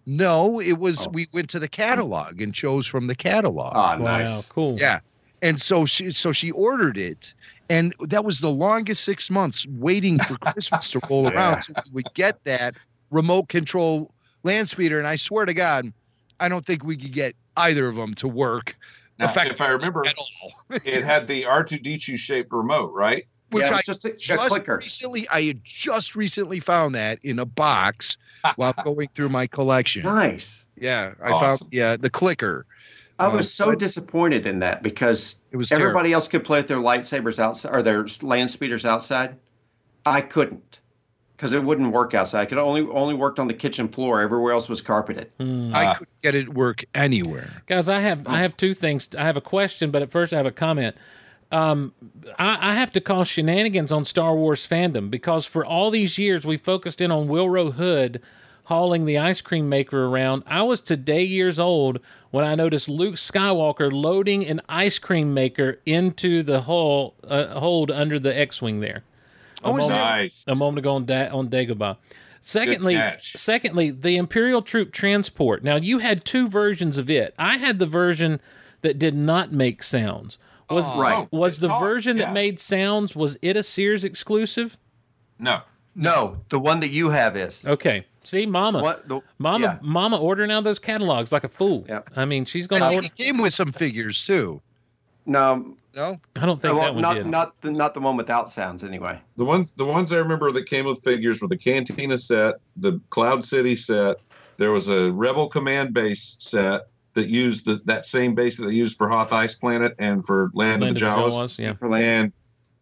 No, it was Oh. we went to the catalog and chose from the catalog. Ah, Wow. nice. Cool. Yeah. And so she so she ordered it. And that was the longest six months waiting for Christmas to roll Yeah. around. So we would get that remote control land speeder. And I swear to God, I don't think we could get either of them to work Now, effectively if I remember, at all. it had the R2D2 shaped remote, right? Which yeah, I just a, a just clicker. recently I had just recently found that in a box while going through my collection. Nice. Yeah, I Awesome. found yeah the clicker. I was um, so but- disappointed in that because It was terrible. everybody else could play with their lightsabers outside or their land speeders outside. I couldn't because it wouldn't work outside. I could only only worked on the kitchen floor. Everywhere else was carpeted. Mm. I Ah. couldn't get it work anywhere. Guys, I have I have two things. I have a question, but at first I have a comment. Um, I, I have to call shenanigans on Star Wars fandom because for all these years we focused in on Wilrow Hood hauling the ice cream maker around. I was today years old when I noticed Luke Skywalker loading an ice cream maker into the hole uh, hold under the X-wing there. A Oh, moment- Nice. a moment ago on da- on Dagobah. Secondly, secondly, the Imperial Troop Transport. Now you had two versions of it. I had the version that did not make sounds. Was Right. was the Oh, version yeah. that made sounds? Was it a Sears exclusive? No. No, the one that you have is. Okay, see, Mama, What the, Mama, yeah. Mama ordering out those catalogs like a fool. Yep. I mean, she's going to order. it came with some figures too. No, No, I don't think well, that one not did. not the, not the one without sounds anyway. The ones the ones I remember that came with figures were the Cantina set, the Cloud City set. There was a Rebel Command base set that used the, that same base that they used for Hoth Ice Planet and for Land, Land of the Jawas. Jawas, yeah. For land- And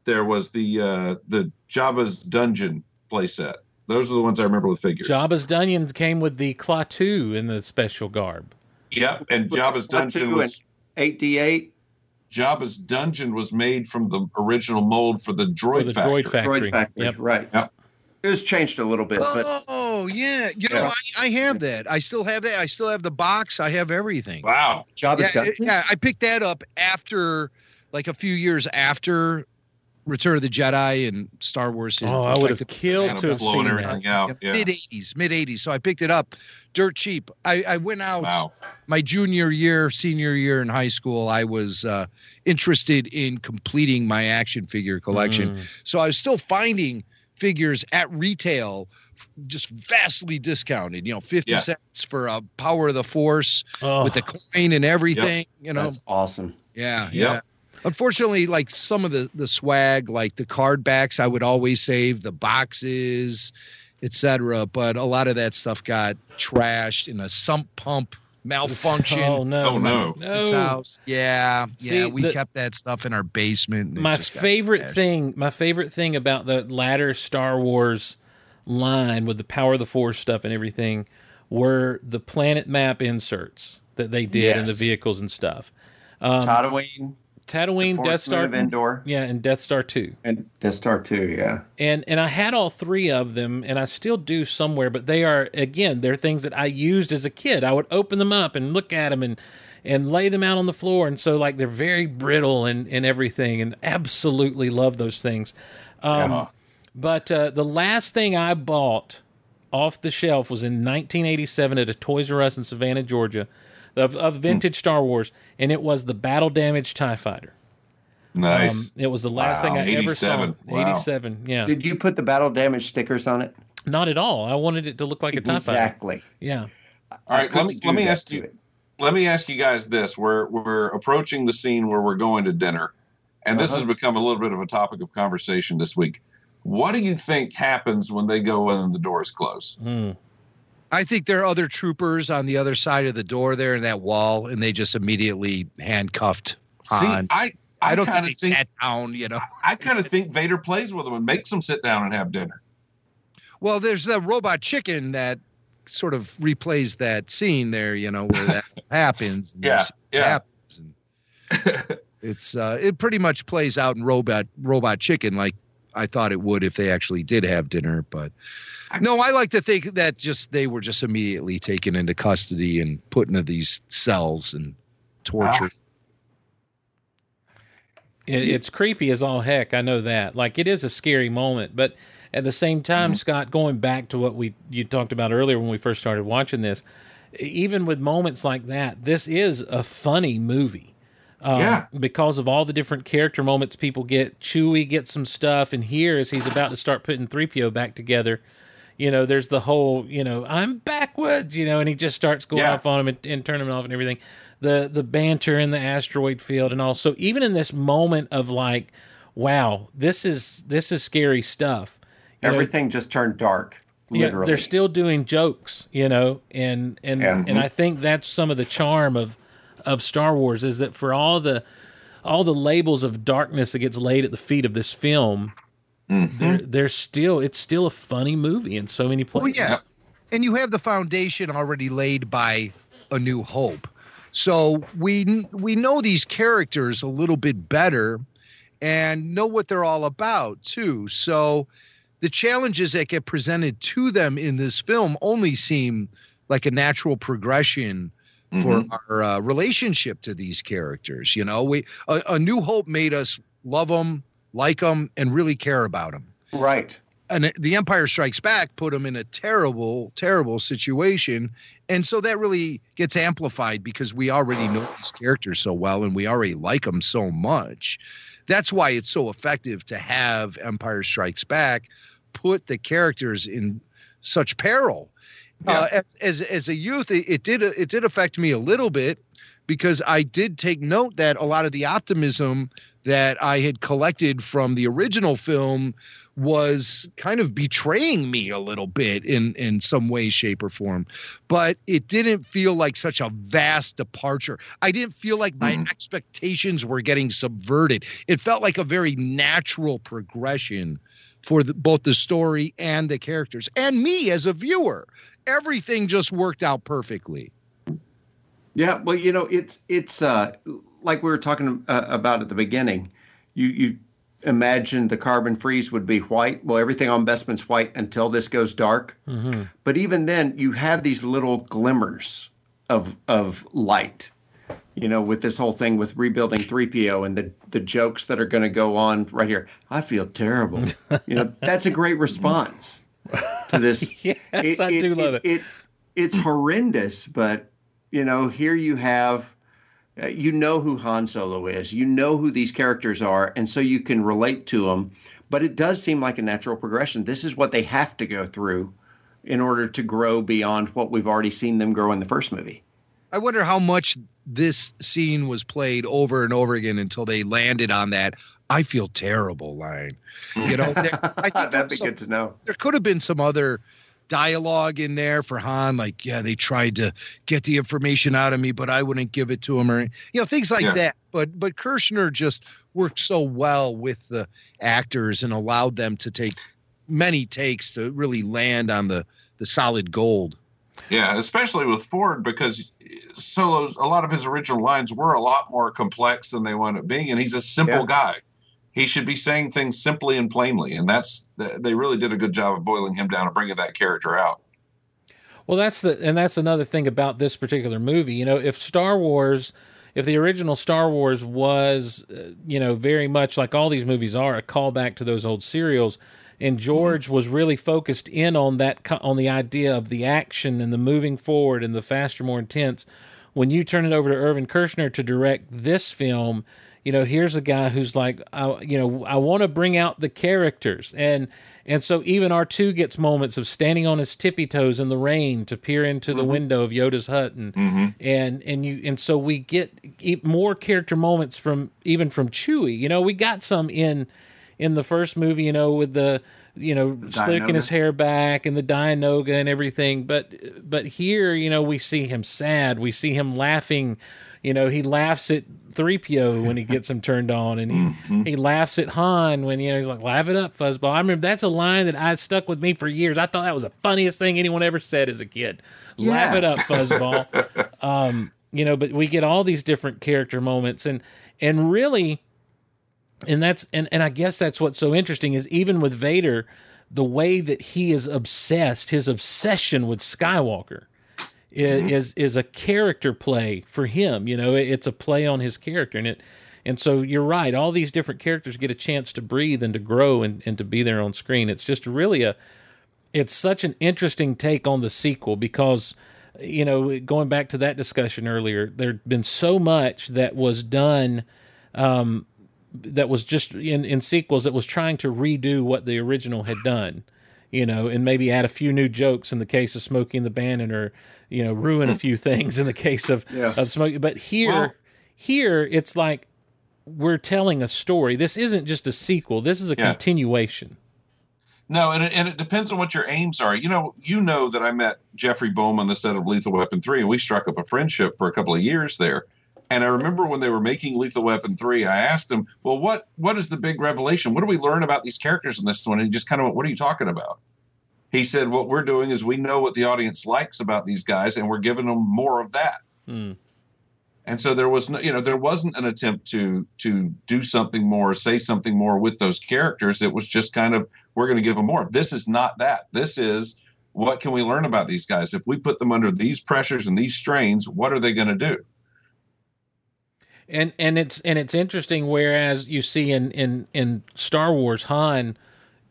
there was the uh, the Jabba's Dungeon playset. Those are the ones I remember with figures. Jabba's Dungeon came with the Klaatu in the special garb. Yep, and Jabba's Dungeon was eight D eight Jabba's Dungeon was made from the original mold for the Droid For the Factory. Droid Factory. Droid Factory. Yep. Right. Yep. It was changed a little bit, but Oh yeah, you know Yeah. I, I have that. I still have that. I still have the box. I have everything. Wow. Jabba's Yeah, got yeah. I picked that up after, like a few years after Return of the Jedi and Star Wars. Oh, I would have killed to of have blowing seen that. everything out. Yeah. Mid '80s, mid '80s. So I picked it up, dirt cheap. I, I went out Wow. my junior year, senior year in high school. I was uh, interested in completing my action figure collection. Mm. So I was still finding figures at retail, just vastly discounted. You know, fifty Yeah. cents for a Power of the Force Oh, with the coin and everything. You know, That's awesome. yeah, Yep. yeah. Unfortunately, like some of the the swag, like the card backs, I would always save the boxes, etc. But a lot of that stuff got trashed in a sump pump malfunction. Oh no! Oh, no. Its house. Yeah, yeah. See, we the- kept that stuff in our basement. my favorite trashed. thing my favorite thing about the latter star wars line with the power of the force stuff and everything were the planet map inserts that they did in the vehicles and stuff um, Tatooine, tatooine death star of Endor, yeah and death star 2 and Death Star 2, yeah. and and i had all three of them and i still do somewhere but they are again they're things that i used as a kid. I would open them up and look at them and and lay them out on the floor and so like they're very brittle and and everything and absolutely love those things. Um, Yeah. But uh, the last thing I bought off the shelf was in 1987 at a Toys R Us in Savannah, Georgia, of, of vintage Star Wars, and it was the Battle Damaged Tie Fighter. Nice. Um, it was the last Wow. thing I ever saw. 87. Wow. 87, yeah. Did you put the battle damage stickers on it? Not at all. I wanted it to look like a Tie Fighter. Exactly. Yeah. All right, let me let me ask you it. let me ask you guys this: we're we're approaching the scene where we're going to dinner, and this Uh-huh. has become a little bit of a topic of conversation this week. What do you think happens when they go in and the doors close? Mm. I think there are other troopers on the other side of the door there in that wall, and they just immediately handcuffed See, I I, I don't think they think, sat down, you know. I kind of think Vader plays with them and makes them sit down and have dinner. Well, there's the robot chicken that sort of replays that scene there, you know, where that happens. Yeah, it yeah. happens, it's uh, it pretty much plays out in robot robot chicken like I thought it would if they actually did have dinner. But no, I like to think that just they were just immediately taken into custody and put into these cells and tortured. It, it's creepy as all heck. I know that. Like it is a scary moment, but at the same time, Scott, going back to what we you talked about earlier when we first started watching this, even with moments like that, this is a funny movie. Um, Yeah. Because of all the different character moments people get, Chewie gets some stuff, and here as he's about to start putting 3PO back together, you know, there's the whole, you know, I'm backwards, you know, and he just starts going Yeah. off on him and, and turning him off and everything. The the banter in the asteroid field and all. So even in this moment of like, wow, this is this is scary stuff. you know, Everything just turned dark. yeah, Literally. they're still doing jokes, you know, and and Yeah. and I think that's some of the charm of of Star Wars is that for all the all the labels of darkness that gets laid at the feet of this film, Mm-hmm. there there's still it's still a funny movie in so many Oh places. yeah, and you have the foundation already laid by A New Hope, so we we know these characters a little bit better, and know what they're all about too. So the challenges that get presented to them in this film only seem like a natural progression for our uh, relationship to these characters. You know, we a, a New Hope made us love them, like them, and really care about them right. and the Empire Strikes Back put him in a terrible, terrible situation, and so that really gets amplified because we already know these characters so well and we already like them so much. That's why it's so effective to have Empire Strikes Back put the characters in such peril. Uh, as, as as a youth, it, it did it did affect me a little bit because I did take note that a lot of the optimism that I had collected from the original film was kind of betraying me a little bit in in some way shape or form. But it didn't feel like such a vast departure. I didn't feel like my expectations were getting subverted. It felt like a very natural progression for the, both the story and the characters and me as a viewer. Everything just worked out perfectly. Yeah, well, you know, it's it's uh, like we were talking uh, about at the beginning. You you imagine the carbon freeze would be white. Well, everything on Bespin's white until this goes dark. But even then, you have these little glimmers of of light. you know, with this whole thing with rebuilding 3PO and the, the jokes that are going to go on right here. I feel terrible. you know, that's a great response to this. Yes, I do love it. it. It's horrendous, but, you know, here you have, Uh, you know who Han Solo is, you know who these characters are, and so you can relate to them. But it does seem like a natural progression. This is what they have to go through in order to grow beyond what we've already seen them grow in the first movie. I wonder how much this scene was played over and over again until they landed on that I feel terrible line. You know, there, I think That'd be some- good to know. there could have been some other dialogue in there for Han, like, yeah, they tried to get the information out of me, but I wouldn't give it to him, or you know, things like Yeah. that. But but Kershner just worked so well with the actors and allowed them to take many takes to really land on the the solid gold. Yeah, especially with Ford because Solo's a lot of his original lines were a lot more complex than they wound up being, and he's a simple Yeah. guy. He should be saying things simply and plainly, and that's they really did a good job of boiling him down and bringing that character out. Well, that's the and that's another thing about this particular movie. You know, if Star Wars, if the original Star Wars was, uh, you know, very much like all these movies are, a callback to those old serials, and George was really focused in on that on the idea of the action and the moving forward and the faster, more intense. When you turn it over to Irvin Kershner to direct this film, you know, here's a guy who's like, I, you know, I want to bring out the characters, and and so even R two gets moments of standing on his tippy toes in the rain to peer into the mm-hmm. window of Yoda's hut, and mm-hmm. and and you and so we get more character moments from even from Chewie. You know, we got some in in the first movie, you know, with the you know slicking his hair back and the Dianoga and everything. But but here, you know, we see him sad. We see him laughing. You know, he laughs at 3PO when he gets him turned on, and he, he laughs at Han when, you know, he's like, laugh it up, fuzzball. I remember that's a line that I stuck with me for years. I thought that was the funniest thing anyone ever said as a kid. Laugh it up, fuzzball. um, you know, but we get all these different character moments, and and really, and that's and and I guess that's what's so interesting is even with Vader, the way that he is obsessed, his obsession with Skywalker is is, is a character play for him. You know, it's a play on his character, and it. And so you're right. All these different characters get a chance to breathe and to grow and, and to be there on screen. It's just really a, it's such an interesting take on the sequel because you know going back to that discussion earlier there'd been so much that was done um that was just in in sequels that was trying to redo what the original had done you know and maybe add a few new jokes in the case of Smokey and the Bandit or you know ruin a few things in the case of Yeah. of Smokey but here Well- here it's like we're telling a story this isn't just a sequel this is a Yeah. continuation No, and it, and it depends on what your aims are. You know, you know that I met Jeffrey Boam, on the set of Lethal Weapon three, and we struck up a friendship for a couple of years there. And I remember when they were making Lethal Weapon three, I asked him, "Well, what what is the big revelation? What do we learn about these characters in this one?" And he just kind of, went, "What are you talking about?" He said, "What we're doing is we know what the audience likes about these guys, and we're giving them more of that." Hmm. And so there was no, you know, there wasn't an attempt to to do something more, say something more with those characters. It was just kind of we're going to give them more. This is not that. This is what can we learn about these guys? If we put them under these pressures and these strains, what are they going to do? And and it's and it's interesting whereas you see in in in Star Wars Han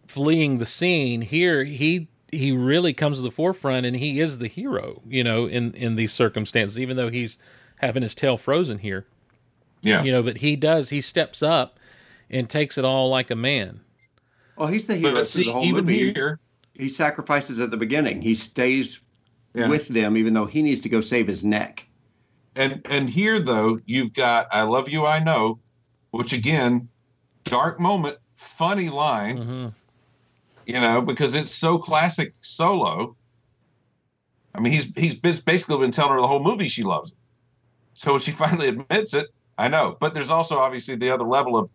fleeing the scene here he he really comes to the forefront and he is the hero you know in in these circumstances even though he's having his tail frozen here Yeah. you know but he does he steps up and takes it all like a man Well, he's the hero but see, the whole even movie. here, he sacrifices at the beginning. He stays Yeah. with them, even though he needs to go save his neck. And and here though, you've got "I love you, I know," which again, dark moment, funny line. hmm you know, because it's so classic solo. I mean, he's he's basically been telling her the whole movie she loves it. So when she finally admits it, I know. But there's also obviously the other level of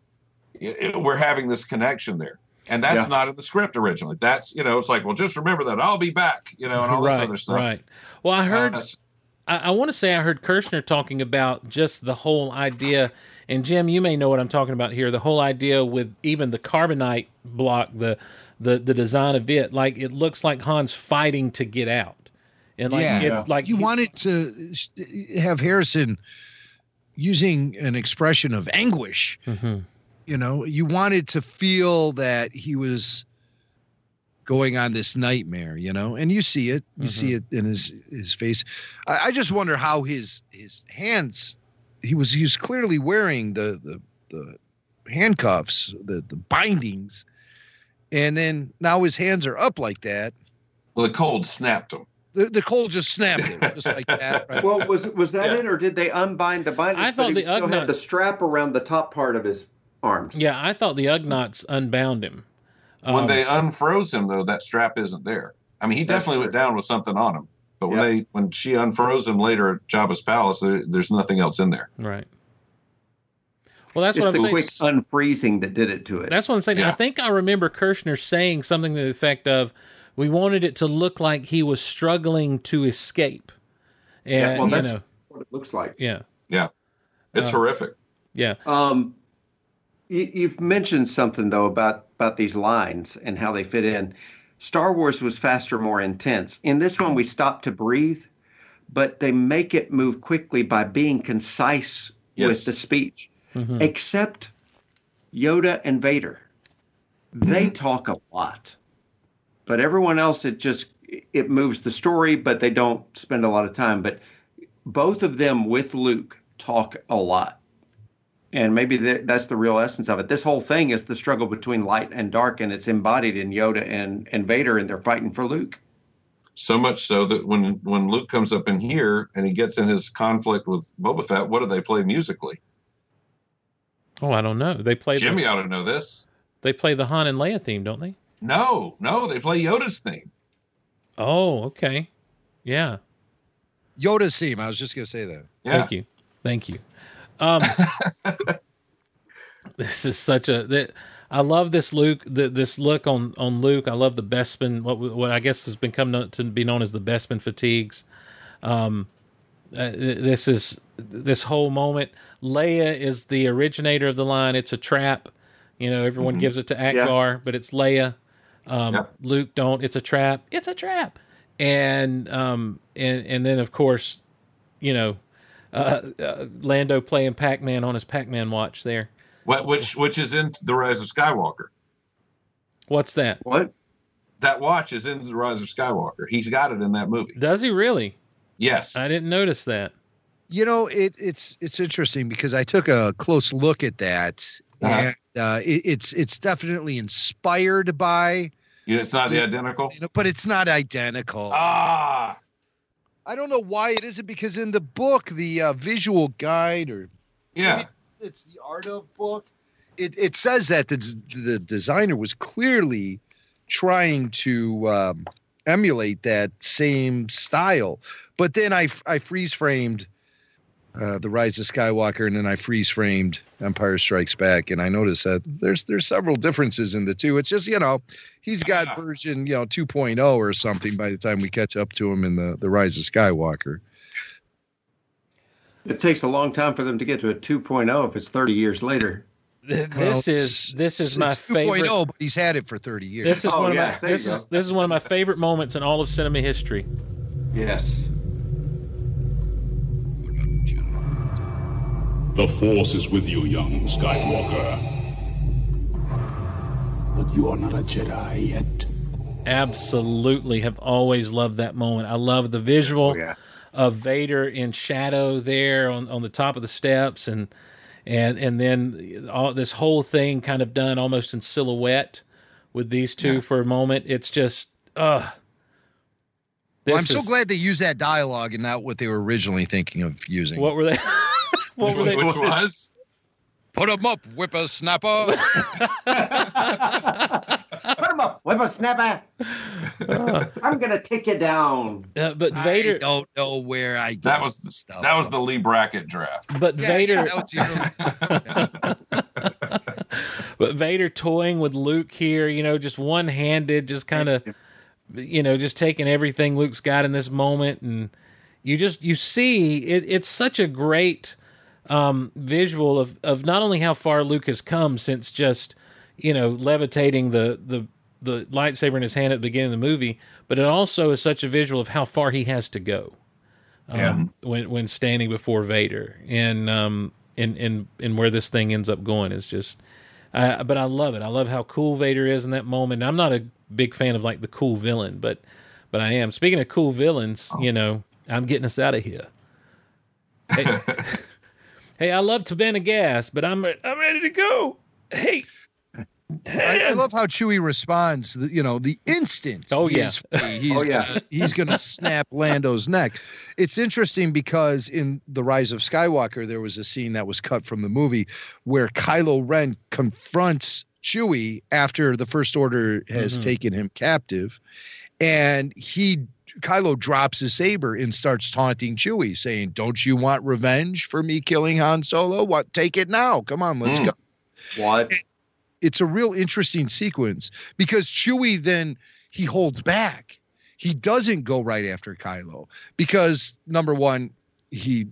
i- i- we're having this connection there, and that's Yeah. not in the script originally. That's you know, it's like, well, just remember that I'll be back, you know, and all this other stuff. right well I heard Uh, s- I, I want to say I heard Kershner talking about just the whole idea, and Jim, you may know what I'm talking about here. The whole idea with even the carbonite block, the the the design of it, like it looks like Han's fighting to get out, and like Yeah. it's like you he- wanted to have Harrison using an expression of anguish. hmm You know, you wanted to feel that he was going on this nightmare. You know, and you see it. You see mm-hmm. it in his his face. I, I just wonder how his his hands. He was he was clearly wearing the the the handcuffs, the the bindings, and then now his hands are up like that. Well, the cold snapped him. The, the cold just snapped him, just like that. Right? Well, was was that Yeah. it, or did they unbind the bindings? I thought the still had the strap around the top part of his arms. Yeah, I thought the Ugnaughts unbound him. When Um, they unfroze him, though, that strap isn't there. I mean, he That's definitely went down with something on him. But when Yeah. they when she unfroze him later at Jabba's palace, there, there's nothing else in there. right. Well, that's Just what I'm the saying. quick unfreezing that did it to it. That's what I'm saying. Yeah. I think I remember Kershner saying something to the effect of, "We wanted it to look like he was struggling to escape." And yeah, well, you that's know, what it looks like. yeah, Yeah, it's Uh, horrific. yeah. Um, you, you've mentioned something though about about these lines and how they fit in. Star Wars was faster, more intense. In this one, we stop to breathe, but they make it move quickly by being concise Yes. with the speech. Mhm. Except Yoda and Vader, they talk a lot, but everyone else it just it moves the story, but they don't spend a lot of time. But both of them with Luke talk a lot and maybe th- that's the real essence of it. This whole thing is the struggle between light and dark, and it's embodied in Yoda and, and Vader, and they're fighting for Luke. So much so that when when Luke comes up in here and he gets in his conflict with Boba Fett, what do they play musically? Oh, I don't know. They play Jimmy the, ought to know this. they play the Han and Leia theme, don't they? No, no, they play Yoda's theme. Oh, okay. Yeah. Yoda's theme. I was just gonna say that. Yeah, Thank you. Thank you. Um, this is such a that I love this Luke the, this look on on Luke. I love the Bespin what what I guess has become known, to be known as the Bespin fatigues. Um, uh, this is this whole moment. Leia is the originator of the line. It's a trap. You know, everyone gives it to Ackbar, but it's Leia. Um. Luke don't. It's a trap. It's a trap. And um and and then of course, you know, uh, uh, Lando playing Pac Man on his Pac Man watch there. what which which is in the Rise of Skywalker. What's that? What? That watch is in the Rise of Skywalker. He's got it in that movie. Does he really? Yes. I didn't notice that. You know, it, it's it's interesting because I took a close look at that, Uh-huh. and uh, it, it's it's definitely inspired by, You- It's not the identical. you know, but it's not identical. Ah, I don't know why it isn't because in the book, the uh, visual guide or yeah. it's the art of book. It it says that the the designer was clearly trying to um, emulate that same style, but then I I freeze framed uh, the Rise of Skywalker, and then I freeze framed Empire Strikes Back, and I noticed that there's there's several differences in the two. It's just you know he's got version you know 2.0 or something by the time we catch up to him in the the Rise of Skywalker. It takes a long time for them to get to a 2.0 if it's 30 years later. Th- Well, This is this is it's- my it's oh, favorite. 2.0, but he's had it for 30 years. This is Oh, one of my this is this is one of my favorite moments in all of cinema history. Yes. The Force is with you, young Skywalker. But you are not a Jedi yet. Absolutely, have always loved that moment. I love the visual Oh, yeah. of Vader in shadow there on, on the top of the steps, and and and then all this whole thing kind of done almost in silhouette with these two for a moment. It's just, uh Well, I'm so glad they used that dialogue and not what they were originally thinking of using. What were they? what were they? Which was? Put him up, whippersnapper. Put him up, whippersnapper. I'm gonna take you down. Uh, but I Vader, don't know where I get That was the stuff. that was the Leigh Brackett draft. but Yeah, Vader, yeah, that was but Vader toying with Luke here, you know, just one handed, just kind of, you know, just taking everything Luke's got in this moment, and you just you see it. It's such a great um, visual of of not only how far Luke has come since just you know levitating the the the lightsaber in his hand at the beginning of the movie, but it also is such a visual of how far he has to go. um, when when standing before Vader, and um, and and and where this thing ends up going is just. Uh, but I love it. I love how cool Vader is in that moment. I'm not a big fan of like the cool villain, but but I am. Speaking of cool villains, you know, I'm getting us out of here. Hey, hey, I love Tibanna gas, but I'm I'm ready to go. Hey, I, I love how Chewie responds. the- You know, the instant. Oh, yeah. is free, he's Oh, yeah. gonna, he's gonna snap Lando's neck. It's interesting because in the Rise of Skywalker, there was a scene that was cut from the movie where Kylo Ren confronts Chewie after the First Order has Mhm. taken him captive, and he. Kylo drops his saber and starts taunting Chewie, saying, "Don't you want revenge for me killing Han Solo? What? Take it now! Come on, let's Mm. go." What? it's a real interesting sequence because Chewie then he holds back. He doesn't go right after Kylo because number one, he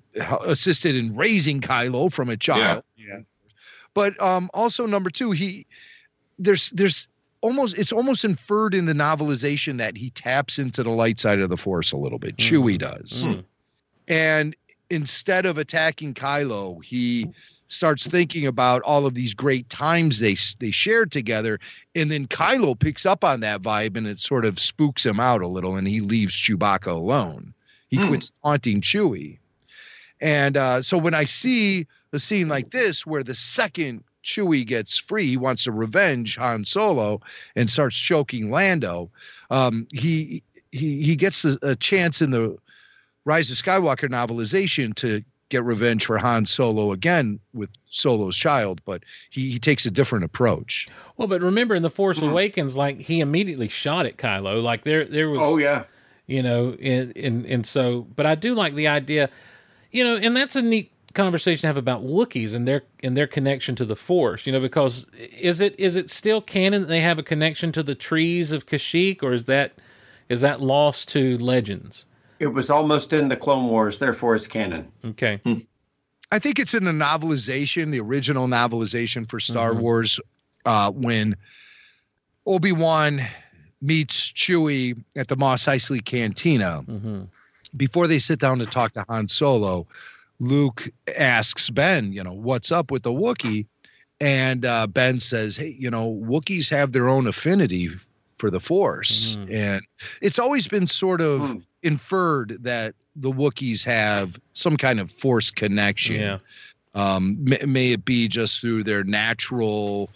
assisted in raising Kylo from a child. Yeah. yeah. But um, also number two, he there's there's almost it's almost inferred in the novelization that he taps into the light side of the force a little bit. Chewie does. Mm. And instead of attacking Kylo, he starts thinking about all of these great times they they shared together, and then Kylo picks up on that vibe, and it sort of spooks him out a little, and he leaves Chewbacca alone. He Hmm. quits taunting Chewie, and uh, so when I see a scene like this, where the second Chewie gets free, he wants to revenge Han Solo and starts choking Lando. Um, he he he gets a, a chance in the Rise of Skywalker novelization to get revenge for Han Solo again with Solo's child, but he, he takes a different approach. Well, but remember in the Force Hmm. Awakens, like he immediately shot at Kylo. Like there, there was. Oh yeah. you know and, and and so but i do like the idea you know and that's a neat conversation to have about wookiees and their and their connection to the force you know because is it is it still canon that they have a connection to the trees of kashyyyk or is that is that lost to legends? It was almost in the Clone Wars, therefore it's canon. okay. I think it's in the novelization, the original novelization for Star Wars, uh, when Obi Wan meets Chewie at the Mos Eisley Cantina. hmm Before they sit down to talk to Han Solo, Luke asks Ben, you know, what's up with the Wookiee? And uh, Ben says, hey, you know, Wookiees have their own affinity for the Force. Mhm. And it's always been sort of Hmm. inferred that the Wookiees have some kind of Force connection. yeah Um, may, may it be just through their natural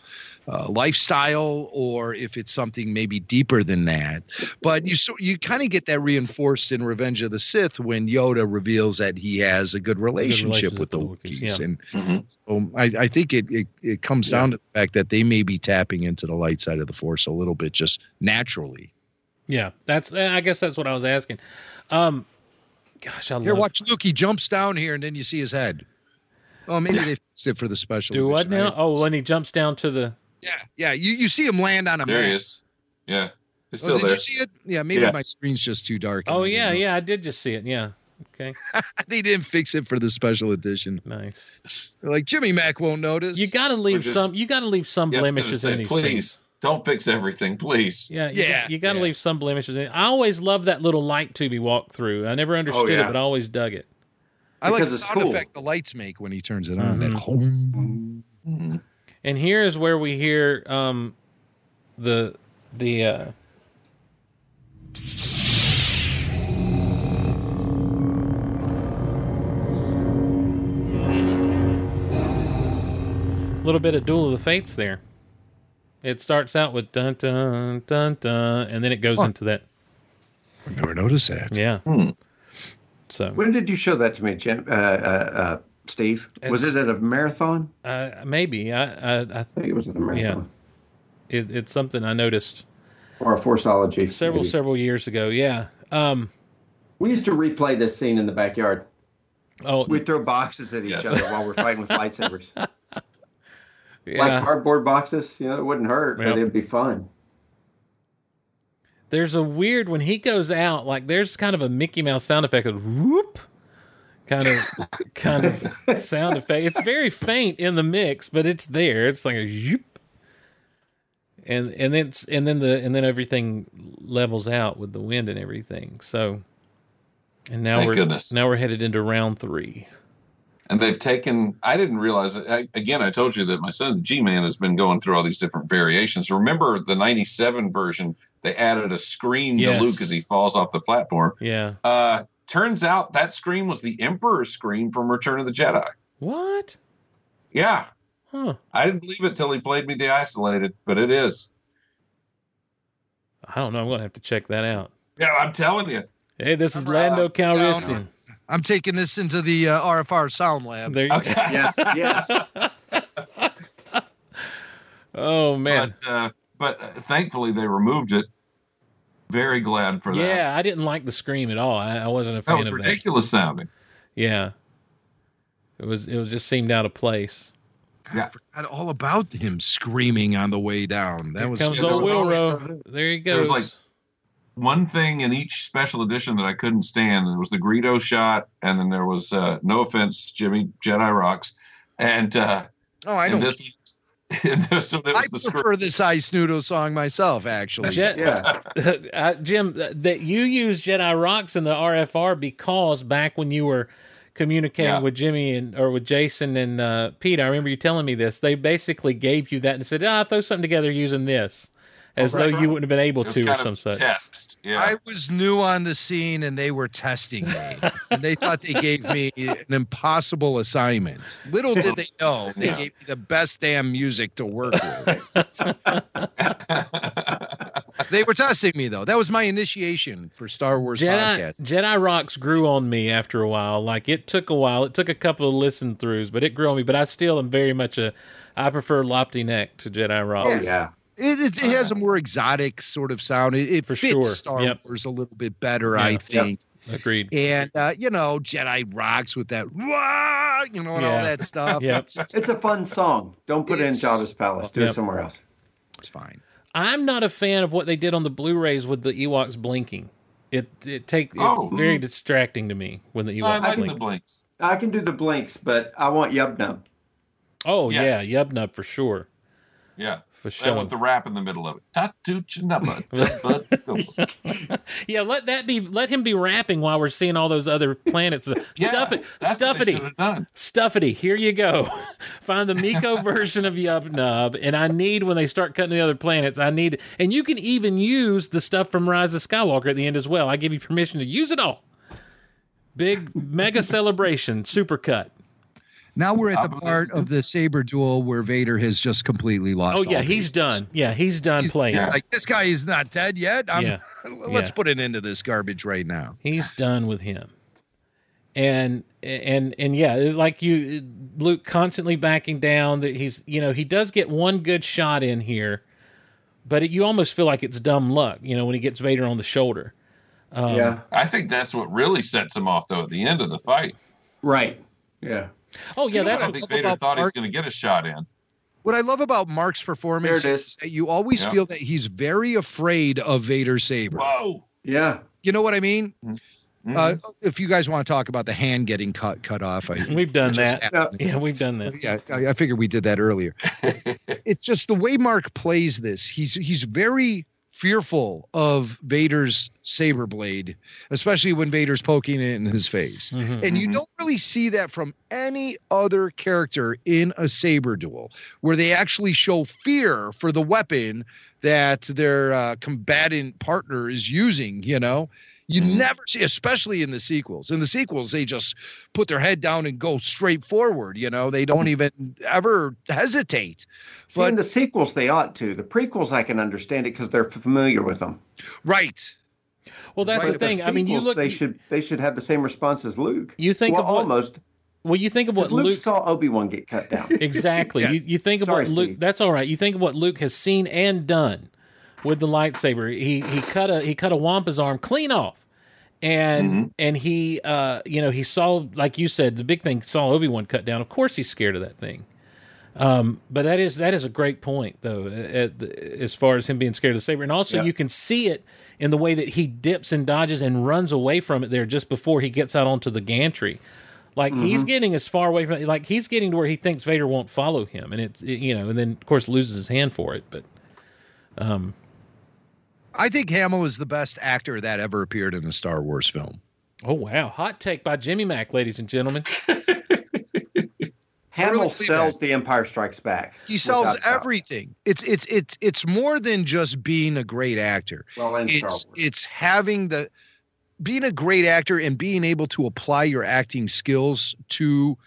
uh, lifestyle, or if it's something maybe deeper than that. But you so you kind of get that reinforced in Revenge of the Sith when Yoda reveals that he has a good relationship, relationship with the with the Wookiees, Wookiees, yeah. and Mhm. so I, I think it, it it comes down to the fact that they may be tapping into the light side of the Force a little bit just naturally. yeah that's i guess that's what i was asking um gosh i Here, love watch Luke. He jumps down here, and then you see his head. Oh, maybe they fixed it for the special. do what edition. I now oh when he jumps down to the Yeah, yeah. You you see him land on a There mat. he is. Yeah. It's Oh, still did there. you see it? Yeah, maybe Yeah. my screen's just too dark. oh yeah yeah i did just see it yeah okay They didn't fix it for the special edition. nice They're like Jimmy Mac won't notice. you gotta leave just- some you gotta leave some Yes, blemishes say, in these please things don't fix everything, please. Yeah, you Yeah, got, you got to yeah. leave some blemishes in. I always loved that little light tube he walked through. I never understood yeah. it, but I always dug it. I like the sound cool. effect the lights make when he turns it on. That Mhm. home. And here is where we hear um, the the uh, little bit of Duel of the Fates there. It starts out with dun dun dun dun, and then it goes Huh. into that. I never noticed that. Yeah. Hmm. So When did you show that to me, Jim? Uh, uh, Steve? Was it at a marathon? uh, maybe I I, I I think it was at a marathon. it, it's something I noticed Or a forceology. several maybe. several years ago. Yeah. Um. We used to replay this scene in the backyard. Oh, We'd throw boxes at each Yes. other while we're fighting with lightsabers. Like yeah. cardboard boxes, you know, it wouldn't hurt, Yep. but it'd be fun. There's a weird when he goes out. Like there's kind of a Mickey Mouse sound effect of whoop, kind of kind of sound effect. It's very faint in the mix, but it's there. It's like a whoop. And and then it's, and then the and then everything levels out with the wind and everything. So And now Thank we're goodness. now we're headed into round three. and they've taken i didn't realize it I, again i told you that my son g-man has been going through all these different variations remember the 97 version they added a scream Yes. to luke as he falls off the platform Yeah. uh turns out that scream was the emperor's scream from return of the jedi What? yeah Huh. i didn't believe it till he played me the isolated but it is I don't know. I'm gonna have to check that out. yeah i'm telling you Hey, this is I'm Lando right Calrissian. I'm taking this into the uh, RFR Sound Lab. There you okay Yes, yes. Oh man. but uh but uh, thankfully they removed it very glad for that Yeah, I didn't like the scream at all. I, I wasn't a fan. that fan was of ridiculous sounding. Yeah. It was it was just seemed out of place. yeah forgot all about him screaming on the way down. That Here was comes yeah, old there was Wilrow. There he there was goes. like one thing in each special edition that I couldn't stand. There was the Greedo shot, and then there was uh, no offense, Jimmy Jedi rocks, and uh, oh, I and don't. this, and this was I the script. prefer this Ice Noodle song myself, actually. Jet, Yeah. uh, Jim, that you use Jedi Rocks in the RFR because back when you were communicating Yeah. with Jimmy and or with Jason and uh, Pete, I remember you telling me this. They basically gave you that and said, "Ah, throw something together using this," as Right. though you wouldn't have been able to or some such. test. Yeah, I was new on the scene and they were testing me. and they thought they gave me an impossible assignment. Little did they know they Yeah. gave me the best damn music to work with. they were testing me though. That was my initiation for Star Wars Jedi podcast. Jedi Rocks grew on me after a while. Like it took a while. It took a couple of listen throughs, but it grew on me. But I still am very much a. I prefer Lapti Nek to Jedi Rocks. Oh yeah. It, it, it has a more exotic sort of sound. It, it For fits sure. Star Yep. Wars a little bit better, Yeah. I Yep. think. Agreed. And uh, you know, Jedi rocks with that, wah, you know, and all that stuff. Yep. It's, it's, It's a fun song. Don't put it in It's- Jabba's Palace. Do Yep. it somewhere else. it's fine. I'm not a fan of what they did on the Blu-rays with the Ewoks blinking. It it take Oh. very distracting to me when the Ewoks I Ewoks like the blinks. I can do the blinks, but I want Yub Nub. Oh Yes. yeah, Yubnub for sure, Yeah, for and with the rap in the middle of it. Yeah, let that be. Let him be rapping while we're seeing all those other planets. Yeah, Stuff it, that's what they Stuffity, should have done. Stuffity. Here you go. Find the Miko version of Yubnub, and I need when they start cutting the other planets. I need, and you can even use the stuff from Rise of Skywalker at the end as well. I give you permission to use it all. Big mega celebration, super cut. Now we're at the part of the saber duel where Vader has just completely lost. Oh yeah, all he's bases. done. Yeah, he's done He's- playing. Yeah. Like this guy is not dead yet. I'm, Yeah. Let's Yeah. put an end to this garbage right now. He's done with him. And and and yeah, like you, Luke constantly backing down. That he's you know he does get one good shot in here, but it, you almost feel like it's dumb luck. You know when he gets Vader on the shoulder. Um, yeah. I think that's what really sets him off, though, at the end of the fight. Right. Yeah. Oh yeah, You know that's I think Vader about thought he was going to get a shot in. What I love about Mark's performance There it is. is that you always Yeah. feel that he's very afraid of Vader's saber. Whoa! Yeah. You know what I mean? Mhm. Uh, if you guys want to talk about the hand getting cut cut off, I, we've done just that. happened. Yeah, we've done that. Yeah, I, I figured we did that earlier. it's just the way Mark plays this. He's he's very fearful of Vader's saber blade, especially when Vader's poking it in his face. Mhm. And you Mhm. don't really see that from any other character in a saber duel, where they actually show fear for the weapon that their uh, combatant partner is using. You know, you Mhm. never see, especially in the sequels. In the sequels, they just put their head down and go straight forward. You know, they don't even ever hesitate. See, in the sequels, they ought to. The prequels, I can understand it because they're familiar with them. Right. Well, that's But the thing. I mean, you look. They should. They should have the same response as Luke. You think well, of what- almost. Well, you think of what Luke, Luke saw Obi Wan get cut down. Exactly. Yes. You you think of Sorry, what Luke. Steve. That's all right. You think of what Luke has seen and done with the lightsaber. He he cut a he cut a Wampa's arm clean off, and Mm-hmm. and he uh you know he saw like you said the big thing saw Obi Wan cut down. Of course he's scared of that thing. Um, but that is that is a great point though, at the, as far as him being scared of the saber, and also Yeah. you can see it in the way that he dips and dodges and runs away from it there just before he gets out onto the gantry. Like he's Mm-hmm. getting as far away from it, like he's getting to where he thinks Vader won't follow him, and it's it, you know, and then of course loses his hand for it. But I think Hamill is the best actor that ever appeared in a Star Wars film. Oh wow, hot take by Jimmy Mac, ladies and gentlemen. Hamill believe sells The Empire Strikes Back. He sells without doubt. everything. It's it's it's it's more than just being a great actor. Well, and Star It's Wars. it's having the being a great actor and being able to apply your acting skills to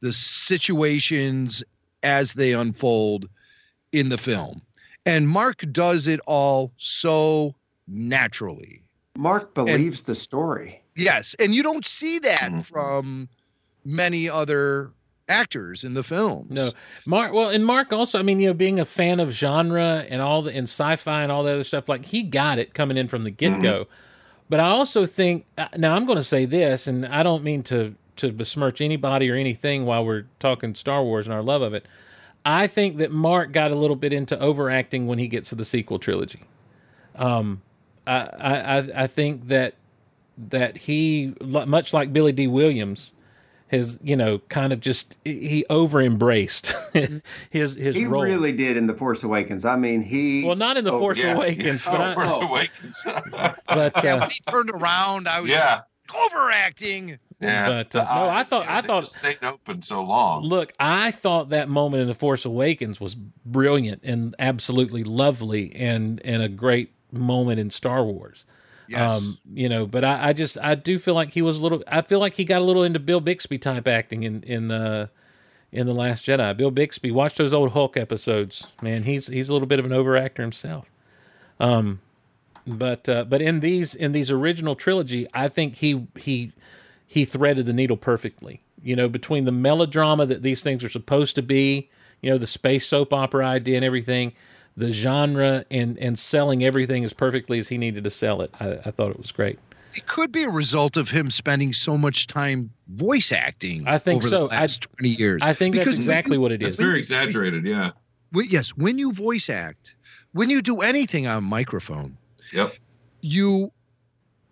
the situations as they unfold in the film. And Mark does it all so naturally. Mark believes the story. Yes, and you don't see that Mhm. from many other actors in the films. No, Mark. Well, and Mark also. I mean, you know, being a fan of genre and all the and sci-fi and all the other stuff, like he got it coming in from the get-go. But I also think uh, now I'm going to say this, and I don't mean to to besmirch anybody or anything while we're talking Star Wars and our love of it. I think that Mark got a little bit into overacting when he gets to the sequel trilogy. Um, I I I- I think that that he much like Billy Dee Williams has you know kind of just he over embraced his his He role. really did in The Force Awakens. I mean, he. well, not in the Oh, Force yeah. Awakens, but Oh, I, Force oh. Awakens. but Yeah, uh, when he turned around, I was yeah, overacting. Yeah. But, uh, no, I thought- I thought- stayed open so long. look, I thought that moment in the Force Awakens was brilliant and absolutely lovely and and a great moment in Star Wars. Yes. Um, you know, but I, I just I do feel like he was a little. I feel like he got a little into Bill Bixby type acting in in the in the Last Jedi. Bill Bixby, watch those old Hulk episodes, man. He's he's a little bit of an overactor himself. Um, but uh, but in these in these original trilogy, I think he he he threaded the needle perfectly. You know, between the melodrama that these things are supposed to be, you know, the space soap opera idea and everything, the genre and and selling everything as perfectly as he needed to sell it. I, I thought it was great. it could be a result of him spending so much time voice acting. I think over so. The last I- twenty years. I think that's Because when exactly you- what it is. It's very exaggerated. Yeah. when- yes, when you voice act, when you do anything on microphone, Yep. you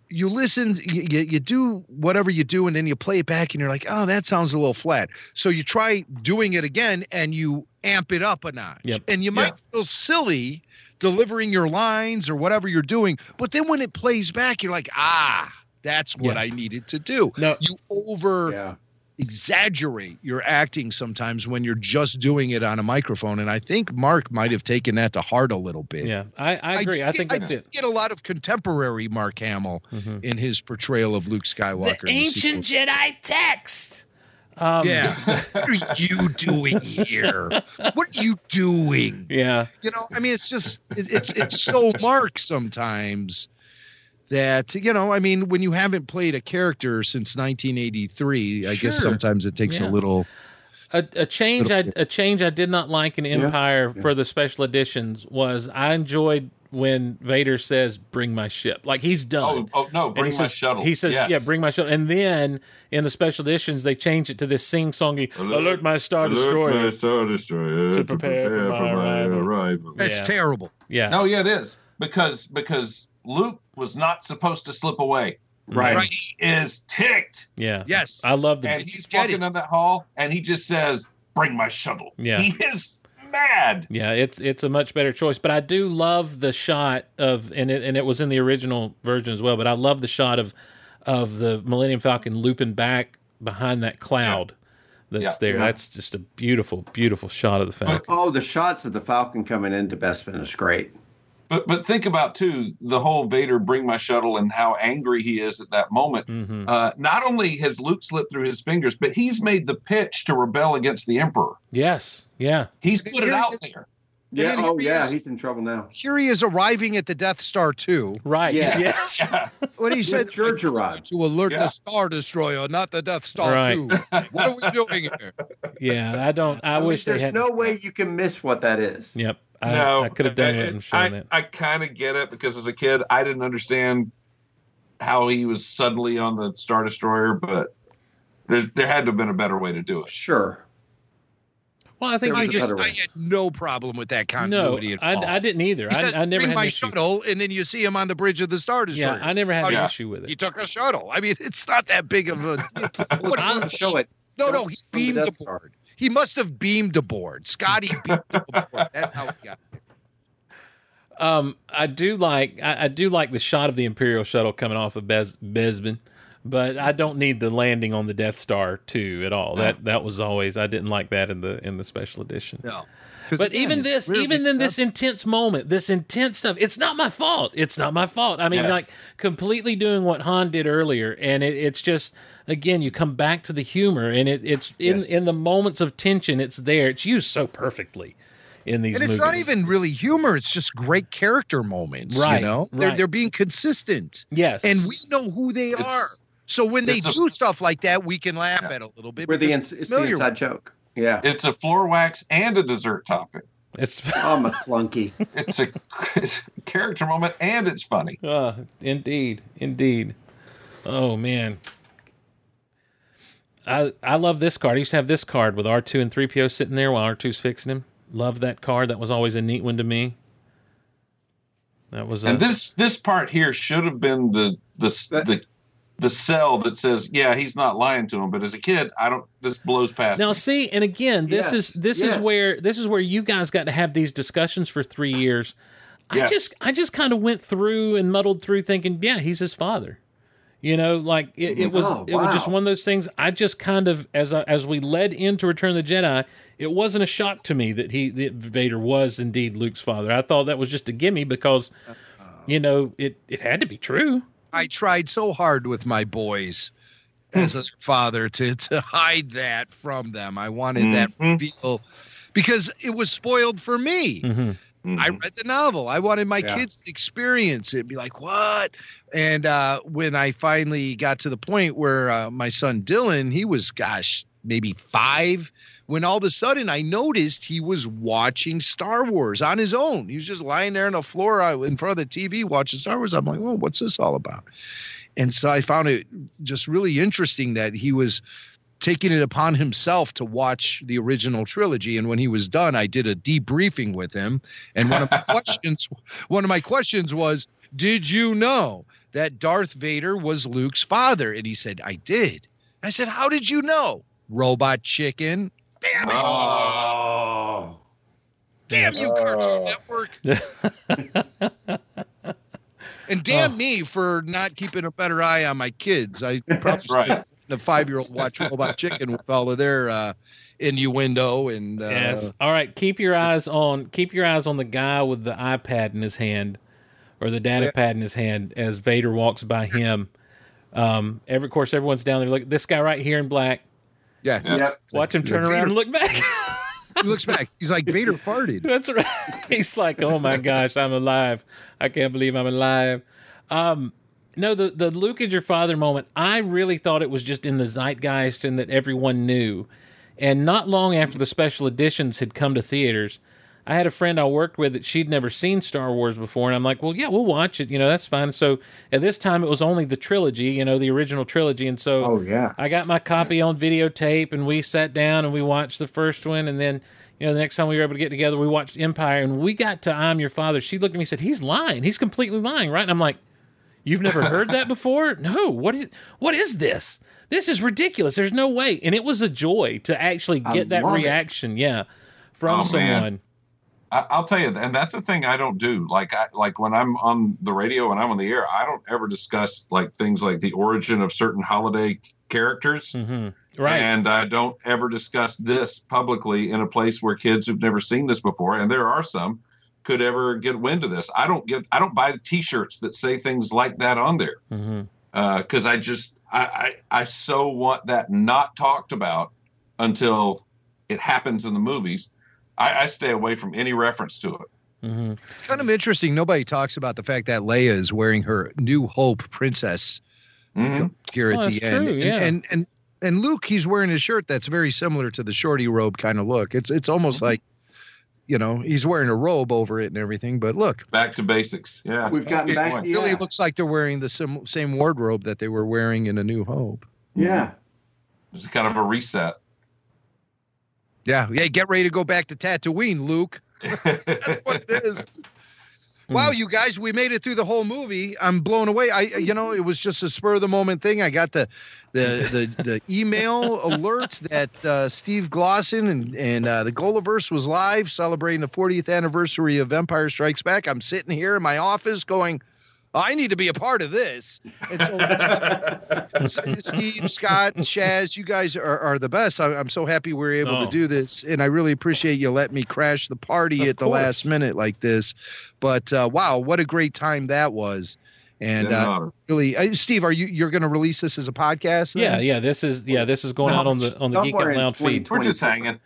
you listen, you, you, you do whatever you do, and then you play it back, and you're like, oh, that sounds a little flat. So you try doing it again, and you amp it up a notch, Yep. and you might feel silly delivering your lines or whatever you're doing, but then when it plays back, you're like, ah. That's what Yeah. I needed to do. No. You over Yeah. Exaggerate your acting sometimes when you're just doing it on a microphone. And I think Mark might have taken that to heart a little bit. Yeah, I, I agree. I, do think get- that's I it. get a lot of contemporary Mark Hamill Mhm. in his portrayal of Luke Skywalker. The ancient sequel. Jedi text. Um, yeah. what are you doing here? What are you doing? yeah. You know, I mean, it's just it, it's it's so Mark sometimes that you know. I mean, when you haven't played a character since 1983, I guess sometimes it takes Yeah. a little. A, a change I a change I did not like in Empire Yeah. for the special editions was I enjoyed when Vader says "Bring my ship," like he's done. Oh, oh no! and Bring he my says, shuttle. He says, Yes. "Yeah, bring my shuttle." And then in the special editions, they change it to this sing-songy "Alert, my star Alert destroyer." my Star Destroyer to prepare for my arrival. arrival. That's Yeah. terrible. Yeah, No, yeah, it is because because Luke was not supposed to slip away. Right. Right. He is ticked, yeah. Yes. I love the and he's get walking it. down that hall, and he just says, "Bring my shuttle." Yeah. he is mad. Yeah, it's it's a much better choice. But I do love the shot of and it and it was in the original version as well. But I love the shot of of the Millennium Falcon looping back behind that cloud that's Yeah. there. Yeah. That's just a beautiful, beautiful shot of the Falcon. Oh, the shots of the Falcon coming into Bespin is great. But but think about too the whole Vader bring my shuttle and how angry he is at that moment. hmm Uh, not only has Luke slipped through his fingers, but he's made the pitch to rebel against the Emperor. Yes, yeah, He's put it out there. Yeah. then Oh, he yeah. is- He's in trouble now. Here he is arriving at the Death Star too. right. Yeah. Yes, What he said, With Jerjerrod. to alert Yeah. the Star Destroyer, not the Death Star Right. two. What are we doing here? yeah. I don't. I, I mean, wish they there's had. no way you can miss what that is. Yep. I, no, I could have done I- it and shown I, that. I kind of get it because as a kid, I didn't understand how he was suddenly on the Star Destroyer, but there, there had to have been a better way to do it. Sure. Well, I think There I he was a just I had no problem with that no. continuity at I, all. I didn't either. He says, I, I never bring had my issue. shuttle, and then you see him on the bridge of the Star Destroyer. Yeah, I never had Oh, an yeah. issue with it. he took a shuttle. I mean, it's not that big of a. What- I'll show it. no, no, he From the beamed aboard. He must have beamed aboard. Scotty beamed aboard. That's how he got. there. Um, I do like I, I do like the shot of the Imperial shuttle coming off of Bez, Bespin, but I don't need the landing on the Death Star too at all. No. That that was always I didn't like that in the in the special edition. No. 'Cause But again, even this, really even in this intense moment, this intense stuff, it's not my fault. It's not my fault. I mean, Yes. like completely doing what Han did earlier, and it, it's just again, you come back to the humor, and it, it's in Yes. in the moments of tension, it's there. It's used so perfectly in these and it's movies. not even really humor. It's just great character moments. Right, You know, they're they're being consistent, yes, and we know who they It's- are. So when they it's a- do stuff like that, we can laugh at a little bit. We're the ins- it's the inside with joke. Yeah. It's a floor wax and a dessert topping. it's Oh, McClunky. It's a, it's a character moment and it's funny. uh, indeed, indeed. Oh man. I I love this card. I used to have this card with R two and three PO sitting there while R 2s fixing him. Love that card. That was always a neat one to me. That was a, And this this part here should have been the the the the cell that says, yeah, he's not lying to him. But as a kid, I don't. This blows past. Now me. see, and again, this Yes, is this is where this is where you guys got to have these discussions for three years. I just I just kind of went through and muddled through thinking, yeah, he's his father. You know, like it, it was Oh, it was just one of those things. I just kind of as I, as we led into Return of the Jedi, it wasn't a shock to me that he that Vader was indeed Luke's father. I thought that was just a gimme because you know it it had to be true. I tried so hard with my boys as a father to to hide that from them. I wanted that Mhm. reveal because it was spoiled for me. Mm-hmm. I read the novel. I wanted my Yeah. kids to experience it, be like, "What?" And uh, when I finally got to the point where uh, my son Dylan, he was, gosh, maybe five, when all of a sudden I noticed he was watching Star Wars on his own. He was just lying there on the floor uh, in front of the TV watching Star Wars. I'm like, "Well, what's this all about?" And so I found it just really interesting that he was taking it upon himself to watch the original trilogy. And when he was done i did a debriefing with him. And one of my questions one of my questions was did you know that darth vader was luke's father? And he said i did. I said how did you know robot chicken? Damn it. Oh. damn you cartoon oh. network. And damn oh. me for not keeping a better eye on my kids. I probably That's right. the five year old watch Robot Chicken with all of their uh, innuendo and uh, Yes. All right. Keep your eyes on keep your eyes on the guy with the iPad in his hand, or the data pad in his hand as Vader walks by him. Um, every of course, everyone's down there. Look, this guy right here in black. yeah. Yep. Watch him turn Vader- around and look back. He looks back. He's like Vader farted. That's right. He's like, oh my gosh, I'm alive. I can't believe I'm alive. Um, no, the the Luke is your father moment. I really thought it was just in the zeitgeist and that everyone knew. And not long after the special editions had come to theaters, I had a friend I worked with that she'd never seen Star Wars before, and I'm like, well, yeah, we'll watch it. You know, that's fine. So at this time, it was only the trilogy, you know, the original trilogy, and so Oh, yeah. I got my copy on videotape, and we sat down and we watched the first one, and then you know the next time we were able to get together, we watched Empire, and we got to I'm Your Father. She looked at me and said, "He's lying. He's completely lying, right?" And I'm like, "You've never heard that before? No. What is what is this? This is ridiculous. There's no way." And it was a joy to actually get that love it. reaction, yeah, from Oh, someone. I, I'll tell you, and that's the thing I don't do. Like, I like when I'm on the radio and I'm on the air, I don't ever discuss like things like the origin of certain holiday characters, hmm Right. and I don't ever discuss this publicly in a place where kids who've never seen this before, and there are some, could ever get wind of this. I don't get, I don't buy the T-shirts that say things like that on there because I just, I, I, I so want that not talked about until it happens in the movies. I, I stay away from any reference to it. Mm-hmm. It's kind of interesting. Nobody talks about the fact that Leia is wearing her New Hope princess Mhm. gear Oh, at the end. true, And- yeah. and, and and Luke, he's wearing a shirt that's very similar to the shorty robe kind of look. It's it's almost like, you know, he's wearing a robe over it and everything. But look, Back to basics. Yeah. We've gotten it back. really Yeah. looks like they're wearing the sim- same wardrobe that they were wearing in A New Hope. yeah. It's kind of a reset. Yeah, yeah. Get ready to go back to Tatooine, Luke. That's what it is. Wow, you guys, we made it through the whole movie. I'm blown away. I, you know, it was just a spur of the moment thing. I got the, the, the, the email alert that uh, Steve Glosson and and uh, the Gulliverse was live celebrating the 40th anniversary of Empire Strikes Back. I'm sitting here in my office going, I need to be a part of this. And so, that's- Steve, Scott, Shaz, you guys are, are the best. I, I'm so happy we're able Oh. to do this, and I really appreciate you letting me crash the party Of at the course. last minute like this. But uh, wow, what a great time that was! And uh, really, uh, Steve, are you you're going to release this as a podcast? then? Yeah, yeah. This is yeah. This is going out on the on the Geek Out Somewhere Loud feed. We're just hanging.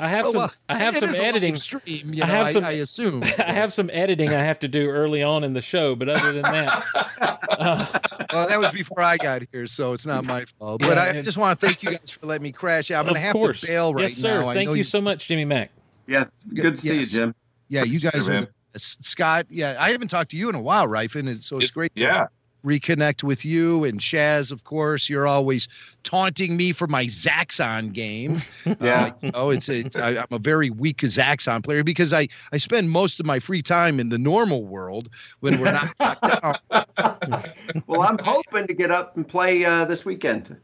I have Oh, some. well, I have some is a live editing. Stream, you I have I, some- I assume. I have some editing I have to do early on in the show, but other than that, uh, well, that was before I got here, so it's not my fault. But Yeah, I and- just want to thank you guys for letting me crash. out. I'm going to have course. to bail right now. yes, sir. now. I Thank know you so much, Jimmy Mac. Yeah, good to see you, Jim. Yeah, you guys man. are. Scott, yeah, I haven't talked to you in a while, Ryfun, and so it's, It's- great. to Yeah. Reconnect with you and Shaz. Of course, you're always taunting me for my Zaxxon game. Yeah. Uh, know, it's, it's I, I'm a very weak Zaxxon player because I I spend most of my free time in the normal world when we're not locked down. Well, I'm hoping to get up and play uh, this weekend.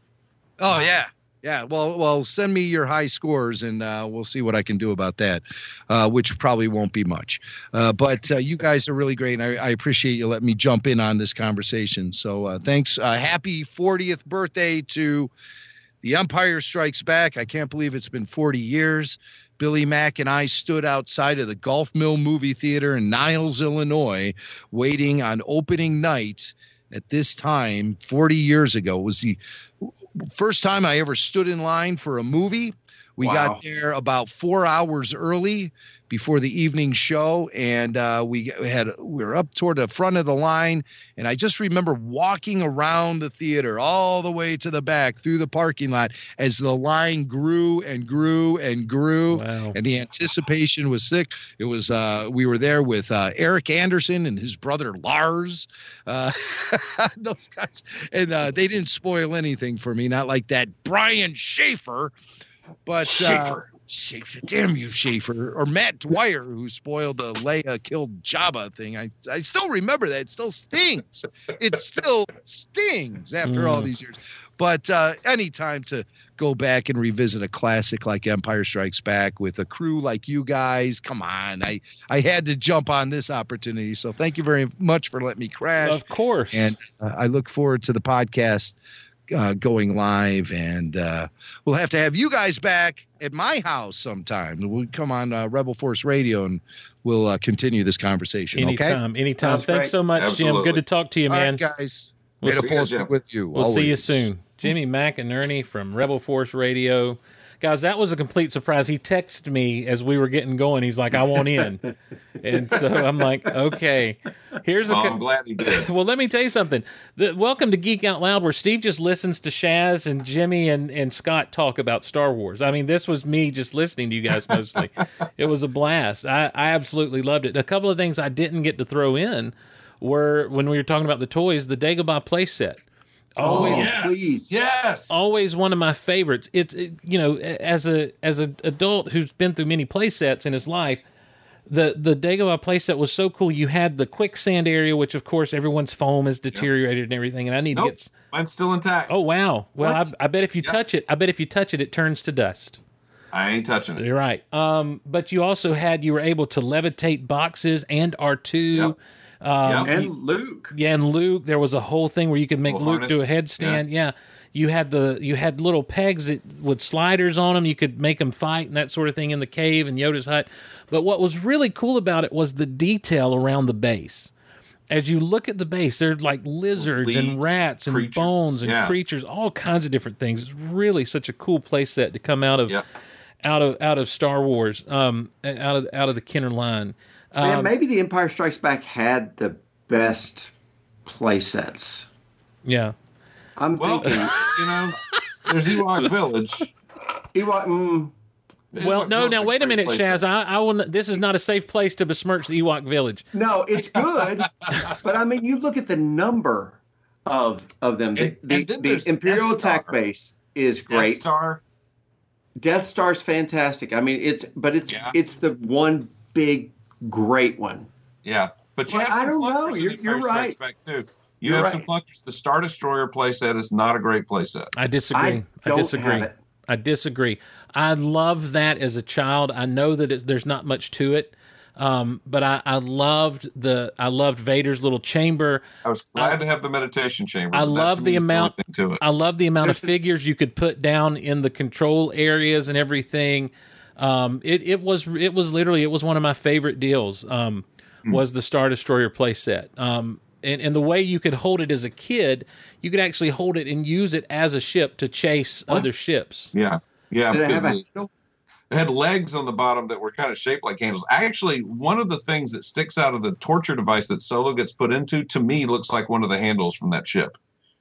Oh yeah. Yeah, well, well, send me your high scores, and uh, we'll see what I can do about that, uh, which probably won't be much. Uh, but uh, you guys are really great, and I, I appreciate you letting me jump in on this conversation. So uh, thanks. Uh, happy 40th birthday to The Empire Strikes Back. I can't believe it's been 40 years. Billy Mac and I stood outside of the Golf Mill Movie Theater in Niles, Illinois, waiting on opening night at this time 40 years ago. Was the first time I ever stood in line for a movie. We Wow. got there about four hours early before the evening show, and uh, we had we were up toward the front of the line. And I just remember walking around the theater all the way to the back through the parking lot as the line grew and grew and grew Wow. and the anticipation was sick. It was uh, we were there with uh, Eric Anderson and his brother Lars, uh, those guys, and uh, they didn't spoil anything for me. Not like that Brian Schaefer, but Schaefer. Uh, Schaefer, damn you, Schaefer, or Matt Dwyer, who spoiled the Leia killed Jabba thing. I I still remember that. It still stings. It still stings after all Mm. these years. But uh, anytime to go back and revisit a classic like Empire Strikes Back with a crew like you guys, come on. I I had to jump on this opportunity. So thank you very much for letting me crash. Of course. And uh, I look forward to the podcast uh, going live, and uh, we'll have to have you guys back at my house sometime. We'll come on uh, Rebel Force Radio, and we'll uh, continue this conversation. Okay, anytime, anytime. Sounds Thanks great. so much, Jim. Good to talk to you, man. right, guys. We'll see you, be Jim. with you. We'll see you soon. Jimmy Mac and Ernie from Rebel Force Radio. Guys, that was a complete surprise. He texted me as we were getting going. He's like, I want in. and so I'm like, okay. Here's a. Co- I'm glad he did. well, let me tell you something. The, welcome to Geek Out Loud, where Steve just listens to Shaz and Jimmy and, and Scott talk about Star Wars. I mean, this was me just listening to you guys mostly. it was a blast. I, I absolutely loved it. A couple of things I didn't get to throw in were when we were talking about the toys, the Dagobah playset. Always, Oh, yeah. please. Yes. always one of my favorites. It's it- you know as a as an adult who's been through many play sets in his life, the the Dagobah playset was so cool. You had the quicksand area, which of course everyone's foam is deteriorated and everything. And I need Nope. to get. s- Mine's still intact. Oh wow! Well, I, I bet if you Yeah. touch it, I bet if you touch it, it turns to dust. I ain't touching it. You're right. Um, but you also had you were able to levitate boxes and R two. Yep. Um, Yep. And Luke. yeah, and Luke, there was a whole thing where you could make Little Luke do a headstand. Yeah. You had the you had little pegs that with sliders on them. You could make them fight and that sort of thing in the cave and Yoda's hut. But what was really cool about it was the detail around the base. As you look at the base, there's like lizards and rats and creatures, bones and yeah. creatures, all kinds of different things. It's really such a cool play set to come out of Yep. out of out of Star Wars, um, out of out of the Kenner line. Man, Um, maybe the Empire Strikes Back had the best play sets. yeah. I'm Well, thinking you know, there's Ewok Village. Ewok. Mm, Well, Ewok no, Village now is a wait a minute. Shaz. I, I will. This is not a safe place to besmirch the Ewok village. no, it's good, but I mean, you look at the number of of them. The, And- the, and then the Imperial Death attack Star. base is Death great. Star. Death Star's fantastic. I mean, it's but it's Yeah. it's the one big great one. Yeah, but you Well, have some I don't know. You're- you're right. Back too. You You're have some clunkers. The Star Destroyer playset is not a great playset. I disagree. I I, don't disagree. have it. I disagree. I love that as a child. I know that it's, there's not much to it. Um, but I, I loved the I loved Vader's little chamber. I was glad to have the meditation chamber. I love the amount. only to it. I love the amount of figures you could put down in the control areas and everything. Um, it it was it was literally it was one of my favorite deals. Um, Hmm. was the Star Destroyer playset. Um, and, and the way you could hold it as a kid, you could actually hold it and use it as a ship to chase other ships. Yeah, yeah. Did it because have a the- handle? it had legs on the bottom that were kind of shaped like handles. Actually, one of the things that sticks out of the torture device that Solo gets put into, to me, looks like one of the handles from that ship.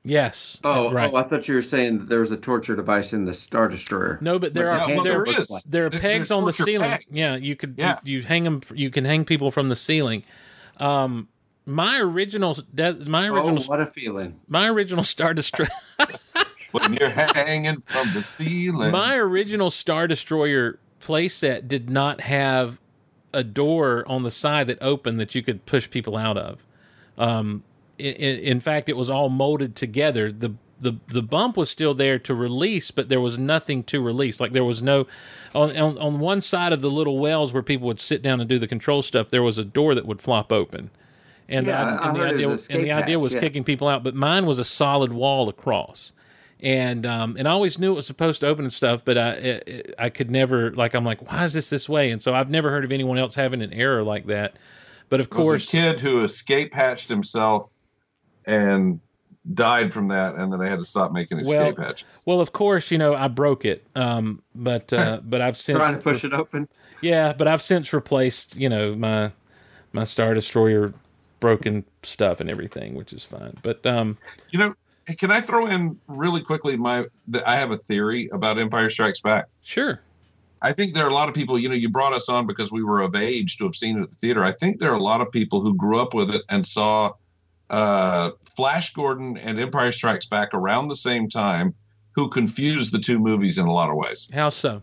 Yes. Oh, right. oh, I thought you were saying that there was a torture device in the Star Destroyer. No, but there But are the well, there, handle there looks is. there are There- pegs on the ceiling. pegs. Yeah, you could Yeah. You, you hang them. You can hang people from the ceiling. Um, my original that- my Oh, original what a feeling! my original Star Destroyer When you're hanging from the ceiling. my original Star Destroyer playset did not have a door on the side that opened that you could push people out of. Um, in, in fact, it was all molded together. the the The bump was still there to release, but there was nothing to release. Like there was no on on, on one side of the little wells where people would sit down and do the control stuff. There was a door that would flop open. And, Yeah, the, and the idea was and the escape idea was yeah. kicking people out, but mine was a solid wall across and um, and I always knew it was supposed to open and stuff, but I it, I could never like I'm like why is this this way? And so I've never heard of anyone else having an error like that. But of There was course, a kid who escape hatched himself and died from that, and then I had to stop making Well, escape hatches. well, of course, you know I broke it, um, but uh, but I've since Trying to push it open. yeah, but I've since replaced you know my my Star Destroyer broken stuff and everything, which is fine. But um, You know, can I throw in really quickly my? The, I have a theory about Empire Strikes Back. sure, I think there are a lot of people, you know, you brought us on because we were of age to have seen it at the theater. I think there are a lot of people who grew up with it and saw uh, Flash Gordon and Empire Strikes Back around the same time who confused the two movies in a lot of ways. how so?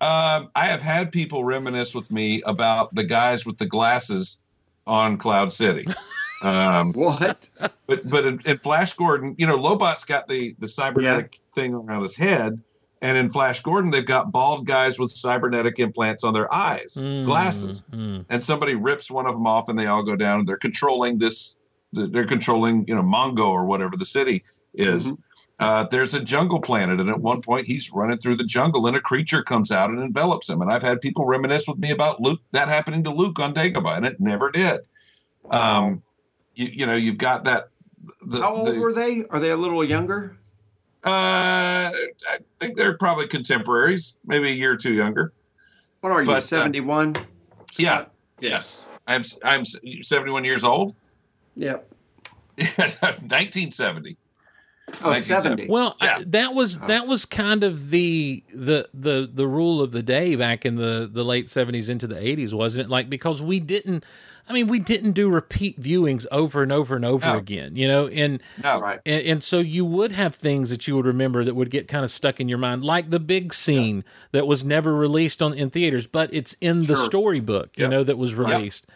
Um, I have had people reminisce with me about the guys with the glasses on Cloud City. Um, What? but but in, in Flash Gordon, you know, Lobot's got the the cybernetic thing around his head, and in Flash Gordon, they've got bald guys with cybernetic implants on their eyes, Mm, glasses, mm. and somebody rips one of them off, and they all go down. And they're controlling this. They're controlling, you know, Mongo or whatever the city is. Mhm. Uh, there's a jungle planet, and at one point he's running through the jungle, and a creature comes out and envelops him. And I've had people reminisce with me about Luke that happening to Luke on Dagobah, and it never did. Um, you, you know, you've got that. The, How old the- were they? Are they a little younger? Uh, I think they're probably contemporaries, maybe a year or two younger. What are you? But, uh, Seventy-one. Yeah. Yes. I'm I'm 71 years old. Yep. 1970. Oh, 1970. 70. Well, I, that was uh-huh. that was kind of the the the the rule of the day back in the the late seventies into the eighties, wasn't it? Like because we didn't, I mean, we didn't do repeat viewings over and over and over No. again, you know, and. No. Right. And, and so you would have things that you would remember that would get kind of stuck in your mind, like the big scene that was never released on in theaters, but it's in the Sure. storybook, you Yep. know, that was released.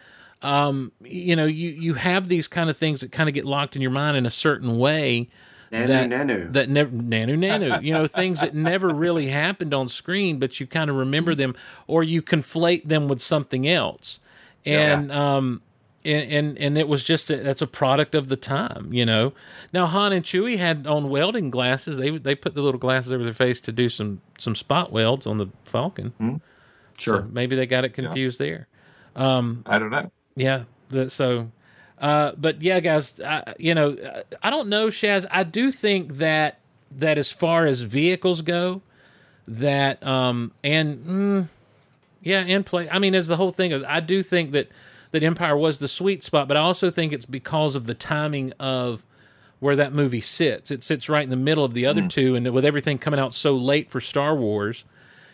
Um, you know, you you have these kind of things that kind of get locked in your mind in a certain way Nanu, that nanu. that never nanu nanu. You know things that never really happened on screen but you kind of remember them or you conflate them with something else. And um and, and and it was just a, that's a product of the time you know. Now han and chewie had on welding glasses. They they put the little glasses over their face to do some some spot welds on the falcon. Sure. so maybe they got it confused there. I don't know. Yeah. So, uh, but yeah, guys, I, you know, I don't know, Shaz. I do think that that as far as vehicles go, that um, and mm, yeah, and play. I mean, as the whole thing is, I do think that that Empire was the sweet spot, but I also think it's because of the timing of where that movie sits. It sits right in the middle of the other two, and with everything coming out so late for Star Wars,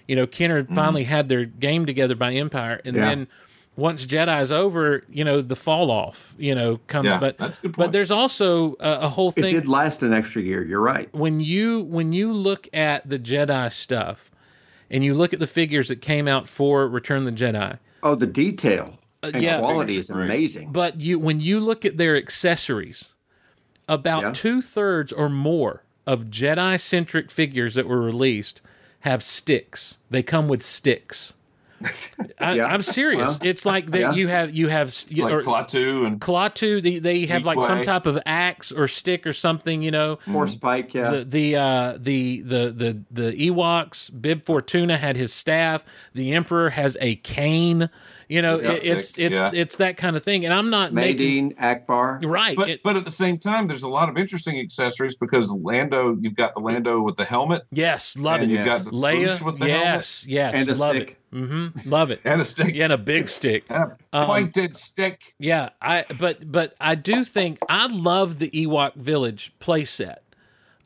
you know, Kenner finally had their game together by Empire, and Yeah. then once Jedi's over, you know, the fall off, you know, comes. Yeah, but that's a good but there's also a, a whole It thing did last an extra year. You're right. when you when you look at the Jedi stuff, and you look at the figures that came out for Return of the Jedi. Oh, the detail and Uh, yeah. quality is amazing. But you when you look at their accessories, about Yeah. two thirds or more of Jedi centric figures that were released have sticks. They come with sticks. I, Yeah. I'm serious. Well, it's like that yeah. you have you have you, like or, Klaatu and Klaatu, they, they have like some type of axe or stick or something, you know. Horse pike, yeah. The the uh, the the the the Ewoks, Bib Fortuna had his staff. The Emperor has a cane. You know, it, it's it's Yeah. it's that kind of thing. And I'm not making Nadine, Ackbar. right. but it- but at the same time, there's a lot of interesting accessories because Lando, you've got the Lando with the helmet, yes, love and it. you've got the Leia, with the yes, yes, And a love stick. it. Mm-hmm, love it. and a stick Yeah, and a big stick. and a Um, pointed stick. Yeah, I but but I do think I love the Ewok Village playset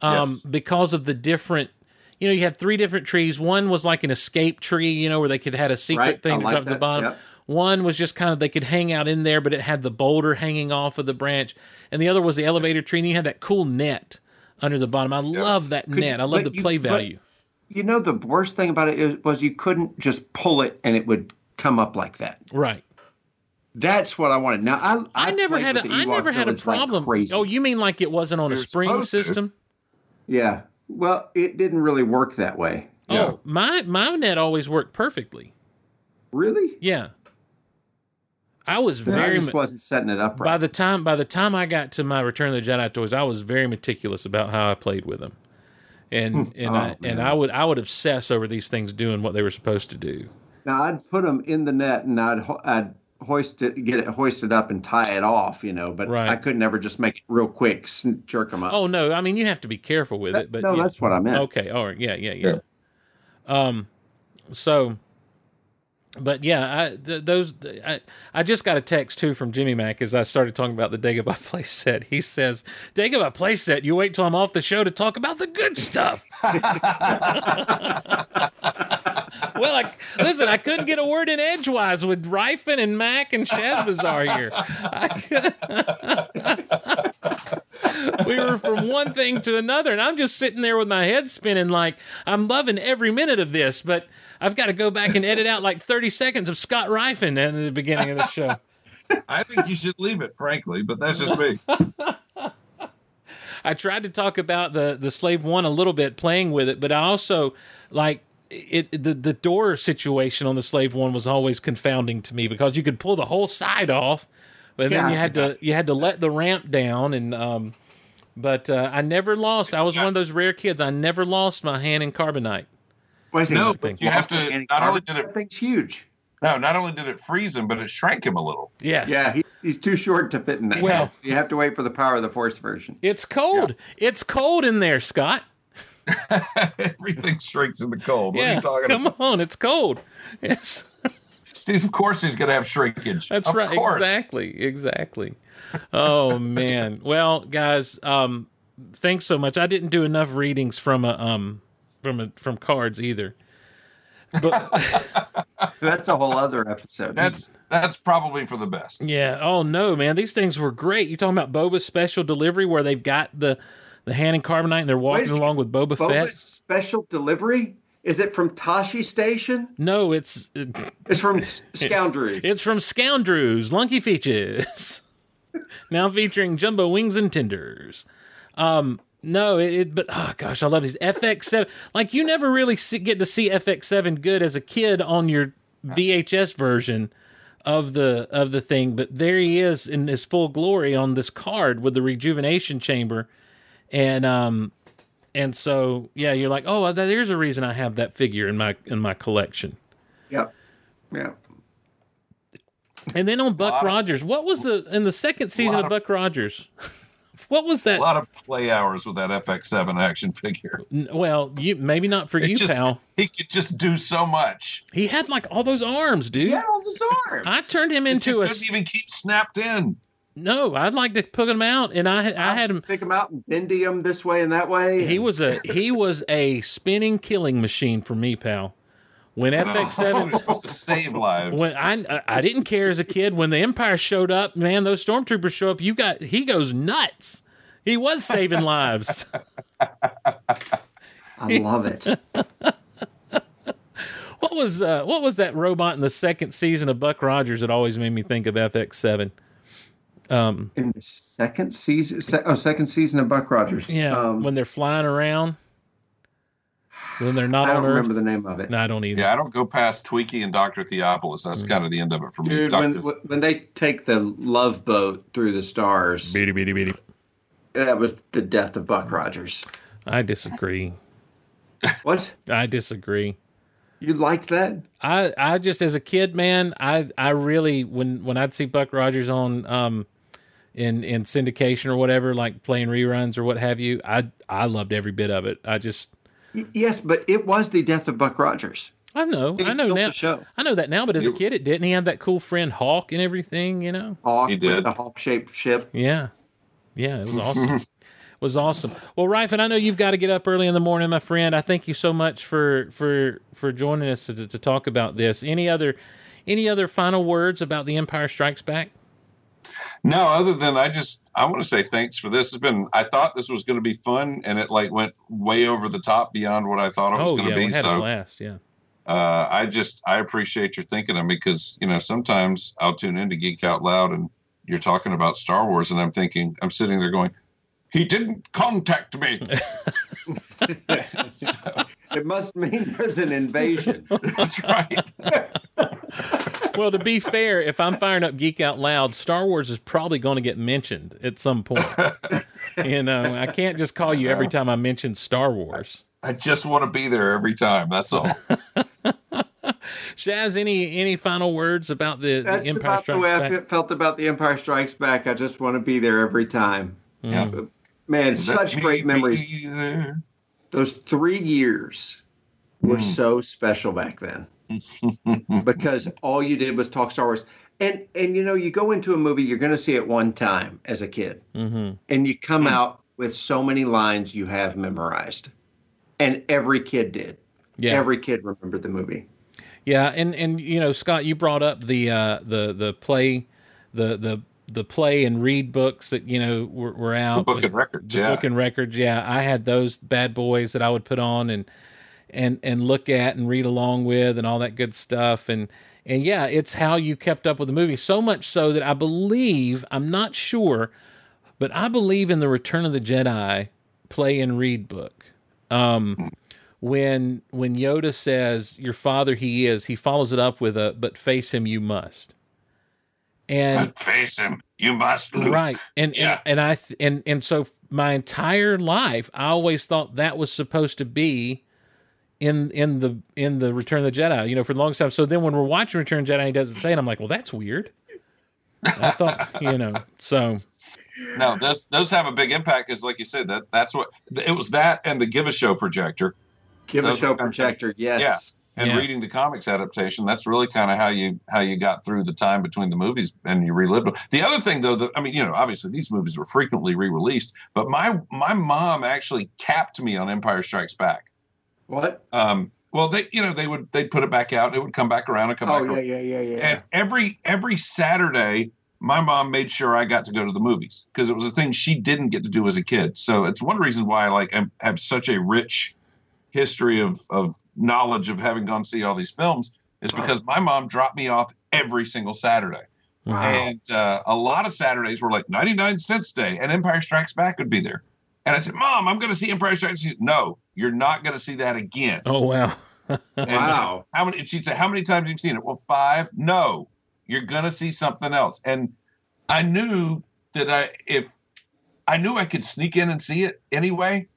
um, Yes. because of the different. You know, you had three different trees. One was like an escape tree, you know, where they could had a secret Right, thing like drop to the bottom. yep. One was just kind of they could hang out in there, but it had the boulder hanging off of the branch, and the other was the elevator tree, and you had that cool net under the bottom. I love that Could- net. I love but the you- play but- value. You know, the worst thing about it is, was you couldn't just pull it and it would come up like that. right. That's what I wanted. Now, I I, never had with a, the I never had a Village like problem. oh, you mean like it wasn't on a You're spring supposed to. system? yeah. Well, it didn't really work that way. Oh, my my net always worked perfectly. Really? Yeah. I was I very just mu- wasn't setting it up by the time by the time I got to my Return of the Jedi toys, I was very meticulous about how I played with them, and and I Oh, and. I would I would obsess over these things doing what they were supposed to do. Now I'd put them in the net and I'd I'd hoist it, get it hoisted up and tie it off, you know. But Right. I could never just make it real quick, sn- jerk them up. Oh no, I mean you have to be careful with it, but no, yeah. that's what I meant. Okay, all right, yeah, yeah, yeah. Um, so, but yeah, I th- those I, I just got a text too from Jimmy Mac as I started talking about the Dagobah playset. He says, "Dagobah playset, you wait till I'm off the show to talk about the good stuff." well, I, listen, I couldn't get a word in edgewise with Ryfun and Mac and Shazbazzar here. We were from one thing to another, and I'm just sitting there with my head spinning, like I'm loving every minute of this, but I've got to go back and edit out like 30 seconds of Scott Ryfun at the beginning of the show. I think you should leave it, frankly, but that's just me. I tried to talk about the the Slave One a little bit, playing with it, but I also like it. The the door situation on the Slave One was always confounding to me because you could pull the whole side off, but then you had to you had to let the ramp down and. um but uh, I never lost. I was one of those rare kids. I never lost my hand in carbonite. Wait a second. No, thing. but you have to. Not only did it, thing's huge. no, not only did it freeze him, but it shrank him a little. Yes. Yeah, he, he's too short to fit in that. Well- you have to wait for the power of the force version. It's cold. It's cold in there, Scott. Everything shrinks in the cold. What are yeah, you talking about? come about? on, it's cold. It's Steve, of course he's going to have shrinkage. that's of right. Course. Exactly, exactly. Oh man. Well, guys, um, thanks so much. I didn't do enough readings from a um from a from cards either. But That's a whole other episode. That's that's probably for the best. yeah, oh no, man, these things were great. You're talking about Boba's special delivery where they've got the the hand and carbonite and they're walking Wait, along with Boba Boba's Fett? special delivery. Is it from Tosche Station? No, it's It's from Scoundrels. It's from Scoundrews, Lunky Features. now featuring jumbo wings and tenders. Um, no, it, it but oh gosh, I love these FX7. Like you never really see, get to see FX7 good as a kid on your VHS version of the of the thing, but there he is in his full glory on this card with the rejuvenation chamber, and um, and so yeah, you're like, oh, there's a reason I have that figure in my in my collection. Yeah, Yeah. And then on Buck Rogers, what was the in the second season of of- Buck Rogers? what was that? A lot of play hours with that FX7 action figure. Well, you maybe not for It you, just- pal. He could just do so much. He had like all those arms, dude. He had all those arms. I turned him He into a couldn't even keep snapped in. no. I'd like to put him out, and I I had him. Take him out and bendy him this way and that way. He was a he was a spinning killing machine for me, pal. When Oh, FX7 You're supposed to save lives. when I I didn't care as a kid when the Empire showed up, man, those stormtroopers show up. You got he goes nuts. He was saving lives. I love it. What was uh, what was that robot in the second season of Buck Rogers that always made me think of FX7? Um, In the second season, se- oh, second season of Buck Rogers. yeah, Um, when they're flying around. When they're not I don't on Earth. remember the name of it. No, I don't either. Yeah, I don't go past Twiki and Dr. Theopolis. That's kind of the end of it for me. Dude, Dr. when when they take the love boat through the stars, Beady, beady, beady. that was the death of Buck Rogers. I disagree. What? I disagree. You liked that? I I just as a kid, man, I I really when when I'd see Buck Rogers on um in in syndication or whatever, like playing reruns or what have you, I I loved every bit of it. I just Y- Yes, but it was the death of Buck Rogers. I know It I know killed now the show. I know that now, but as a kid, it didn't. He had that cool friend Hawk and everything, you know. Hawk He did. the hawk-shaped ship. Yeah, yeah, it was awesome. It was awesome. Well, Ryfun, I know you've got to get up early in the morning, my friend. I thank you so much for for for joining us to, to talk about this. Any other any other final words about The Empire Strikes Back? No, other than I just I want to say thanks for this. It's been I thought this was going to be fun, and it like went way over the top beyond what I thought it was Oh going yeah, to we be. had a So blast. Yeah. uh, I just I appreciate your thinking of me because you know sometimes I'll tune in to Geek Out Loud and you're talking about Star Wars, and I'm thinking I'm sitting there going, he didn't contact me. It must mean there's an invasion. That's right. Well, to be fair, if I'm firing up Geek Out Loud, Star Wars is probably going to get mentioned at some point. you know, I can't just call you every time I mention Star Wars. I just want to be there every time. That's all. Shaz, any any final words about the, the That's Empire about the way I Back? fe- felt about The Empire Strikes Back. I just want to be there every time. Mm. Yeah. Man, such great me memories. Those three years were Mm. so special back then because all you did was talk Star Wars. And and you know, you go into a movie, you're going to see it one time as a kid, hmm and you come out with so many lines you have memorized, and every kid did. Yeah, Every kid remembered the movie. yeah, and and you know, Scott, you brought up the uh, the the play, the the the play and read books that you know were, were out. book and records, The yeah. book and records. Yeah, I had those bad boys that I would put on and and and look at and read along with and all that good stuff. And and yeah, it's how you kept up with the movie. So much so that I believe I'm not sure, but I believe in the Return of the Jedi play and read book. Um, when when Yoda says, "Your father he is," he follows it up with a, "But face him you must." And Face him. You must. Luke. right and Yeah. and, and i th- and and so my entire life i always thought that was supposed to be in in the in the return of the jedi you know for the longest time so then when we're watching return of the jedi he doesn't say it i'm like well that's weird i thought you know so No, those those have a big impact. Is like you said that that's what it was. That and the Give a Show projector. Give a show projector, yes. Yeah. and Yeah. reading the comics adaptation that's really kind of how you how you got through the time between the movies and you relived them the other thing though that i mean you know obviously these movies were frequently re-released but my my mom actually capped me on empire strikes back What? um well they you know they would they'd put it back out and it would come back around and come Oh back yeah, around. yeah, yeah, yeah. and every every saturday my mom made sure i got to go to the movies because it was a thing she didn't get to do as a kid so it's one reason why i like I have such a rich history of of knowledge of having gone to see all these films is because my mom dropped me off every single saturday Wow. and uh, a lot of saturdays were like 99 cents day and empire strikes back would be there and i said mom i'm going to see empire strikes Back." no you're not going to see that again oh wow and Wow. how many? She'd say, "How many times have you seen it?" Well, five. No, you're gonna see something else. And I knew that I, if I knew I could sneak in and see it anyway,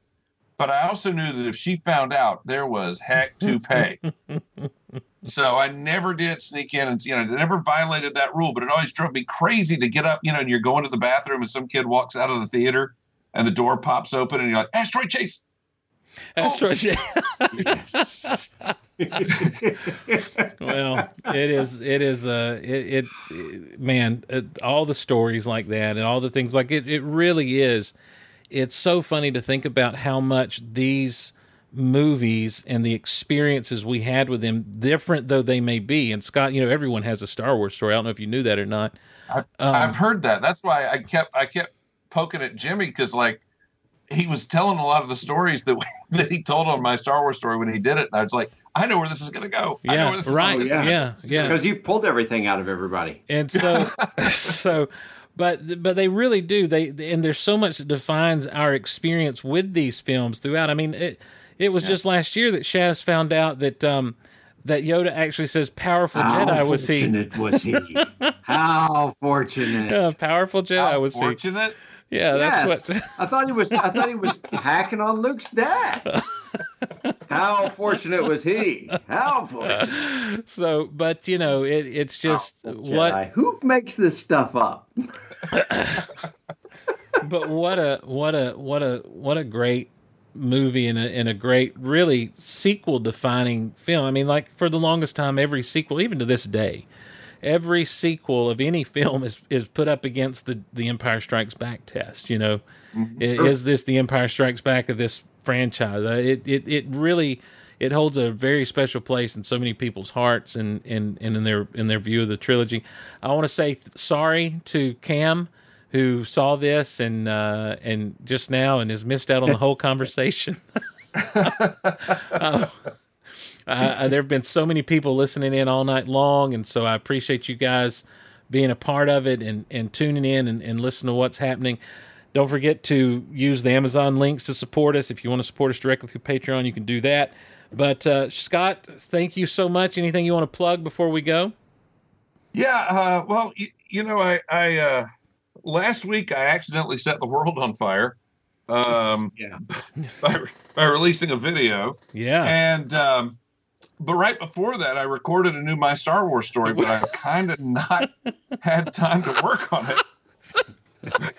but I also knew that if she found out, there was heck to pay. so I never did sneak in and you know, I never violated that rule. But it always drove me crazy to get up. You know, and you're going to the bathroom, and some kid walks out of the theater, and the door pops open, and you're like, "Asteroid chase." Asteroid what she- Yes. well it is it is uh it, it man it, all the stories like that and all the things like it it really is it's so funny to think about how much these movies and the experiences we had with them different though they may be and scott you know everyone has a star wars story i don't know if you knew that or not I've, Um, I've heard that. That's why I kept I kept poking at Jimmy because like he was telling a lot of the stories that that he told on my Star Wars story when he did it, and I was like, I know where this is going to go. I know yeah where this right Is gonna yeah. yeah yeah Because you've pulled everything out of everybody. and so so but but they really do they and there's so much that defines our experience with these films throughout i mean it It was just last year that Shaz found out that um, that Yoda actually says "powerful Jedi" was he? fortunate was he? How fortunate! Yeah, powerful Jedi How was he? fortunate. Yeah, that's what. I thought he was. I thought he was hacking on Luke's dad. How fortunate was he? How fortunate! So, but you know, it, it's just what Jedi. Who makes this stuff up? but what a what a what a what a great movie and a, and a great really sequel defining film. I mean, like for the longest time, every sequel, even to this day, every sequel of any film is is put up against the the Empire Strikes Back test. You know, I- is this the Empire Strikes Back of this franchise? Uh, It it it really. It holds a very special place in so many people's hearts and, and, and in their in their view of the trilogy. I want to say th- sorry to Cam who saw this and uh, and just now and has missed out on the whole conversation. uh, uh, there have been so many people listening in all night long, and so I appreciate you guys being a part of it and, and tuning in and, and listening to what's happening. Don't forget to use the Amazon links to support us. If you want to support us directly through Patreon, you can do that. But uh, Scott, thank you so much. Anything you want to plug before we go? Yeah, uh, well, you, you know, I, I uh, last week I accidentally set the world on fire. Um, Yeah. by, by releasing a video, Yeah. and um, but right before that, I recorded a new My Star Wars story, but I've kind of not had time to work on it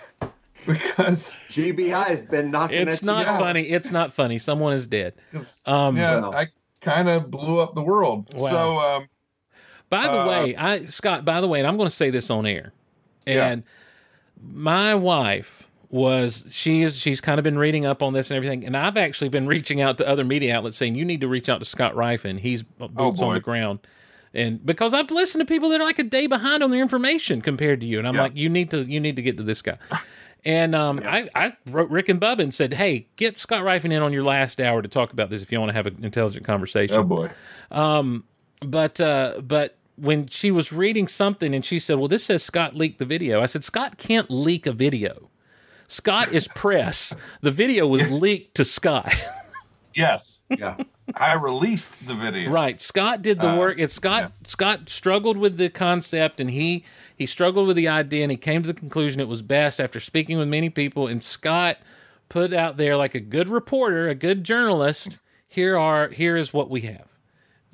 because GBI has been knocking. It's at you not down. funny. It's not funny. Someone is dead. Um, yeah, Well. I kind of blew up the world. Wow. So um, By the Uh, way, I Scott. By the way, and I'm going to say this on air. Yeah. And my wife was she is she's kind of been reading up on this and everything, and I've actually been reaching out to other media outlets saying you need to reach out to Scott Ryfun. He's boots on Oh, boy. the ground. And because I've listened to people that are like a day behind on their information compared to you, and I'm Yeah. like, you need to you need to get to this guy. And um, I, I wrote Rick and Bubba and said, "Hey, get Scott Ryfun in on your last hour to talk about this if you want to have an intelligent conversation." oh boy, but uh but when she was reading something and she said well this says scott leaked the video i said scott can't leak a video. Scott is press. The video was leaked to scott yes, Yeah. I released the video. right scott did the Uh, work it's scott scott struggled with the concept and he he struggled with the idea and he came to the conclusion it was best after speaking with many people and scott put out there like a good reporter a good journalist here are here is what we have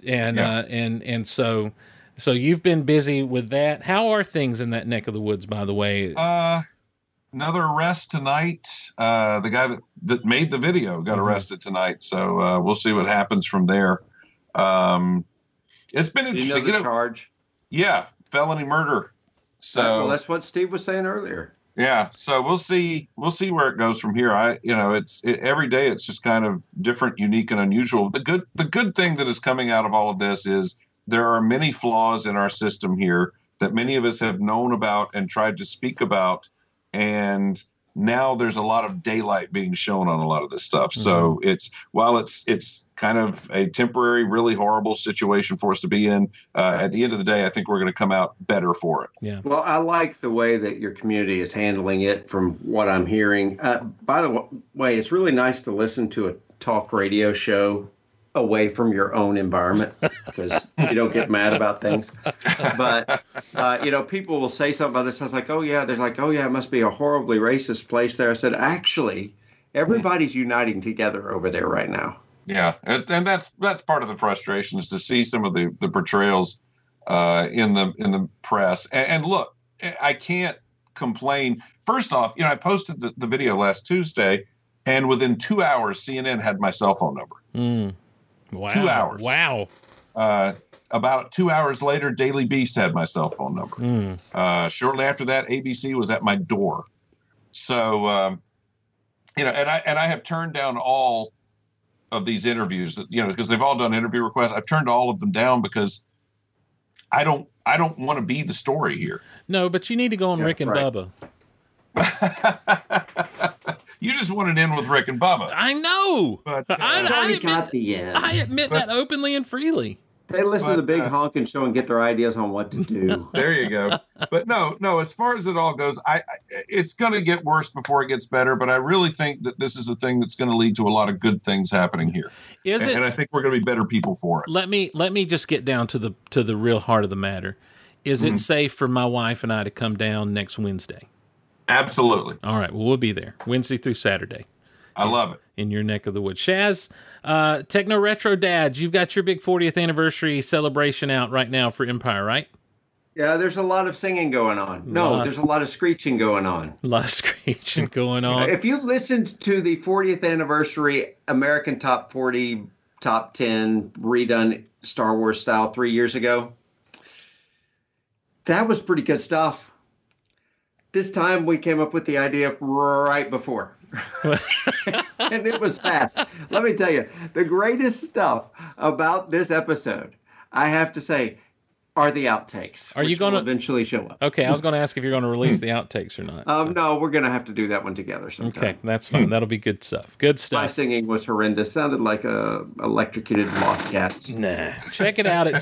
and Yeah. uh, and and so so you've been busy with that. How are things in that neck of the woods, by the way? Uh, another arrest tonight. Uh, the guy that, that made the video got Mhm. arrested tonight. So uh, we'll see what happens from there. Um, it's been Do you know interesting. the You know, charge? yeah, felony murder. So well, that's what Steve was saying earlier. yeah, so we'll see. We'll see where it goes from here. I, you know, it's it, every day. It's just kind of different, unique, and unusual. The good, the good thing that is coming out of all of this is there are many flaws in our system here that many of us have known about and tried to speak about, and now there's a lot of daylight being shown on a lot of this stuff. So it's while it's it's kind of a temporary, really horrible situation for us to be in. Uh, at the end of the day, I think we're going to come out better for it. yeah, Well, I like the way that your community is handling it from what I'm hearing. Uh, by the way, it's really nice to listen to a talk radio show away from your own environment because you don't get mad about things. But, uh, you know, people will say something about this. I was like, oh, yeah, they're like, oh, yeah, it must be a horribly racist place there. I said, actually, everybody's uniting together over there right now. Yeah, and, and that's that's part of the frustration is to see some of the the portrayals uh, in the in the press. And, and look, I can't complain. First off, you know, I posted the, the video last Tuesday, and within two hours, CNN had my cell phone number. Mm. Wow, Two hours. Wow, Uh, about two hours later, Daily Beast had my cell phone number. Mm. Uh, shortly after that, ABC was at my door. So, um, you know, and I and I have turned down all of these interviews that you know because they've all done interview requests. I've turned all of them down because I don't I don't want to be the story here. no, but you need to go on Yeah, Rick and right. Bubba. you just want it in with Rick and Bubba. I know. But, I, uh, It's I already admit, got the end. I admit that openly and freely. They listen to the big uh, honking show and get their ideas on what to do. There you go. But no, no. As far as it all goes, I, I it's going to get worse before it gets better. But I really think that this is a thing that's going to lead to a lot of good things happening here, Is and, it? and I think we're going to be better people for it. let me let me just get down to the to the real heart of the matter. Is Mm-hmm. it safe for my wife and I to come down next Wednesday? Absolutely, All right. Well, we'll be there Wednesday through Saturday I love it. in your neck of the woods. Shaz, uh, Techno Retro Dads, you've got your big 40th anniversary celebration out right now for Empire, right? Yeah, there's a lot of singing going on. No, Lot. there's a lot of screeching going on. A lot of screeching going on. If you listened to the 40th anniversary American Top 40, Top 10 redone Star Wars style three years ago, that was pretty good stuff. This time we came up with the idea right before. and it was fast. Let me tell you, the greatest stuff about this episode, I have to say, are the outtakes. Are you gonna- eventually show up? Okay, I was going to ask if you're going to release the outtakes or not. Um, no, we're gonna have to do that one together sometime. okay, that's fine. That'll be good stuff. Good stuff. My singing was horrendous. Sounded like a electrocuted moth cats. Nah. Check it out at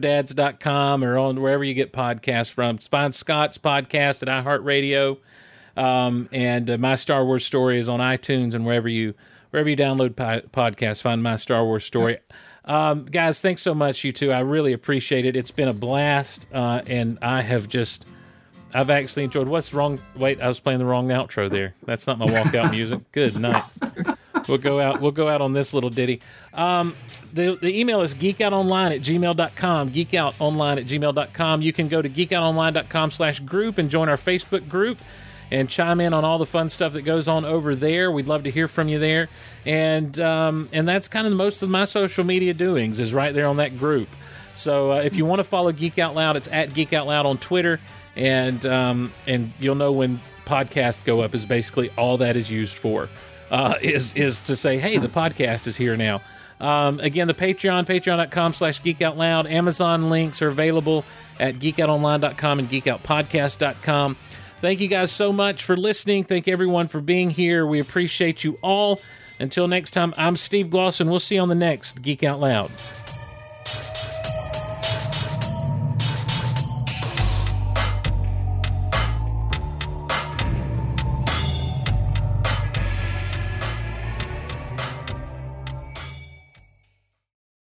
technoretrodads.com or on wherever you get podcasts from. Find Scott's podcast at iHeartRadio. Um, and uh, My Star Wars Story is on iTunes and wherever you wherever you download po- podcasts, find My Star Wars Story. Um, guys, thanks so much, you two. I really appreciate it. It's been a blast, uh, and I have just. I've actually enjoyed. What's wrong? Wait, I was playing the wrong outro there. That's not my walkout music. Good night. We'll go out. We'll go out on this little ditty. Um, the, the email is geekoutonline at gmail.com. Geekoutonline at gmail.com. You can go to geekoutonline.com slash group and join our Facebook group and chime in on all the fun stuff that goes on over there. We'd love to hear from you there. And um, and that's kind of most of my social media doings is right there on that group. So uh, if you want to follow Geek Out Loud, it's at Geek Out Loud on Twitter, and um, and you'll know when podcasts go up. Is basically all that is used for. Uh, is is to say, hey, the podcast is here now. Um, again, the Patreon, patreon.com slash geek out loud. Amazon links are available at geekoutonline.com and geekoutpodcast.com. Thank you guys so much for listening. Thank everyone for being here. We appreciate you all. Until next time, I'm Steve Glosson. We'll see you on the next Geek Out Loud.